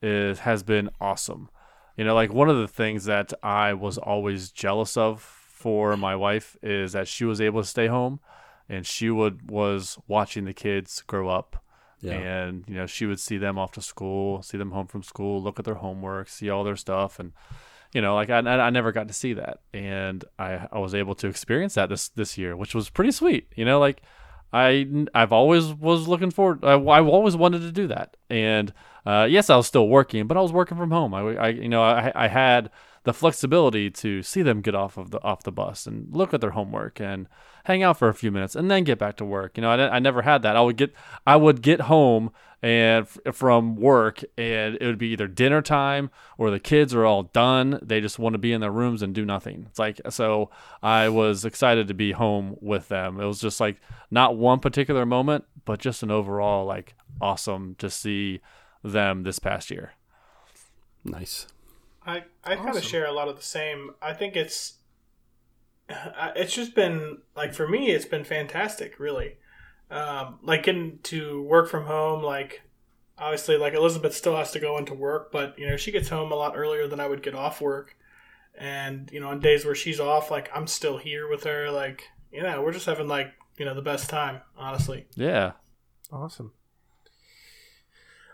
is has been awesome. You know, like one of the things that I was always jealous of for my wife is that she was able to stay home and she would was watching the kids grow up. Yeah. And you know, she would see them off to school, see them home from school, look at their homework, see all their stuff, and you know, like I, I never got to see that, and I, I was able to experience that this this year, which was pretty sweet. You know, like I I've always was looking forward. I, I've always wanted to do that, and uh, yes, I was still working, but I was working from home. I, I you know I, I had the flexibility to see them get off of the off the bus and look at their homework and hang out for a few minutes and then get back to work. You know, I, I never had that. I would get I would get home and f- from work and it would be either dinner time or the kids are all done. They just want to be in their rooms and do nothing. It's like so I was excited to be home with them. It was just like not one particular moment, but just an overall like awesome to see them this past year. Nice. I I kind of share a lot of the same. I think it's uh, it's just been like for me, it's been fantastic, really. Um, like getting to work from home, like obviously, like Elizabeth still has to go into work, but you know she gets home a lot earlier than I would get off work, and you know on days where she's off, like I'm still here with her. Like you know we're just having like you know the best time, honestly. Yeah. Awesome.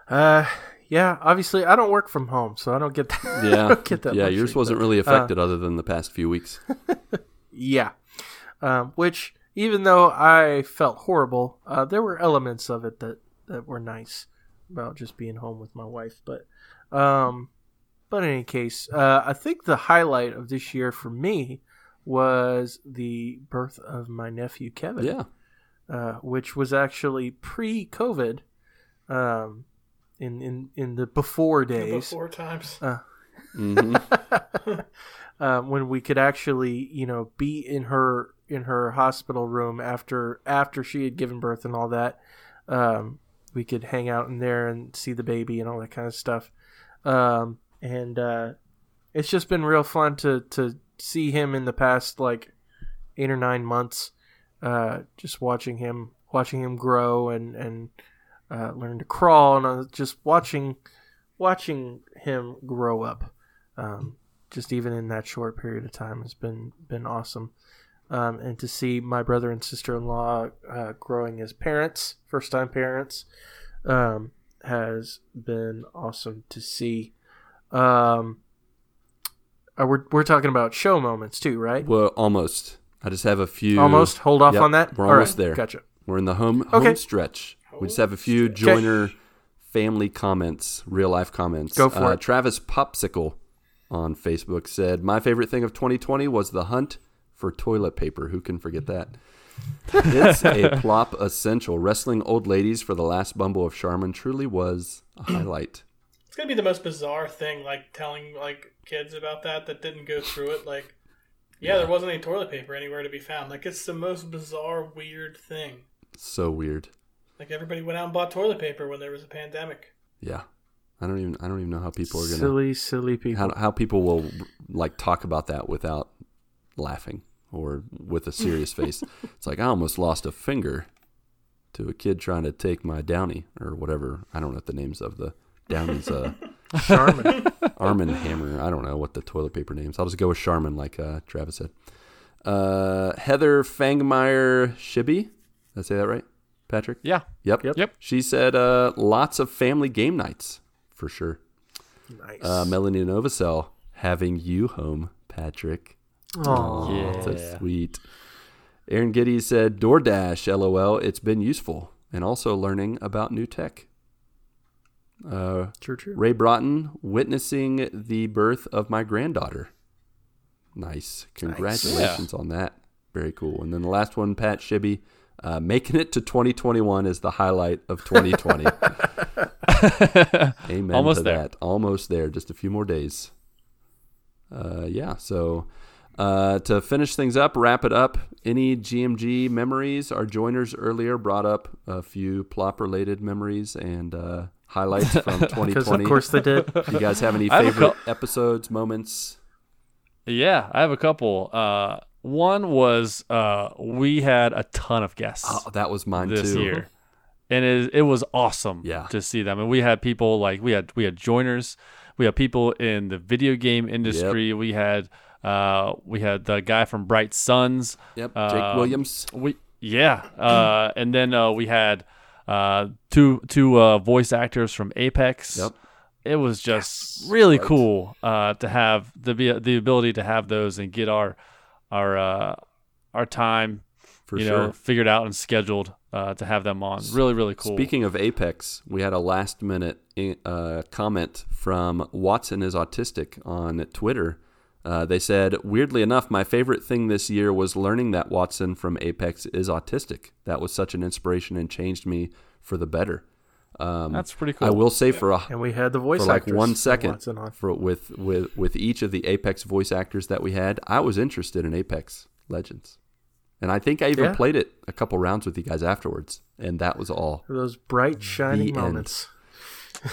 Uh, yeah. Obviously, I don't work from home, so I don't get that. Yeah. don't get that yeah, luxury, yours wasn't but, really uh, affected other than the past few weeks. Yeah. Um, which, even though I felt horrible, uh, there were elements of it that, that were nice about just being home with my wife. But, um, but in any case, uh, I think the highlight of this year for me was the birth of my nephew Kevin. Yeah. uh, which was actually pre-COVID, um, in in in the before days, Before times. hmm um, when we could actually, you know, be in her in her hospital room after after she had given birth and all that. Um, we could hang out in there and see the baby and all that kind of stuff. Um, and uh, it's just been real fun to to see him in the past like eight or nine months. Uh, just watching him watching him grow and and uh, learn to crawl and uh, just watching watching him grow up. Um, just even in that short period of time has been been awesome. Um, and to see my brother and sister in law uh, growing as parents, first time parents, um, has been awesome to see. Um, uh, we're we're talking about show moments too, right? Well, almost. I just have a few. Almost. Hold off Yep, on that. we're All almost right, there. Gotcha. We're in the home home Okay. stretch. We just have a few stretch. joiner family comments, real life comments. Go for uh, it. Travis Popsicle on Facebook said, "My favorite thing of 2020 was the hunt for toilet paper. Who can forget that? it's a plop essential. Wrestling old ladies for the last bumble of Charmin truly was a highlight. It's gonna be the most bizarre thing, like telling like kids about that that didn't go through it. Like, yeah, there wasn't any toilet paper anywhere to be found. Like, it's the most bizarre, weird thing. So weird. Like everybody went out and bought toilet paper when there was a pandemic. Yeah, I don't even I don't even know how people are gonna Silly, silly people. how how people will like talk about that without laughing or with a serious face. It's like I almost lost a finger to a kid trying to take my downy or whatever. I don't know what the names of the downy's uh Charmin. Arm and Hammer. I don't know what the toilet paper names. I'll just go with Charmin like uh, Travis said. Uh, Heather Fangmeyer Shibby. Did I say that right? Patrick? Yeah. Yep. Yep. Yep. She said uh, lots of family game nights for sure. nice. Uh, Melanie Novosel having you home, Patrick. Aw. Yeah. So sweet. Aaron Giddy said DoorDash, lol. It's been useful and also learning about new tech. Uh, True, true. Ray Broughton witnessing the birth of my granddaughter. Nice. Congratulations on that. Very cool. And then the last one, Pat Shibby, uh, making it to 2021 is the highlight of 2020. Amen Almost to there. that. Almost there. Just a few more days. Uh, yeah. So uh, to finish things up, wrap it up. Any GMG memories? Our joiners earlier brought up a few plop related memories and uh, highlights from 2020. of course they did. Do you guys have any I have favorite episodes, moments? Yeah, I have a couple. Uh, one was uh, we had a ton of guests Oh, that was mine this too. year, and it, it was awesome. Yeah. to see them. And we had people like we had we had joiners, we had people in the video game industry. We had uh, we had the guy from Bright Suns. Yep. Jake Uh, Williams. We yeah, uh, and then uh, we had uh, two two uh, voice actors from Apex. Yep. It was just really Right. cool uh, to have the be- the ability to have those and get our our uh, our time For you sure. know figured out and scheduled uh, to have them on. Really really cool. Speaking of Apex, we had a last minute uh, comment from Watson is Autistic on Twitter. Uh, they said, weirdly enough, my favorite thing this year was learning that Watson from Apex is autistic. That was such an inspiration and changed me for the better. Um, That's pretty cool. I will say for a, And we had the voice for like actors one second on. for with with with each of the Apex voice actors that we had, I was interested in Apex Legends, and I think I even Yeah. played it a couple rounds with you guys afterwards, and that was all. Those bright, shining moments.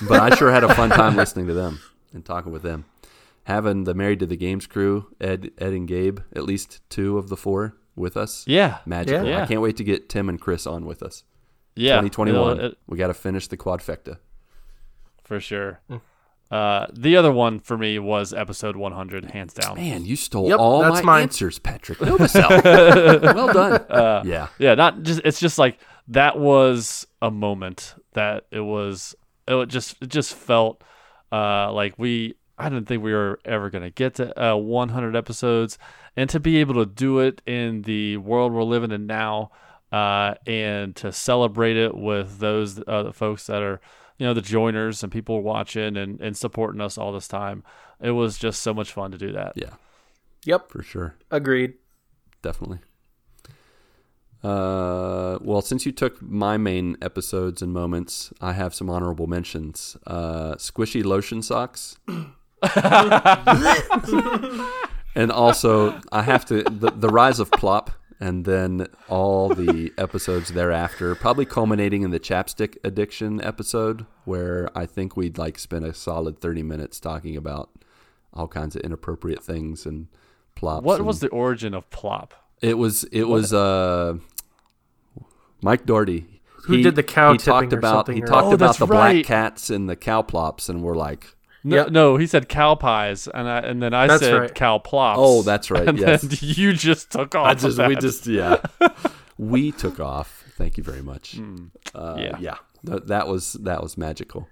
But I sure had a fun time listening to them and talking with them. Having the Married to the Games crew, Ed, Ed and Gabe, at least two of the four with us. yeah, Magical. Yeah. I can't wait to get Tim and Chris on with us. Yeah, 2021. It'll- we got to finish the quadfecta. for sure. Hmm. Uh, the other one for me was episode 100, hands down. Man, you stole Yep, all that's my mine. answers, Patrick. Novosel. well done. Uh, yeah. yeah not just it's just like that was a moment that it was it just it just felt uh like we i didn't think we were ever going to get to uh 100 episodes and to be able to do it in the world we're living in now uh and to celebrate it with those uh, the folks that are you know the joiners and people watching and and supporting us all this time it was just so much fun to do that Yeah, Yep, for sure. agreed. Definitely. Uh, well, since you took my main episodes and moments, I have some honorable mentions. Uh, squishy lotion socks. and also, I have to the, the rise of plop, and then all the episodes thereafter, probably culminating in the chapstick addiction episode, where I think we'd like spend a solid thirty minutes talking about all kinds of inappropriate things and plops. what and- was the origin of plop it was it was uh Mike Doherty. Who did the cow He talked or about something, he or- talked Oh, about the right. black cats and the cow plops, and we're like, No, Yep. no, he said cow pies, and I, and then I That's said right. cow plops. Oh, that's right, And yes. then you just took off. I of just we just yeah, we took off. Thank you very much. Uh, yeah, yeah. Th- that was that was magical.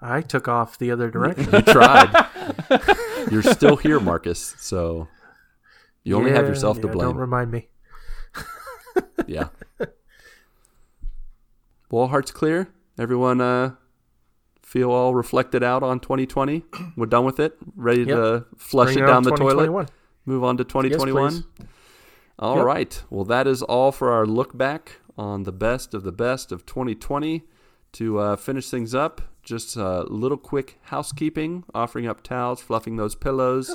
I took off the other direction. You tried. You're still here, Marcus. So you only have Yeah, yourself to yeah, Don't blame. remind me. yeah. Well, hearts clear. Everyone uh, feel all reflected out on 2020. We're done with it. Ready Yep. to flush Bring it down the toilet. Move on to 2021. please. All Yep. right. Well, that is all for our look back on the best of the best of 2020. To uh, finish things up, just a little quick housekeeping, offering up towels, fluffing those pillows,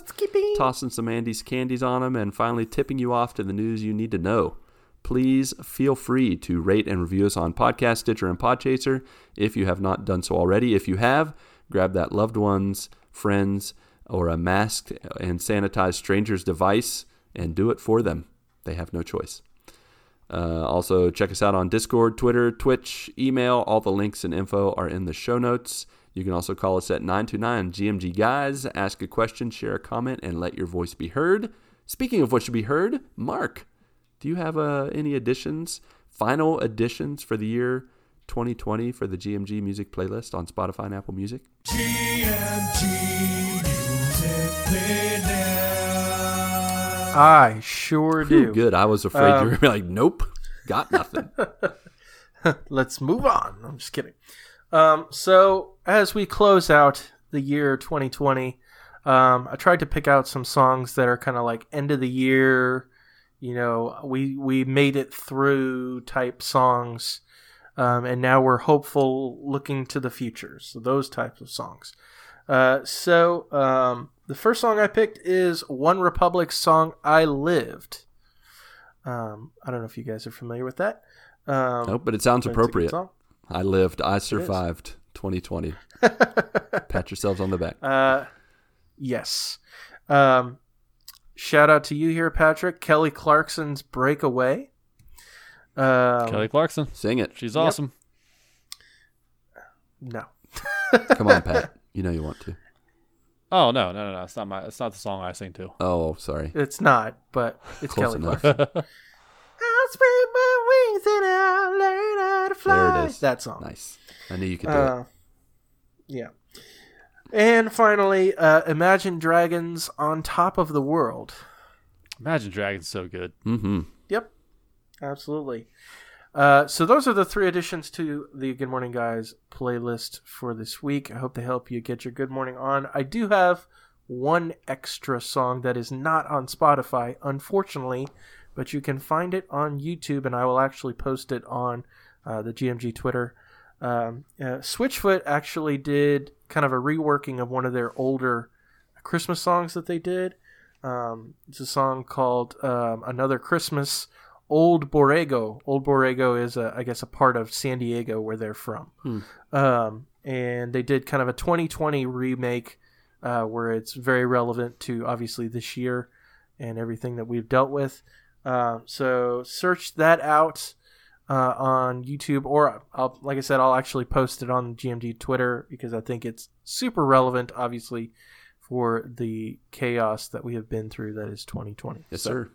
tossing some Andy's candies on them, and finally tipping you off to the news you need to know. Please feel free to rate and review us on Podcast, Stitcher, and Podchaser if you have not done so already. If you have, grab that loved one's, friends, or a masked and sanitized stranger's device and do it for them. They have no choice. Uh, also, check us out on Discord, Twitter, Twitch, email. All the links and info are in the show notes. You can also call us at 929 GMG Guys, ask a question, share a comment, and let your voice be heard. Speaking of what should be heard, Marc, do you have uh, any additions, final additions for the year 2020 for the GMG music playlist on Spotify and Apple Music? GMG music play now. I sure Phew, do. Good. I was afraid you Um, were be like, nope, got nothing. Let's move on. I'm just kidding. Um, so as we close out the year 2020, um, I tried to pick out some songs that are kind of like end of the year, you know, we we made it through type songs, um, and now we're hopeful looking to the future. So those types of songs. Uh, so um, the first song I picked is One Republic's song "I Lived." Um, I don't know if you guys are familiar with that. Um, Nope, but it sounds but it's a good appropriate. I lived. I survived 2020. Pat yourselves on the back. Uh, yes. Um, shout out to you here, Patrick. Kelly Clarkson's "Breakaway." Um, Kelly Clarkson. Sing it. She's awesome. No. Come on, Pat. You know you want to. Oh no, no, no, no! It's not my. It's not the song I sing to. Oh, sorry. It's not, but it's Close Kelly enough. Clarkson. I'll spread my wings and I'll learn how to fly. There it is. That song. Nice. I knew you could do it. Uh, yeah. And finally, uh, Imagine Dragons on top of the world. Imagine Dragons so good. Mm-hmm. Yep, absolutely. Uh, so those are the three additions to the Good Morning Guys playlist for this week. I hope they help you get your Good Morning on. I do have one extra song that is not on Spotify, unfortunately, but you can find it on YouTube, and I will actually post it on uh, the GMG Twitter. Um, uh, Switchfoot actually did kind of a reworking of one of their older Christmas songs that they did. Um, it's a song called um, "Another Christmas." Old Borrego. Old Borrego is, a, I guess, a part of San Diego where they're from. Um, and they did kind of a 2020 remake uh, where it's very relevant to obviously this year and everything that we've dealt with. Uh, so search that out uh, on YouTube, or I'll, like I said, I'll actually post it on GMG Twitter because I think it's super relevant, obviously, for the chaos that we have been through that is 2020. Yes, So- sir.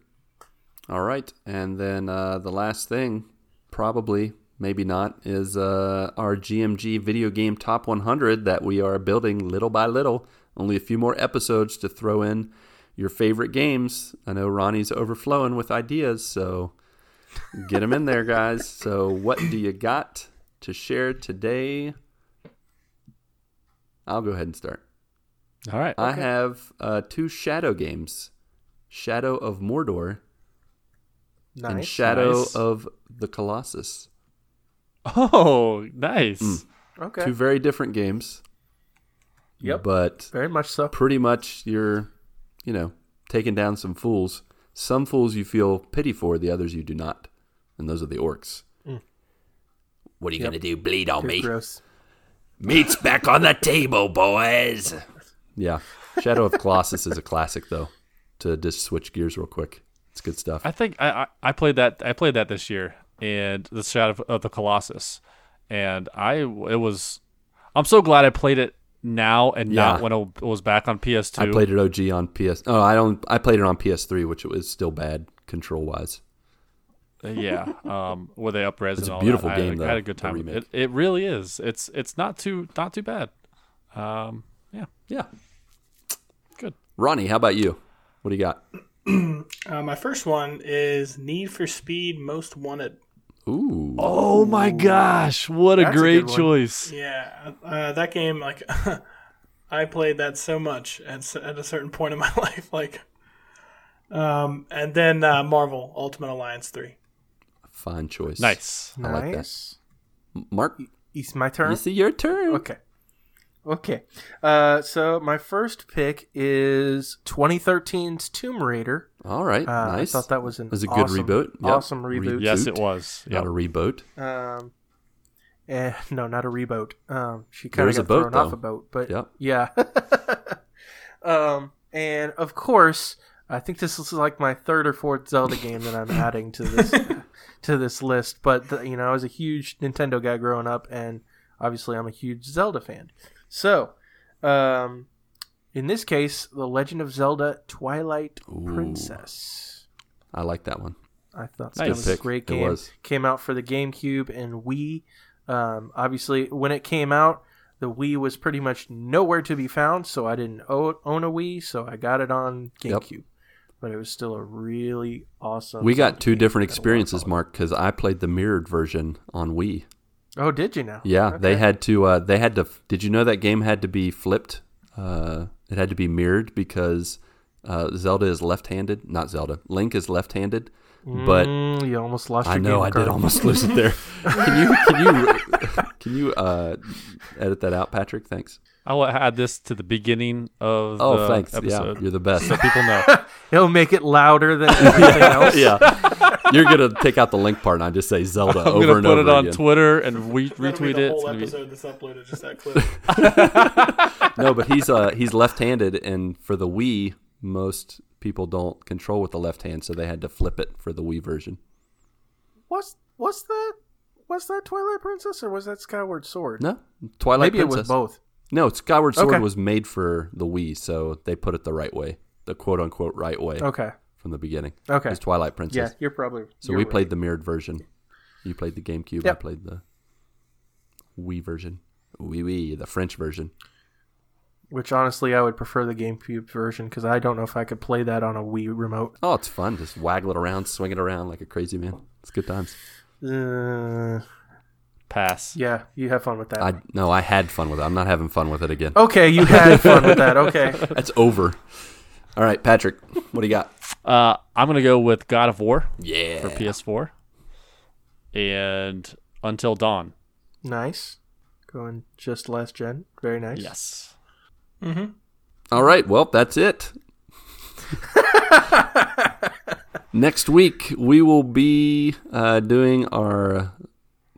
All right, and then uh, the last thing, probably, maybe not, is uh, our GMG video game top 100 that we are building little by little. Only a few more episodes to throw in your favorite games. I know Ronnie's overflowing with ideas, so get them in there, guys. So, what do you got to share today? I'll go ahead and start. All right. I have uh, two Shadow games Shadow of Mordor Nice. and Shadow Nice. of the Colossus. Oh, nice. Mm. okay. Two very different games. Yep. But Very much so. pretty much you're, you know, taking down some fools. Some fools you feel pity for, the others you do not. And those are the orcs. Mm. What are you Yep. going to do? Bleed on They're me? gross. Meat's back on the table, boys. Yeah. Shadow of Colossus is a classic, though, to just switch gears real quick. It's good stuff. I think I, I I played that I played that this year and the Shadow of the Colossus, and I it was I'm so glad I played it now and not when it was back on PS2. I played it OG on PS. Oh, I don't. I played it on PS3, which it was still bad control wise. yeah, um, where they upres It's a beautiful that. I had, game, I had a good time. with. It, it really is. It's it's not too not too bad. Um, yeah, Yeah. good. Ronnie, how about you? What do you got? Uh, my first one is Need for Speed Most Wanted. Ooh. Oh my gosh, what a That's a great good one. choice! Yeah, uh, that game, like, I played that so much at, at a certain point in my life. Like, um, and then uh, Marvel Ultimate Alliance 3. Fine choice. Nice. I like that. Nice. Marc, It's my turn. you see your turn. Okay. Okay. Uh, so my first pick is 2013's Tomb Raider. All right. Uh, nice. I thought that was an It was a good awesome, reboot. Yep. Awesome reboot. Yes, it was. Not Yeah. a reboot. Um, eh, no, not a reboot. Um, she There kind is of a boat, thrown off a boat, but Yep. yeah. um, and of course, I think this is like my third or fourth Zelda game that I'm adding to this to this list. But the, you know, I was a huge Nintendo guy growing up, and obviously, I'm a huge Zelda fan. So, um, in this case, The Legend of Zelda: Twilight Ooh. Princess. I like that one. I thought Nice. that was Good a pick. great It game. was. Came out for the GameCube and Wii. Um, obviously, when it came out, the Wii was pretty much nowhere to be found, so I didn't own a Wii, so I got it on Yep. GameCube. But it was still a really awesome. We got two different that I wanna experiences. Marc, because I played the mirrored version on Wii. Oh, did you know? Yeah, they had to. Uh, they had to. Did you know that game had to be flipped? Uh, it had to be mirrored because Uh, Zelda is left-handed. Not Zelda. Link is left-handed, but Mm, you almost lost I know game I card. did almost lose it there. Can you can you can you uh, edit that out, Patrick? Thanks. I will add this to the beginning of Oh, the thanks. episode. Yeah, you're the best. so people know. He'll make it louder than everything else. yeah, you're gonna take out the link part and I just say Zelda I'm over gonna put over it on again. Twitter and we retweet the it. It's whole gonna be- episode that's uploaded, just that clip. no, but he's uh he's left-handed, and for the Wii, most people don't control with the left hand, so they had to flip it for the Wii version. What's what's that? Was that Twilight Princess or was that Skyward Sword? No, Twilight Maybe Princess. it was both. No, Skyward Sword Okay. was made for the Wii, so they put it the right way, the quote unquote right way Okay. From the beginning. Okay. It's Twilight Princess. Yeah, Princess. you're probably. So you're we right. played the mirrored version. You played the GameCube. I played the Wii version. Wii Wii, the French version. Which honestly, I would prefer the GameCube version because I don't know if I could play that on a Wii remote. Oh, it's fun. Just waggle it around, swing it around like a crazy man. It's good times. Uh, Pass. yeah, you have fun with that. I no, I had fun with it. I'm not having fun with it again. okay, you had fun with that. Okay. That's over. All right, Patrick, what do you got? Uh, I'm gonna go with God of War Yeah. for PS4 and Until Dawn. Nice. Going just last gen. Very nice. Yes. All right, well, that's it. Next week, we will be uh, doing our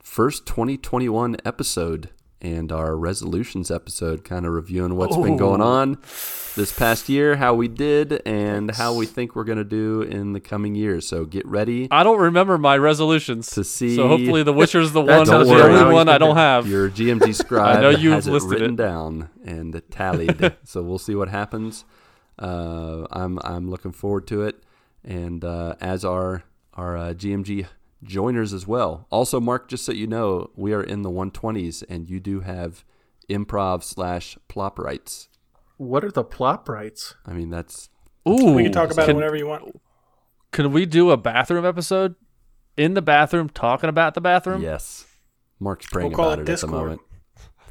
first 2021 episode and our resolutions episode, kind of reviewing what's been going on this past year, how we did, and how we think we're going to do in the coming years. So get ready. I don't remember my resolutions To see- So hopefully, The Witcher's the one. the only one I don't have. Your GMG scribe I know you've has it written it. down and tallied, so we'll see what happens. Uh, I'm I'm looking forward to it, and uh, as are our uh, GMG joiners as well. Also, Marc, just so you know, we are in the 120s, and you do have improv slash plop rights. What are the plop rights? I mean, that's Ooh, We can talk about can, it whenever you want. Can we do a bathroom episode in the bathroom, talking about the bathroom? yes. Marc's praying We'll about it it, at the moment.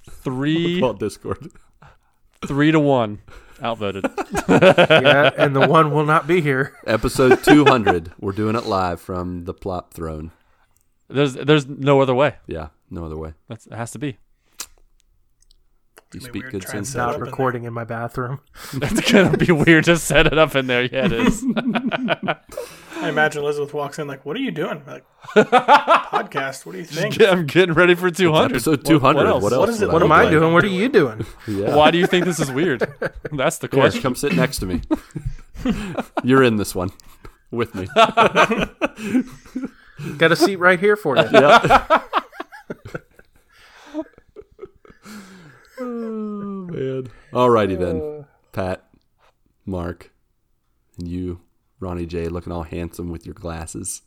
Three, Call it Discord. three to one, outvoted. yeah, and the one will not be here. Episode 200. We're doing it live from the plop throne. There's, there's no other way. Yeah, no other way. That's, it has to be. You Be speak good sense. Not up in recording in my bathroom. It's gonna be weird to set it up in there. Yeah, it is. I imagine Elizabeth walks in like, "What are you doing?" Like, podcast. What do you think? I'm getting ready for 200. Episode What- 200. else? What else? What is it- What am I play? doing? What are you doing? Yeah. Why do you think this is weird? That's the Yeah, question. come sit next to me. You're in this one with me. Got a seat right here for you. Yeah. Oh man. Alrighty then, uh. Pat, Marc, and you, Ronnie J, looking all handsome with your glasses.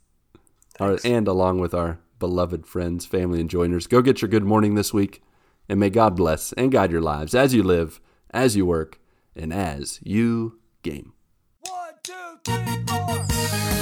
All right, and along with our beloved friends, family, and joiners, go get your good morning this week, and may God bless and guide your lives as you live, as you work, and as you game. One, two, three, four.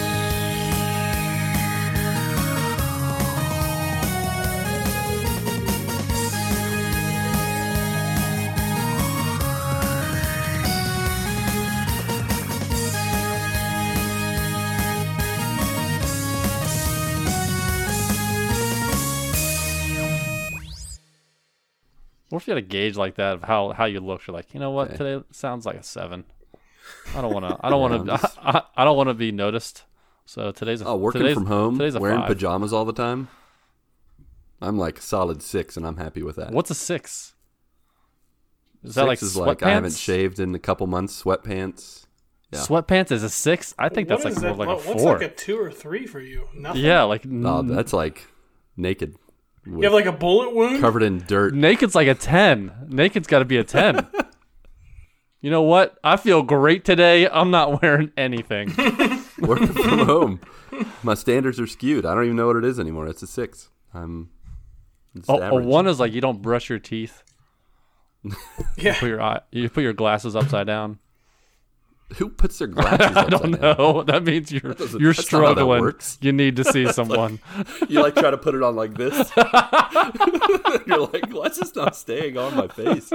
What if you had a gauge like that of how, how you look? You're like, you know what? Okay. Today sounds like a seven. I don't want to. I don't want to. just- I, I don't want to be noticed. So today's a, Oh, working today's, from home, Today's a wearing five. pajamas all the time. I'm like solid six, and I'm happy with that. What's a six? Is six that like is like I haven't shaved in a couple months. Sweatpants. yeah. Sweatpants is a six. I think that's like is more that- like what- a What's four. like a two or three for you? Nothing. yeah, like Oh, that's like naked. You have like a bullet wound. covered in dirt. naked's like a ten. Naked's got to be a ten. you know what? I feel great today. I'm not wearing anything. Working from home. My standards are skewed. I don't even know what it is anymore. It's a six. I'm. It's a, a average. one is like you don't brush your teeth. Yeah. Put your eye, you put your glasses upside down. Who puts their glasses? I don't know. That means you're doesn't- you're that struggling. You need to see someone. You like try to put it on like this. You're like, is this not staying on my face?